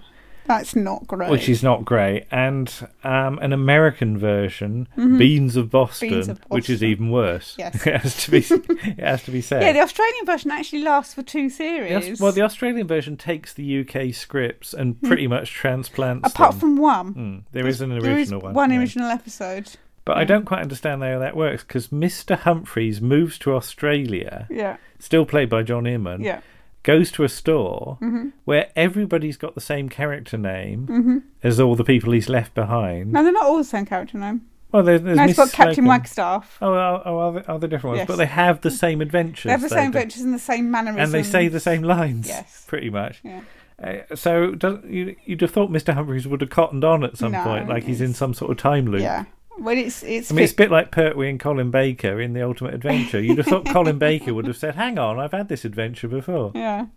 Speaker 5: That's not great.
Speaker 1: Which is not great, and um, an American version,
Speaker 5: Mhm.
Speaker 1: Beans of Boston,
Speaker 5: Beans of
Speaker 1: which is even worse.
Speaker 5: Yes.
Speaker 1: it has to be. it has to be said.
Speaker 5: yeah, the Australian version actually lasts for two series.
Speaker 1: Aus- well, the Australian version takes the UK scripts and pretty much transplants
Speaker 5: Hmm. apart
Speaker 1: them.
Speaker 5: from one.
Speaker 1: Mm,
Speaker 5: There's-
Speaker 1: is an
Speaker 5: there is
Speaker 1: original one.
Speaker 5: One
Speaker 1: yeah.
Speaker 5: original episode.
Speaker 1: But I don't quite understand how that works because Mr. Humphries moves to Australia,
Speaker 5: Yeah.
Speaker 1: still played by John Inman,
Speaker 5: Yeah.
Speaker 1: Goes to a store
Speaker 5: Mhm.
Speaker 1: where everybody's got the same character name
Speaker 5: Mhm.
Speaker 1: as all the people he's left behind.
Speaker 5: No, they're not all the same character name.
Speaker 1: Well, there, there's
Speaker 5: no, it's got Captain
Speaker 1: Slocombe.
Speaker 5: Wagstaff.
Speaker 1: Oh, oh, oh are, there, are different ones?
Speaker 5: Yes.
Speaker 1: But they have the same adventures.
Speaker 5: They have the same adventures and the same mannerisms.
Speaker 1: And they say the same lines.
Speaker 5: Yes.
Speaker 1: Pretty much.
Speaker 5: Yeah.
Speaker 1: Uh, so does, you, you'd have thought Mr. Humphries would have cottoned on at some
Speaker 5: No,
Speaker 1: point, like he's in some sort of time loop.
Speaker 5: Yeah. Well, it's it's.
Speaker 1: I mean, it's a bit like Pertwee and Colin Baker in The Ultimate Adventure. You'd have thought Colin Baker would have said, "Hang on, I've had this adventure before."
Speaker 5: Yeah.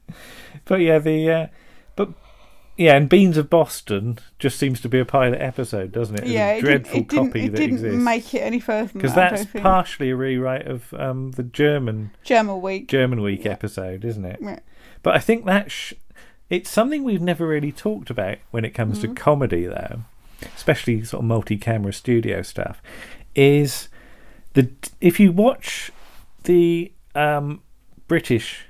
Speaker 1: But yeah, the uh, but yeah, and Beans of Boston just seems to be a pilot episode, doesn't it? As
Speaker 5: yeah,
Speaker 1: a
Speaker 5: it
Speaker 1: dreadful
Speaker 5: didn't, it didn't,
Speaker 1: copy
Speaker 5: it
Speaker 1: that
Speaker 5: didn't
Speaker 1: exists.
Speaker 5: make it any further
Speaker 1: because
Speaker 5: that,
Speaker 1: that's partially a rewrite of um, the German
Speaker 5: German Week.
Speaker 1: German Week episode, isn't it?
Speaker 5: Yeah.
Speaker 1: But I think that sh- it's something we've never really talked about when it comes
Speaker 5: Mhm.
Speaker 1: to comedy, though, especially sort of multi-camera studio stuff. Is the if you watch the um, British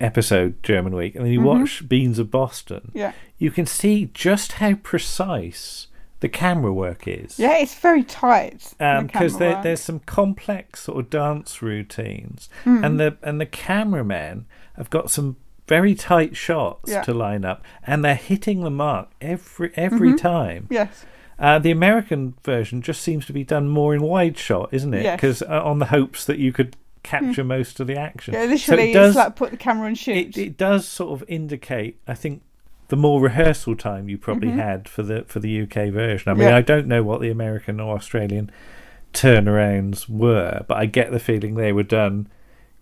Speaker 1: episode German Week and then you
Speaker 5: Mhm.
Speaker 1: watch Beans of Boston,
Speaker 5: Yeah.
Speaker 1: you can see just how precise the camera work is
Speaker 5: Yeah, it's very tight. the
Speaker 1: because
Speaker 5: camera
Speaker 1: there, there's some complex sort of dance routines,
Speaker 5: Mm.
Speaker 1: and the and the cameramen have got some very tight shots
Speaker 5: Yeah.
Speaker 1: to line up, and they're hitting the mark every every
Speaker 5: Mhm.
Speaker 1: time.
Speaker 5: Yes.
Speaker 1: Uh, the American version just seems to be done more in wide shot, isn't it?
Speaker 5: Yes.
Speaker 1: Because uh, on the hopes that you could capture most of the action.
Speaker 5: Yeah,
Speaker 1: So
Speaker 5: literally,
Speaker 1: it does,
Speaker 5: it's like put the camera and shoot.
Speaker 1: it, it does sort of indicate, I think, the more rehearsal time you probably
Speaker 5: Mhm.
Speaker 1: had for the for the UK version. I mean,
Speaker 5: Yeah.
Speaker 1: I don't know what the American or Australian turnarounds were, but I get the feeling they were done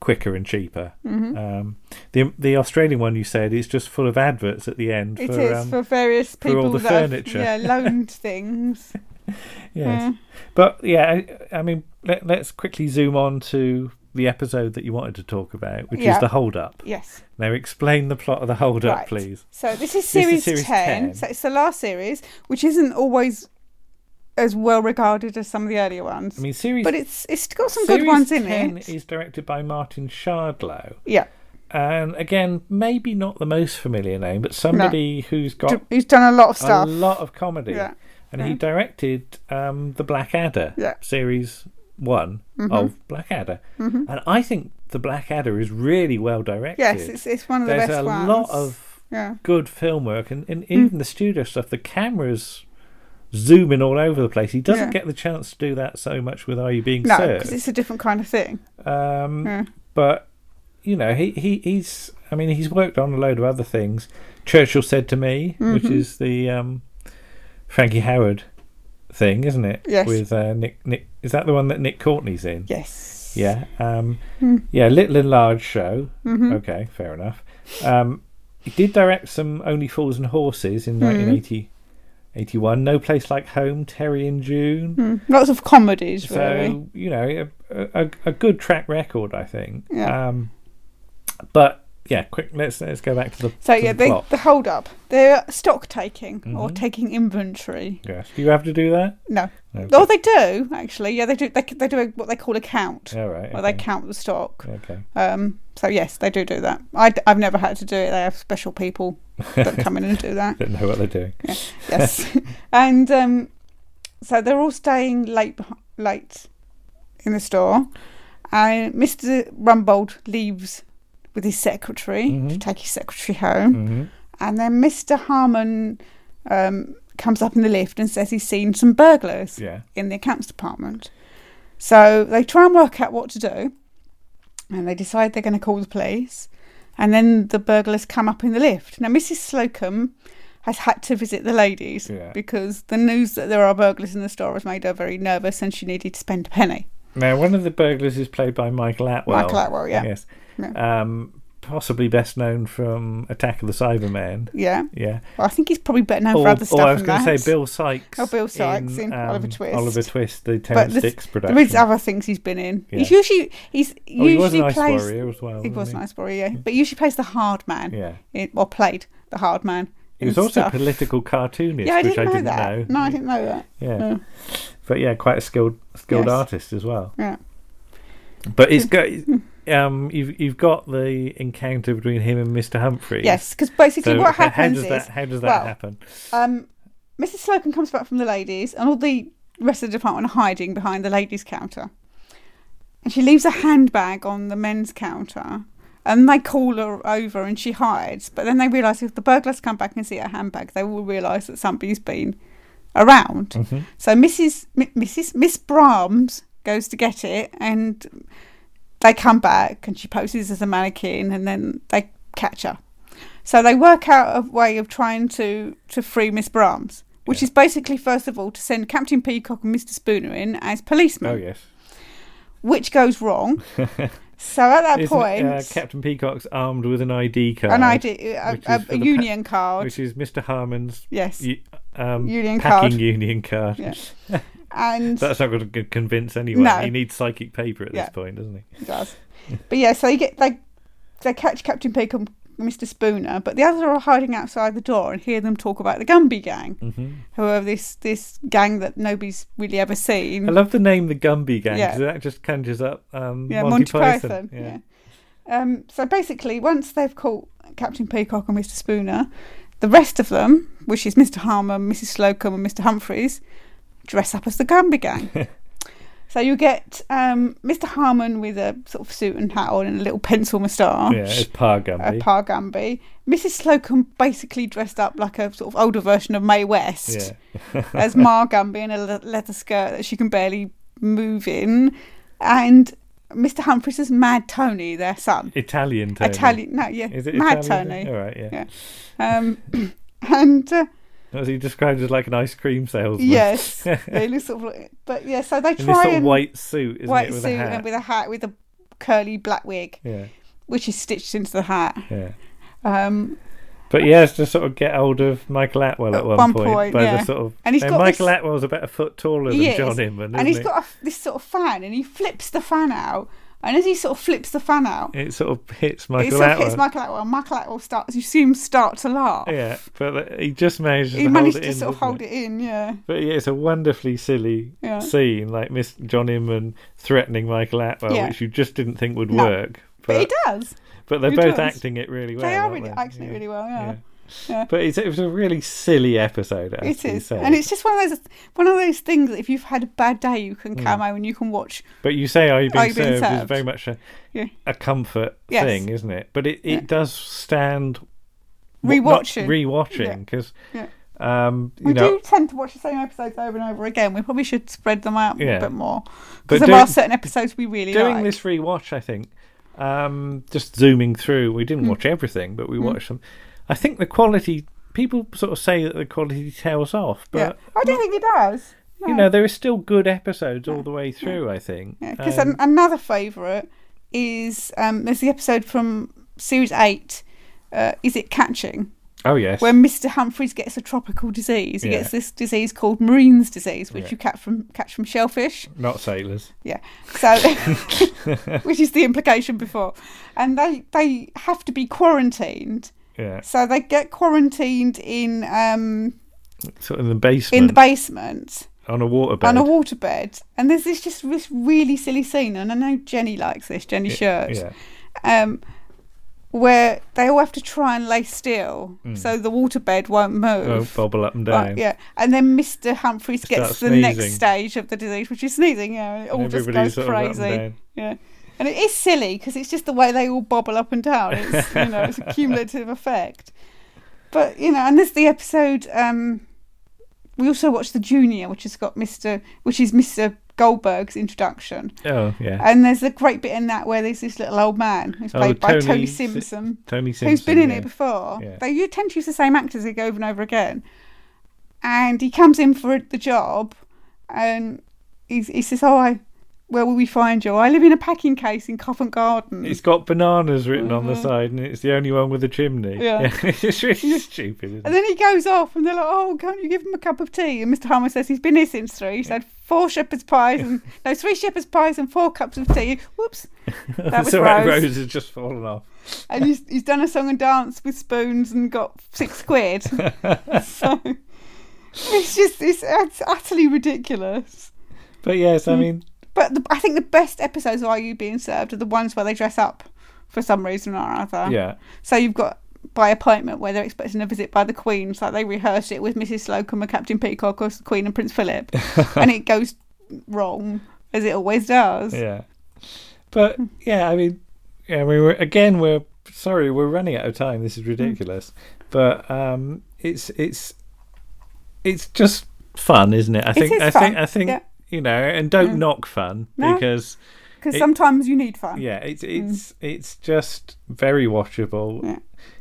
Speaker 1: quicker and cheaper.
Speaker 5: Mhm.
Speaker 1: Um, the the Australian one you said is just full of adverts at the end.
Speaker 5: It
Speaker 1: for,
Speaker 5: is
Speaker 1: um,
Speaker 5: for various
Speaker 1: for
Speaker 5: people
Speaker 1: all the
Speaker 5: that have,
Speaker 1: furniture.
Speaker 5: yeah, loaned things.
Speaker 1: Yes.
Speaker 5: Yeah.
Speaker 1: But yeah, I, I mean, let, let's quickly zoom on to the episode that you wanted to talk about, which
Speaker 5: Yeah.
Speaker 1: is the hold up.
Speaker 5: Yes.
Speaker 1: Now explain the plot of the hold up,
Speaker 5: Right.
Speaker 1: please.
Speaker 5: So this is series, 10, So it's the last series, which isn't always as well regarded as some of the earlier ones.
Speaker 1: I mean, series,
Speaker 5: but it's it's got some good ones in
Speaker 1: 10
Speaker 5: it.
Speaker 1: is directed by Martin Shardlow.
Speaker 5: Yeah.
Speaker 1: And again, maybe not the most familiar name, but somebody who's got
Speaker 5: D- who's done a lot of stuff.
Speaker 1: a lot of comedy.
Speaker 5: Yeah.
Speaker 1: And he directed um, the Blackadder
Speaker 5: Yeah.
Speaker 1: series one
Speaker 5: Mhm.
Speaker 1: of Blackadder,
Speaker 5: Mhm.
Speaker 1: and I think the Blackadder is really well directed.
Speaker 5: Yes, it's- it's one of the best ones.
Speaker 1: There's a lot of
Speaker 5: Yeah.
Speaker 1: good film work, and, and
Speaker 5: Mm.
Speaker 1: even the studio stuff. The cameras zooming all over the place. He doesn't
Speaker 5: Yeah.
Speaker 1: get the chance to do that so much with Are You Being
Speaker 5: No,
Speaker 1: Served?
Speaker 5: because it's a different kind of thing.
Speaker 1: Um,
Speaker 5: Yeah.
Speaker 1: But you know, he, he he's. I mean, he's worked on a load of other things. Churchill said to me, which
Speaker 5: Mhm.
Speaker 1: is the um, Frankie Howerd thing, isn't it?
Speaker 5: Yes.
Speaker 1: With uh, Nick Nick. Is that the one that Nick Courtney's in?
Speaker 5: Yes.
Speaker 1: Yeah. Um,
Speaker 5: Hmm.
Speaker 1: Yeah. Little and Large Show.
Speaker 5: Mhm.
Speaker 1: Okay, fair enough. Um, he did direct some Only Fools and Horses in
Speaker 5: Mhm.
Speaker 1: 1980. 81 no place like home terry and june
Speaker 5: Hmm. Lots of comedies,
Speaker 1: so
Speaker 5: really.
Speaker 1: you know a, a, a good track record i think
Speaker 5: Yeah.
Speaker 1: um but yeah quick let's let's go back to the
Speaker 5: So
Speaker 1: to
Speaker 5: yeah,
Speaker 1: the
Speaker 5: they, the hold up. They're stock taking or
Speaker 1: Mhm.
Speaker 5: taking inventory.
Speaker 1: yes do you have to do that
Speaker 5: No.
Speaker 1: Okay.
Speaker 5: Oh, they do actually. Yeah, they do. They, they do a, what they call a count.
Speaker 1: All right,
Speaker 5: Where they count the stock.
Speaker 1: Okay.
Speaker 5: Um. So yes, they do do that. I, I've never had to do it. They have special people that come in and do that.
Speaker 1: don't know what they're doing
Speaker 5: Yeah. Yes. and um, so they're all staying late late in the store, and Mr. Rumbold leaves with his secretary to take his secretary home,
Speaker 1: Mhm.
Speaker 5: and then Mr. Harman um, comes up in the lift and says he's seen some burglars
Speaker 1: Yeah.
Speaker 5: in the accounts department. So they try and work out what to do, and they decide they're going to call the police. And then the burglars come up in the lift. Now, Mrs. Slocombe has had to visit the ladies
Speaker 1: Yeah.
Speaker 5: because the news that there are burglars in the store has made her very nervous, and she needed to spend a penny.
Speaker 1: Now, one of the burglars is played by Michael Attwell.
Speaker 5: Michael Attwell, yeah.
Speaker 1: Yes.
Speaker 5: Yeah.
Speaker 1: Um, possibly best known from Attack of the Cybermen.
Speaker 5: Yeah.
Speaker 1: Yeah.
Speaker 5: Well, I think he's probably better known
Speaker 1: or,
Speaker 5: for other stuff.
Speaker 1: or I was going to say Bill Sikes.
Speaker 5: Oh, Bill Sikes in, Oliver
Speaker 1: um,
Speaker 5: Twist.
Speaker 1: Oliver Twist, the
Speaker 5: there's-
Speaker 1: Dix production.
Speaker 5: There is other things he's been in.
Speaker 1: Yeah.
Speaker 5: He's usually he's
Speaker 1: Oh, he was
Speaker 5: usually
Speaker 1: Ice
Speaker 5: plays.
Speaker 1: Warrior as well,
Speaker 5: He was
Speaker 1: he?
Speaker 5: an ice warrior, yeah. But usually plays the hard man.
Speaker 1: Yeah.
Speaker 5: In, or played the hard man.
Speaker 1: He was also a political cartoonist,
Speaker 5: Yeah, I
Speaker 1: which I didn't
Speaker 5: that.
Speaker 1: know.
Speaker 5: No, I didn't know that.
Speaker 1: Yeah.
Speaker 5: Yeah.
Speaker 1: But yeah, quite a skilled skilled
Speaker 5: Yes.
Speaker 1: artist as well.
Speaker 5: Yeah.
Speaker 1: But it's got um you've you've got the encounter between him and Mr. Humphrey.
Speaker 5: Yes, because basically
Speaker 1: So
Speaker 5: what
Speaker 1: h- how
Speaker 5: happens
Speaker 1: does
Speaker 5: is
Speaker 1: that how does that
Speaker 5: well,
Speaker 1: happen?
Speaker 5: Um, Mrs. Slocombe comes back from the ladies, and all the rest of the department are hiding behind the ladies' counter. And she leaves a handbag on the men's counter, and they call her over, and she hides. But then they realise if the burglars come back and see her handbag, they will realise that somebody's been around.
Speaker 1: Mhm.
Speaker 5: So Mrs. M- Mrs. Miss Brahms goes to get it, and they come back, and she poses as a mannequin, and then they catch her. So they work out a way of trying to to free Miss Brahms, which is basically first of all to send Captain Peacock and Mr. Spooner in as policemen,
Speaker 1: Oh yes.
Speaker 5: which goes wrong. so at that
Speaker 1: Isn't,
Speaker 5: point,
Speaker 1: uh, Captain Peacock's armed with an ID card.
Speaker 5: An ID a- a- a
Speaker 1: the
Speaker 5: union card.
Speaker 1: which is Mr. Harman's
Speaker 5: Yes.
Speaker 1: u- um,
Speaker 5: Union
Speaker 1: packing
Speaker 5: card.
Speaker 1: union card.
Speaker 5: Yeah. and
Speaker 1: That's not going to convince anyone.
Speaker 5: No.
Speaker 1: He needs psychic paper at
Speaker 5: Yeah.
Speaker 1: this point, doesn't he?
Speaker 5: He does. but yeah, so you get they they catch Captain Peacock Mr. Spooner, but the others are all hiding outside the door and hear them talk about the Gumby gang,
Speaker 1: Mhm.
Speaker 5: who are this this gang that nobody's really ever seen.
Speaker 1: I love the name the Gumby Gang
Speaker 5: Yeah.
Speaker 1: because that just conjures up um,
Speaker 5: yeah,
Speaker 1: Monty,
Speaker 5: Monty, Python.
Speaker 1: Yeah.
Speaker 5: yeah. Um, so basically, once they've caught Captain Peacock and Mr. Spooner, the rest of them, which is Mr. Harman, Mrs. Slocombe, and Mr. Humphries, dress up as the Gumby gang. so you get um, Mr. Harman with a sort of suit and hat on and a little pencil moustache.
Speaker 1: Yeah, it's Pa Gumby.
Speaker 5: A Pa Gumby. Mrs. Slocombe basically dressed up like a sort of older version of Mae West
Speaker 1: Yeah.
Speaker 5: as Ma Gumby in a leather skirt that she can barely move in, and Mr. Humphries is Mad Tony, their son.
Speaker 1: Italian Tony.
Speaker 5: Italian, no, yeah,
Speaker 1: Is it
Speaker 5: Mad
Speaker 1: Italian?
Speaker 5: Tony.
Speaker 1: All right, yeah.
Speaker 5: yeah. Um, and uh,
Speaker 1: Was he described as like an ice cream salesman?
Speaker 5: yes, they look sort of, like, but yeah, so they try In
Speaker 1: this sort of
Speaker 5: and
Speaker 1: white suit, isn't
Speaker 5: white
Speaker 1: it, with
Speaker 5: suit
Speaker 1: a hat?
Speaker 5: and with a hat with a curly black wig,
Speaker 1: Yeah.
Speaker 5: which is stitched into the hat.
Speaker 1: Yeah.
Speaker 5: Um,
Speaker 1: But he has to sort of get hold of Michael Attwell at,
Speaker 5: At
Speaker 1: one,
Speaker 5: one
Speaker 1: point,
Speaker 5: point,
Speaker 1: by
Speaker 5: yeah.
Speaker 1: the sort of
Speaker 5: And he's got
Speaker 1: Michael
Speaker 5: this-
Speaker 1: Attwell's about a foot taller than
Speaker 5: He.
Speaker 1: John Inman,
Speaker 5: and he's
Speaker 1: isn't
Speaker 5: got a, this sort of fan, and he flips the fan out. And as he sort of flips the fan out.
Speaker 1: It sort of hits Michael.
Speaker 5: it sort of hits Michael Attwell. Michael Attwell starts, you see him start to laugh.
Speaker 1: Yeah, but he just managed
Speaker 5: he
Speaker 1: to
Speaker 5: managed
Speaker 1: it
Speaker 5: to
Speaker 1: in.
Speaker 5: sort of hold it in, yeah.
Speaker 1: But yeah, it's a wonderfully silly
Speaker 5: Yeah.
Speaker 1: scene, like Miss John Inman threatening Michael Attwell,
Speaker 5: Yeah.
Speaker 1: which you just didn't think would
Speaker 5: No.
Speaker 1: work.
Speaker 5: But, he does.
Speaker 1: But they're
Speaker 5: He
Speaker 1: both
Speaker 5: does.
Speaker 1: acting it really well.
Speaker 5: They are really
Speaker 1: they?
Speaker 5: acting it really well, yeah. Yeah.
Speaker 1: But it's, it was a really silly episode. It, has
Speaker 5: It
Speaker 1: to be
Speaker 5: is,
Speaker 1: said.
Speaker 5: and it's just one of those one of those things that if you've had a bad day, you can
Speaker 1: Mm.
Speaker 5: come home and you can watch.
Speaker 1: But you say, "Are you being,
Speaker 5: Are You Being
Speaker 1: served, is very much a,
Speaker 5: Yeah.
Speaker 1: a comfort
Speaker 5: Yes.
Speaker 1: thing, isn't it? But it, it
Speaker 5: Yeah.
Speaker 1: does stand
Speaker 5: Rewatching.
Speaker 1: not rewatching because um,
Speaker 5: We
Speaker 1: know,
Speaker 5: do tend to watch the same episodes over and over again. We probably should spread them out
Speaker 1: Yeah.
Speaker 5: a bit more because there
Speaker 1: doing-
Speaker 5: are certain episodes we really
Speaker 1: doing
Speaker 5: like.
Speaker 1: this rewatch, I think, um, just zooming through, we didn't
Speaker 5: Mm.
Speaker 1: watch everything, but we
Speaker 5: Mm.
Speaker 1: watched some. I think the quality. People sort of say that the quality tails off, but
Speaker 5: yeah. I don't think it does.
Speaker 1: you know there are still good episodes all the way through. I think.
Speaker 5: Because
Speaker 1: Um,
Speaker 5: another favourite is um, there's the episode from series eight. Uh, is it catching?
Speaker 1: oh yes,
Speaker 5: Where Mr. Humphries gets a tropical disease. He
Speaker 1: Yeah.
Speaker 5: gets this disease called Marine's disease, which
Speaker 1: Yeah.
Speaker 5: you catch from catch from shellfish.
Speaker 1: not sailors.
Speaker 5: Yeah. So, which is the implication before, and they they have to be quarantined.
Speaker 1: Yeah,
Speaker 5: So they get quarantined in um
Speaker 1: sort of in the basement.
Speaker 5: in the basement
Speaker 1: on a waterbed.
Speaker 5: on a waterbed, and there's this just this really silly scene, and I know Jenny likes this, Jenny Shirt,
Speaker 1: yeah.
Speaker 5: um, where they all have to try and lay still
Speaker 1: Mm.
Speaker 5: so the waterbed won't move.
Speaker 1: Won't bobble up and
Speaker 5: Right,
Speaker 1: down.
Speaker 5: yeah, and then Mr. Humphries gets
Speaker 1: Starts
Speaker 5: the next
Speaker 1: sneezing.
Speaker 5: stage of the disease, which is sneezing. Yeah, and it all just goes
Speaker 1: sort of up and
Speaker 5: crazy.
Speaker 1: down.
Speaker 5: Yeah, and it is silly because it's just the way they all bobble up and down. It's you know it's a cumulative effect. But you know, and there's the episode. Um, we also watched the Junior, which has got Mister, which is Mister Goldberg's introduction.
Speaker 1: Oh, yeah.
Speaker 5: And there's a great bit in that where there's this little old man who's
Speaker 1: Oh,
Speaker 5: played by
Speaker 1: Tony
Speaker 5: Tony
Speaker 1: Si-
Speaker 5: Simpson,
Speaker 1: Tony
Speaker 5: who's
Speaker 1: Simpson,
Speaker 5: been in
Speaker 1: yeah.
Speaker 5: it before.
Speaker 1: Yeah.
Speaker 5: They you tend to use the same actors they go over and over again. And he comes in for the job, and he's, he says, "Oh, I, where will we find you? I live in a packing case in Covent Garden."
Speaker 1: It's got bananas written on the
Speaker 5: Mhm.
Speaker 1: side, and it's the only one with a chimney.
Speaker 5: Yeah.
Speaker 1: it's really stupid. Isn't
Speaker 5: And then he goes off, and they're like, "Oh, can't you give him a cup of tea?" And Mr. Harman says he's been here since three. He's had four shepherd's pies and no, three shepherd's pies and four cups of tea. Whoops, that was
Speaker 1: so Rose.
Speaker 5: Rose.
Speaker 1: Rose has just fallen off.
Speaker 5: And he's he's done a song and dance with spoons and got six quid. so it's just it's, it's utterly ridiculous.
Speaker 1: But yes, I
Speaker 5: Mm.
Speaker 1: mean,
Speaker 5: But the, I think the best episodes of Are You Being Served are the ones where they dress up for some reason or other.
Speaker 1: Yeah.
Speaker 5: So you've got by appointment where they're expecting a visit by the Queen. So they rehearse it with Mrs. Slocombe and Captain Peacock or the Queen and Prince Philip. and it goes wrong, as it always does.
Speaker 1: yeah. But yeah, I mean, yeah, we were again. We're sorry, we're running out of time. This is ridiculous. But um, it's it's it's just fun, isn't it? I
Speaker 5: It
Speaker 1: think I
Speaker 5: fun,
Speaker 1: think I think
Speaker 5: yeah.
Speaker 1: You know, and don't
Speaker 5: Mm.
Speaker 1: knock fun
Speaker 5: No,
Speaker 1: because
Speaker 5: Because sometimes you need fun.
Speaker 1: Yeah, it's it's it's just very watchable. Yeah.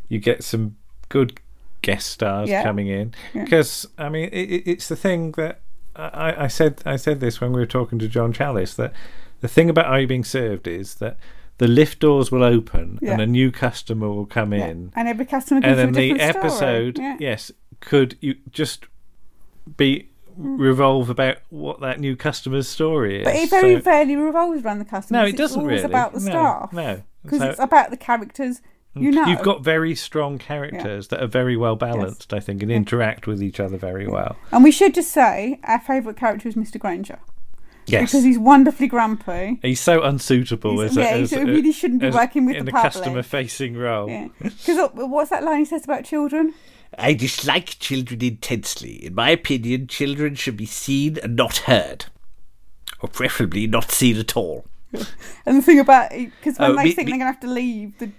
Speaker 1: You get some good guest stars
Speaker 5: Yeah.
Speaker 1: coming in
Speaker 5: Yeah.
Speaker 1: because I mean it, it- it's the thing that I, I said I said this when we were talking to John Challis that the thing about Are You Being Served is that the lift doors will open
Speaker 5: Yeah.
Speaker 1: and a new customer will come
Speaker 5: Yeah.
Speaker 1: in
Speaker 5: And every customer
Speaker 1: and then the episode
Speaker 5: story. Yeah.
Speaker 1: yes could you just be Mm. revolve about what that new customer's story is
Speaker 5: But it very
Speaker 1: So-
Speaker 5: rarely revolves around the customer.
Speaker 1: no, it
Speaker 5: It's
Speaker 1: doesn't
Speaker 5: always
Speaker 1: really.
Speaker 5: about the
Speaker 1: No,
Speaker 5: staff.
Speaker 1: No,
Speaker 5: Because
Speaker 1: So-
Speaker 5: it's about the characters mm. you know.
Speaker 1: You've got very strong characters that are very well balanced, I think, and interact with each other very well.
Speaker 5: And we should just say our favourite character is Mr. Granger.
Speaker 1: Yes.
Speaker 5: Because he's wonderfully grumpy.
Speaker 1: He's so unsuitable
Speaker 5: He's-
Speaker 1: as, a,
Speaker 5: yeah,
Speaker 1: as
Speaker 5: he really shouldn't be working with
Speaker 1: in
Speaker 5: the
Speaker 1: a
Speaker 5: public.
Speaker 1: customer-facing role.
Speaker 5: Yeah. Because uh, what's that line he says about children?
Speaker 16: I dislike children intensely. In my opinion, children should be seen and not heard. Or preferably not seen at all.
Speaker 5: And the thing about because when
Speaker 16: Oh,
Speaker 5: they
Speaker 16: me-
Speaker 5: think
Speaker 16: me-
Speaker 5: they're going to have to leave, the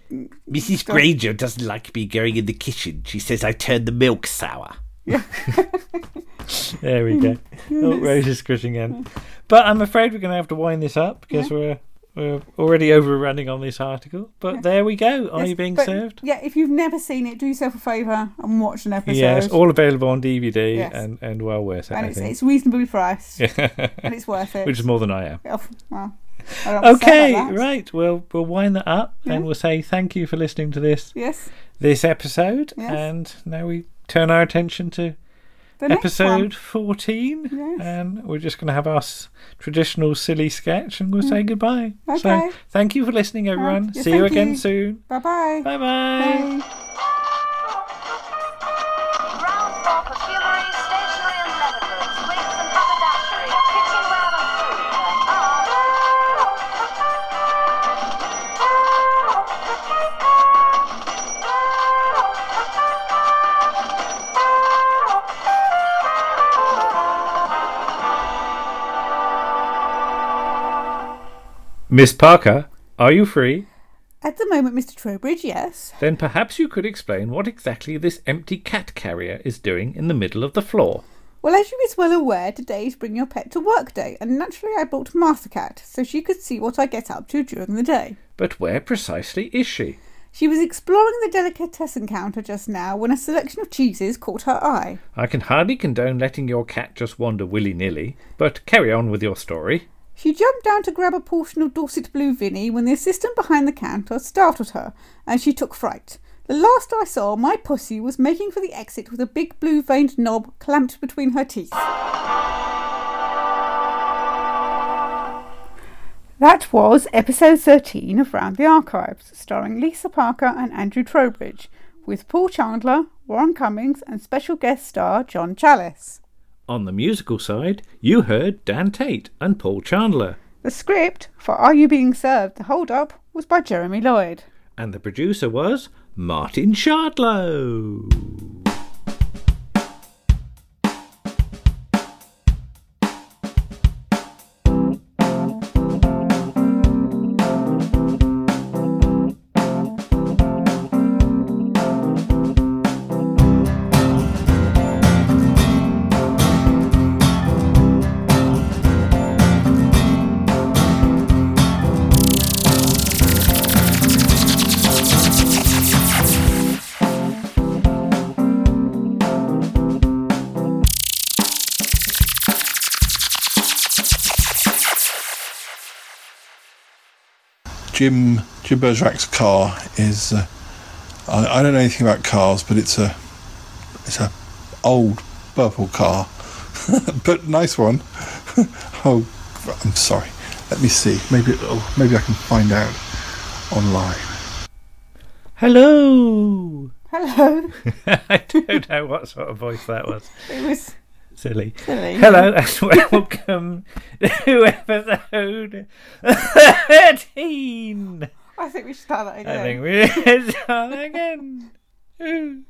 Speaker 16: Mrs.
Speaker 5: Go-
Speaker 16: Granger doesn't like me going in the kitchen. She says I turn the milk sour. Yeah.
Speaker 1: There we go. oh, Rose is squishing in. But I'm afraid we're going to have to wind this up because we're we're already overrunning on this article. But there we go. Are
Speaker 5: Yes,
Speaker 1: you being
Speaker 5: but,
Speaker 1: served?
Speaker 5: Yeah, if you've never seen it, do yourself a favour and watch an episode.
Speaker 1: Yes, all available on DVD
Speaker 5: Yes.
Speaker 1: and, and well worth it.
Speaker 5: and it's, it's reasonably priced, and it's worth it.
Speaker 1: Which is more than I am.
Speaker 5: Oh, well, I don't have to say
Speaker 1: Okay, right. Well, we'll wind that up
Speaker 5: Yeah.
Speaker 1: and we'll say thank you for listening to this
Speaker 5: Yes.
Speaker 1: this episode.
Speaker 5: Yes.
Speaker 1: And now we turn our attention to
Speaker 5: The
Speaker 1: episode
Speaker 5: one.
Speaker 1: 14.
Speaker 5: Yes.
Speaker 1: And we're just going to have our s- traditional silly sketch and we'll say mm. goodbye.
Speaker 5: Okay.
Speaker 1: So thank you for listening, everyone.
Speaker 5: Yeah,
Speaker 1: See you
Speaker 5: thank
Speaker 1: again
Speaker 5: you.
Speaker 1: soon.
Speaker 5: Bye-bye.
Speaker 1: Bye-bye.
Speaker 17: Ground
Speaker 1: Miss Parker, are you free?
Speaker 5: At the moment, Mr. Trowbridge, yes.
Speaker 1: Then perhaps you could explain what exactly this empty cat carrier is doing in the middle of the floor.
Speaker 5: Well, as you is well aware, today is Bring Your Pet to Work Day, and naturally I brought Master Cat so she could see what I get up to during the day.
Speaker 1: But where precisely is she?
Speaker 5: She was exploring the delicatessen counter just now when a selection of cheeses caught her eye.
Speaker 1: I can hardly condone letting your cat just wander willy nilly, but carry on with your story.
Speaker 5: She jumped down to grab a portion of Dorset Blue Vinny when the assistant behind the counter startled her, and she took fright. The last I saw, my pussy was making for the exit with a big blue veined knob clamped between her teeth. That was episode 13 of Round the Archives, starring Lisa Parker and Andrew Trowbridge, with Paul Chandler, Warren Cummings, and special guest star John Challis.
Speaker 1: On the musical side, you heard Dan Tate and Paul Chandler,
Speaker 5: The script for Are You Being Served? The Hold Up was by Jeremy Lloyd.
Speaker 1: and the producer was Martin Shardlow.
Speaker 9: Jim Jim Bergerac's car is. Uh, I, I don't know anything about cars, but it's a it's a old purple car, but nice one. oh, I'm sorry. Let me see. Maybe oh, maybe I can find out online.
Speaker 1: Hello.
Speaker 5: Hello.
Speaker 1: I don't know what sort of voice that was.
Speaker 5: It was
Speaker 1: silly.
Speaker 5: silly,
Speaker 1: Hello and welcome to episode thirteen.
Speaker 5: I think we should start that again.
Speaker 1: I think we should start again.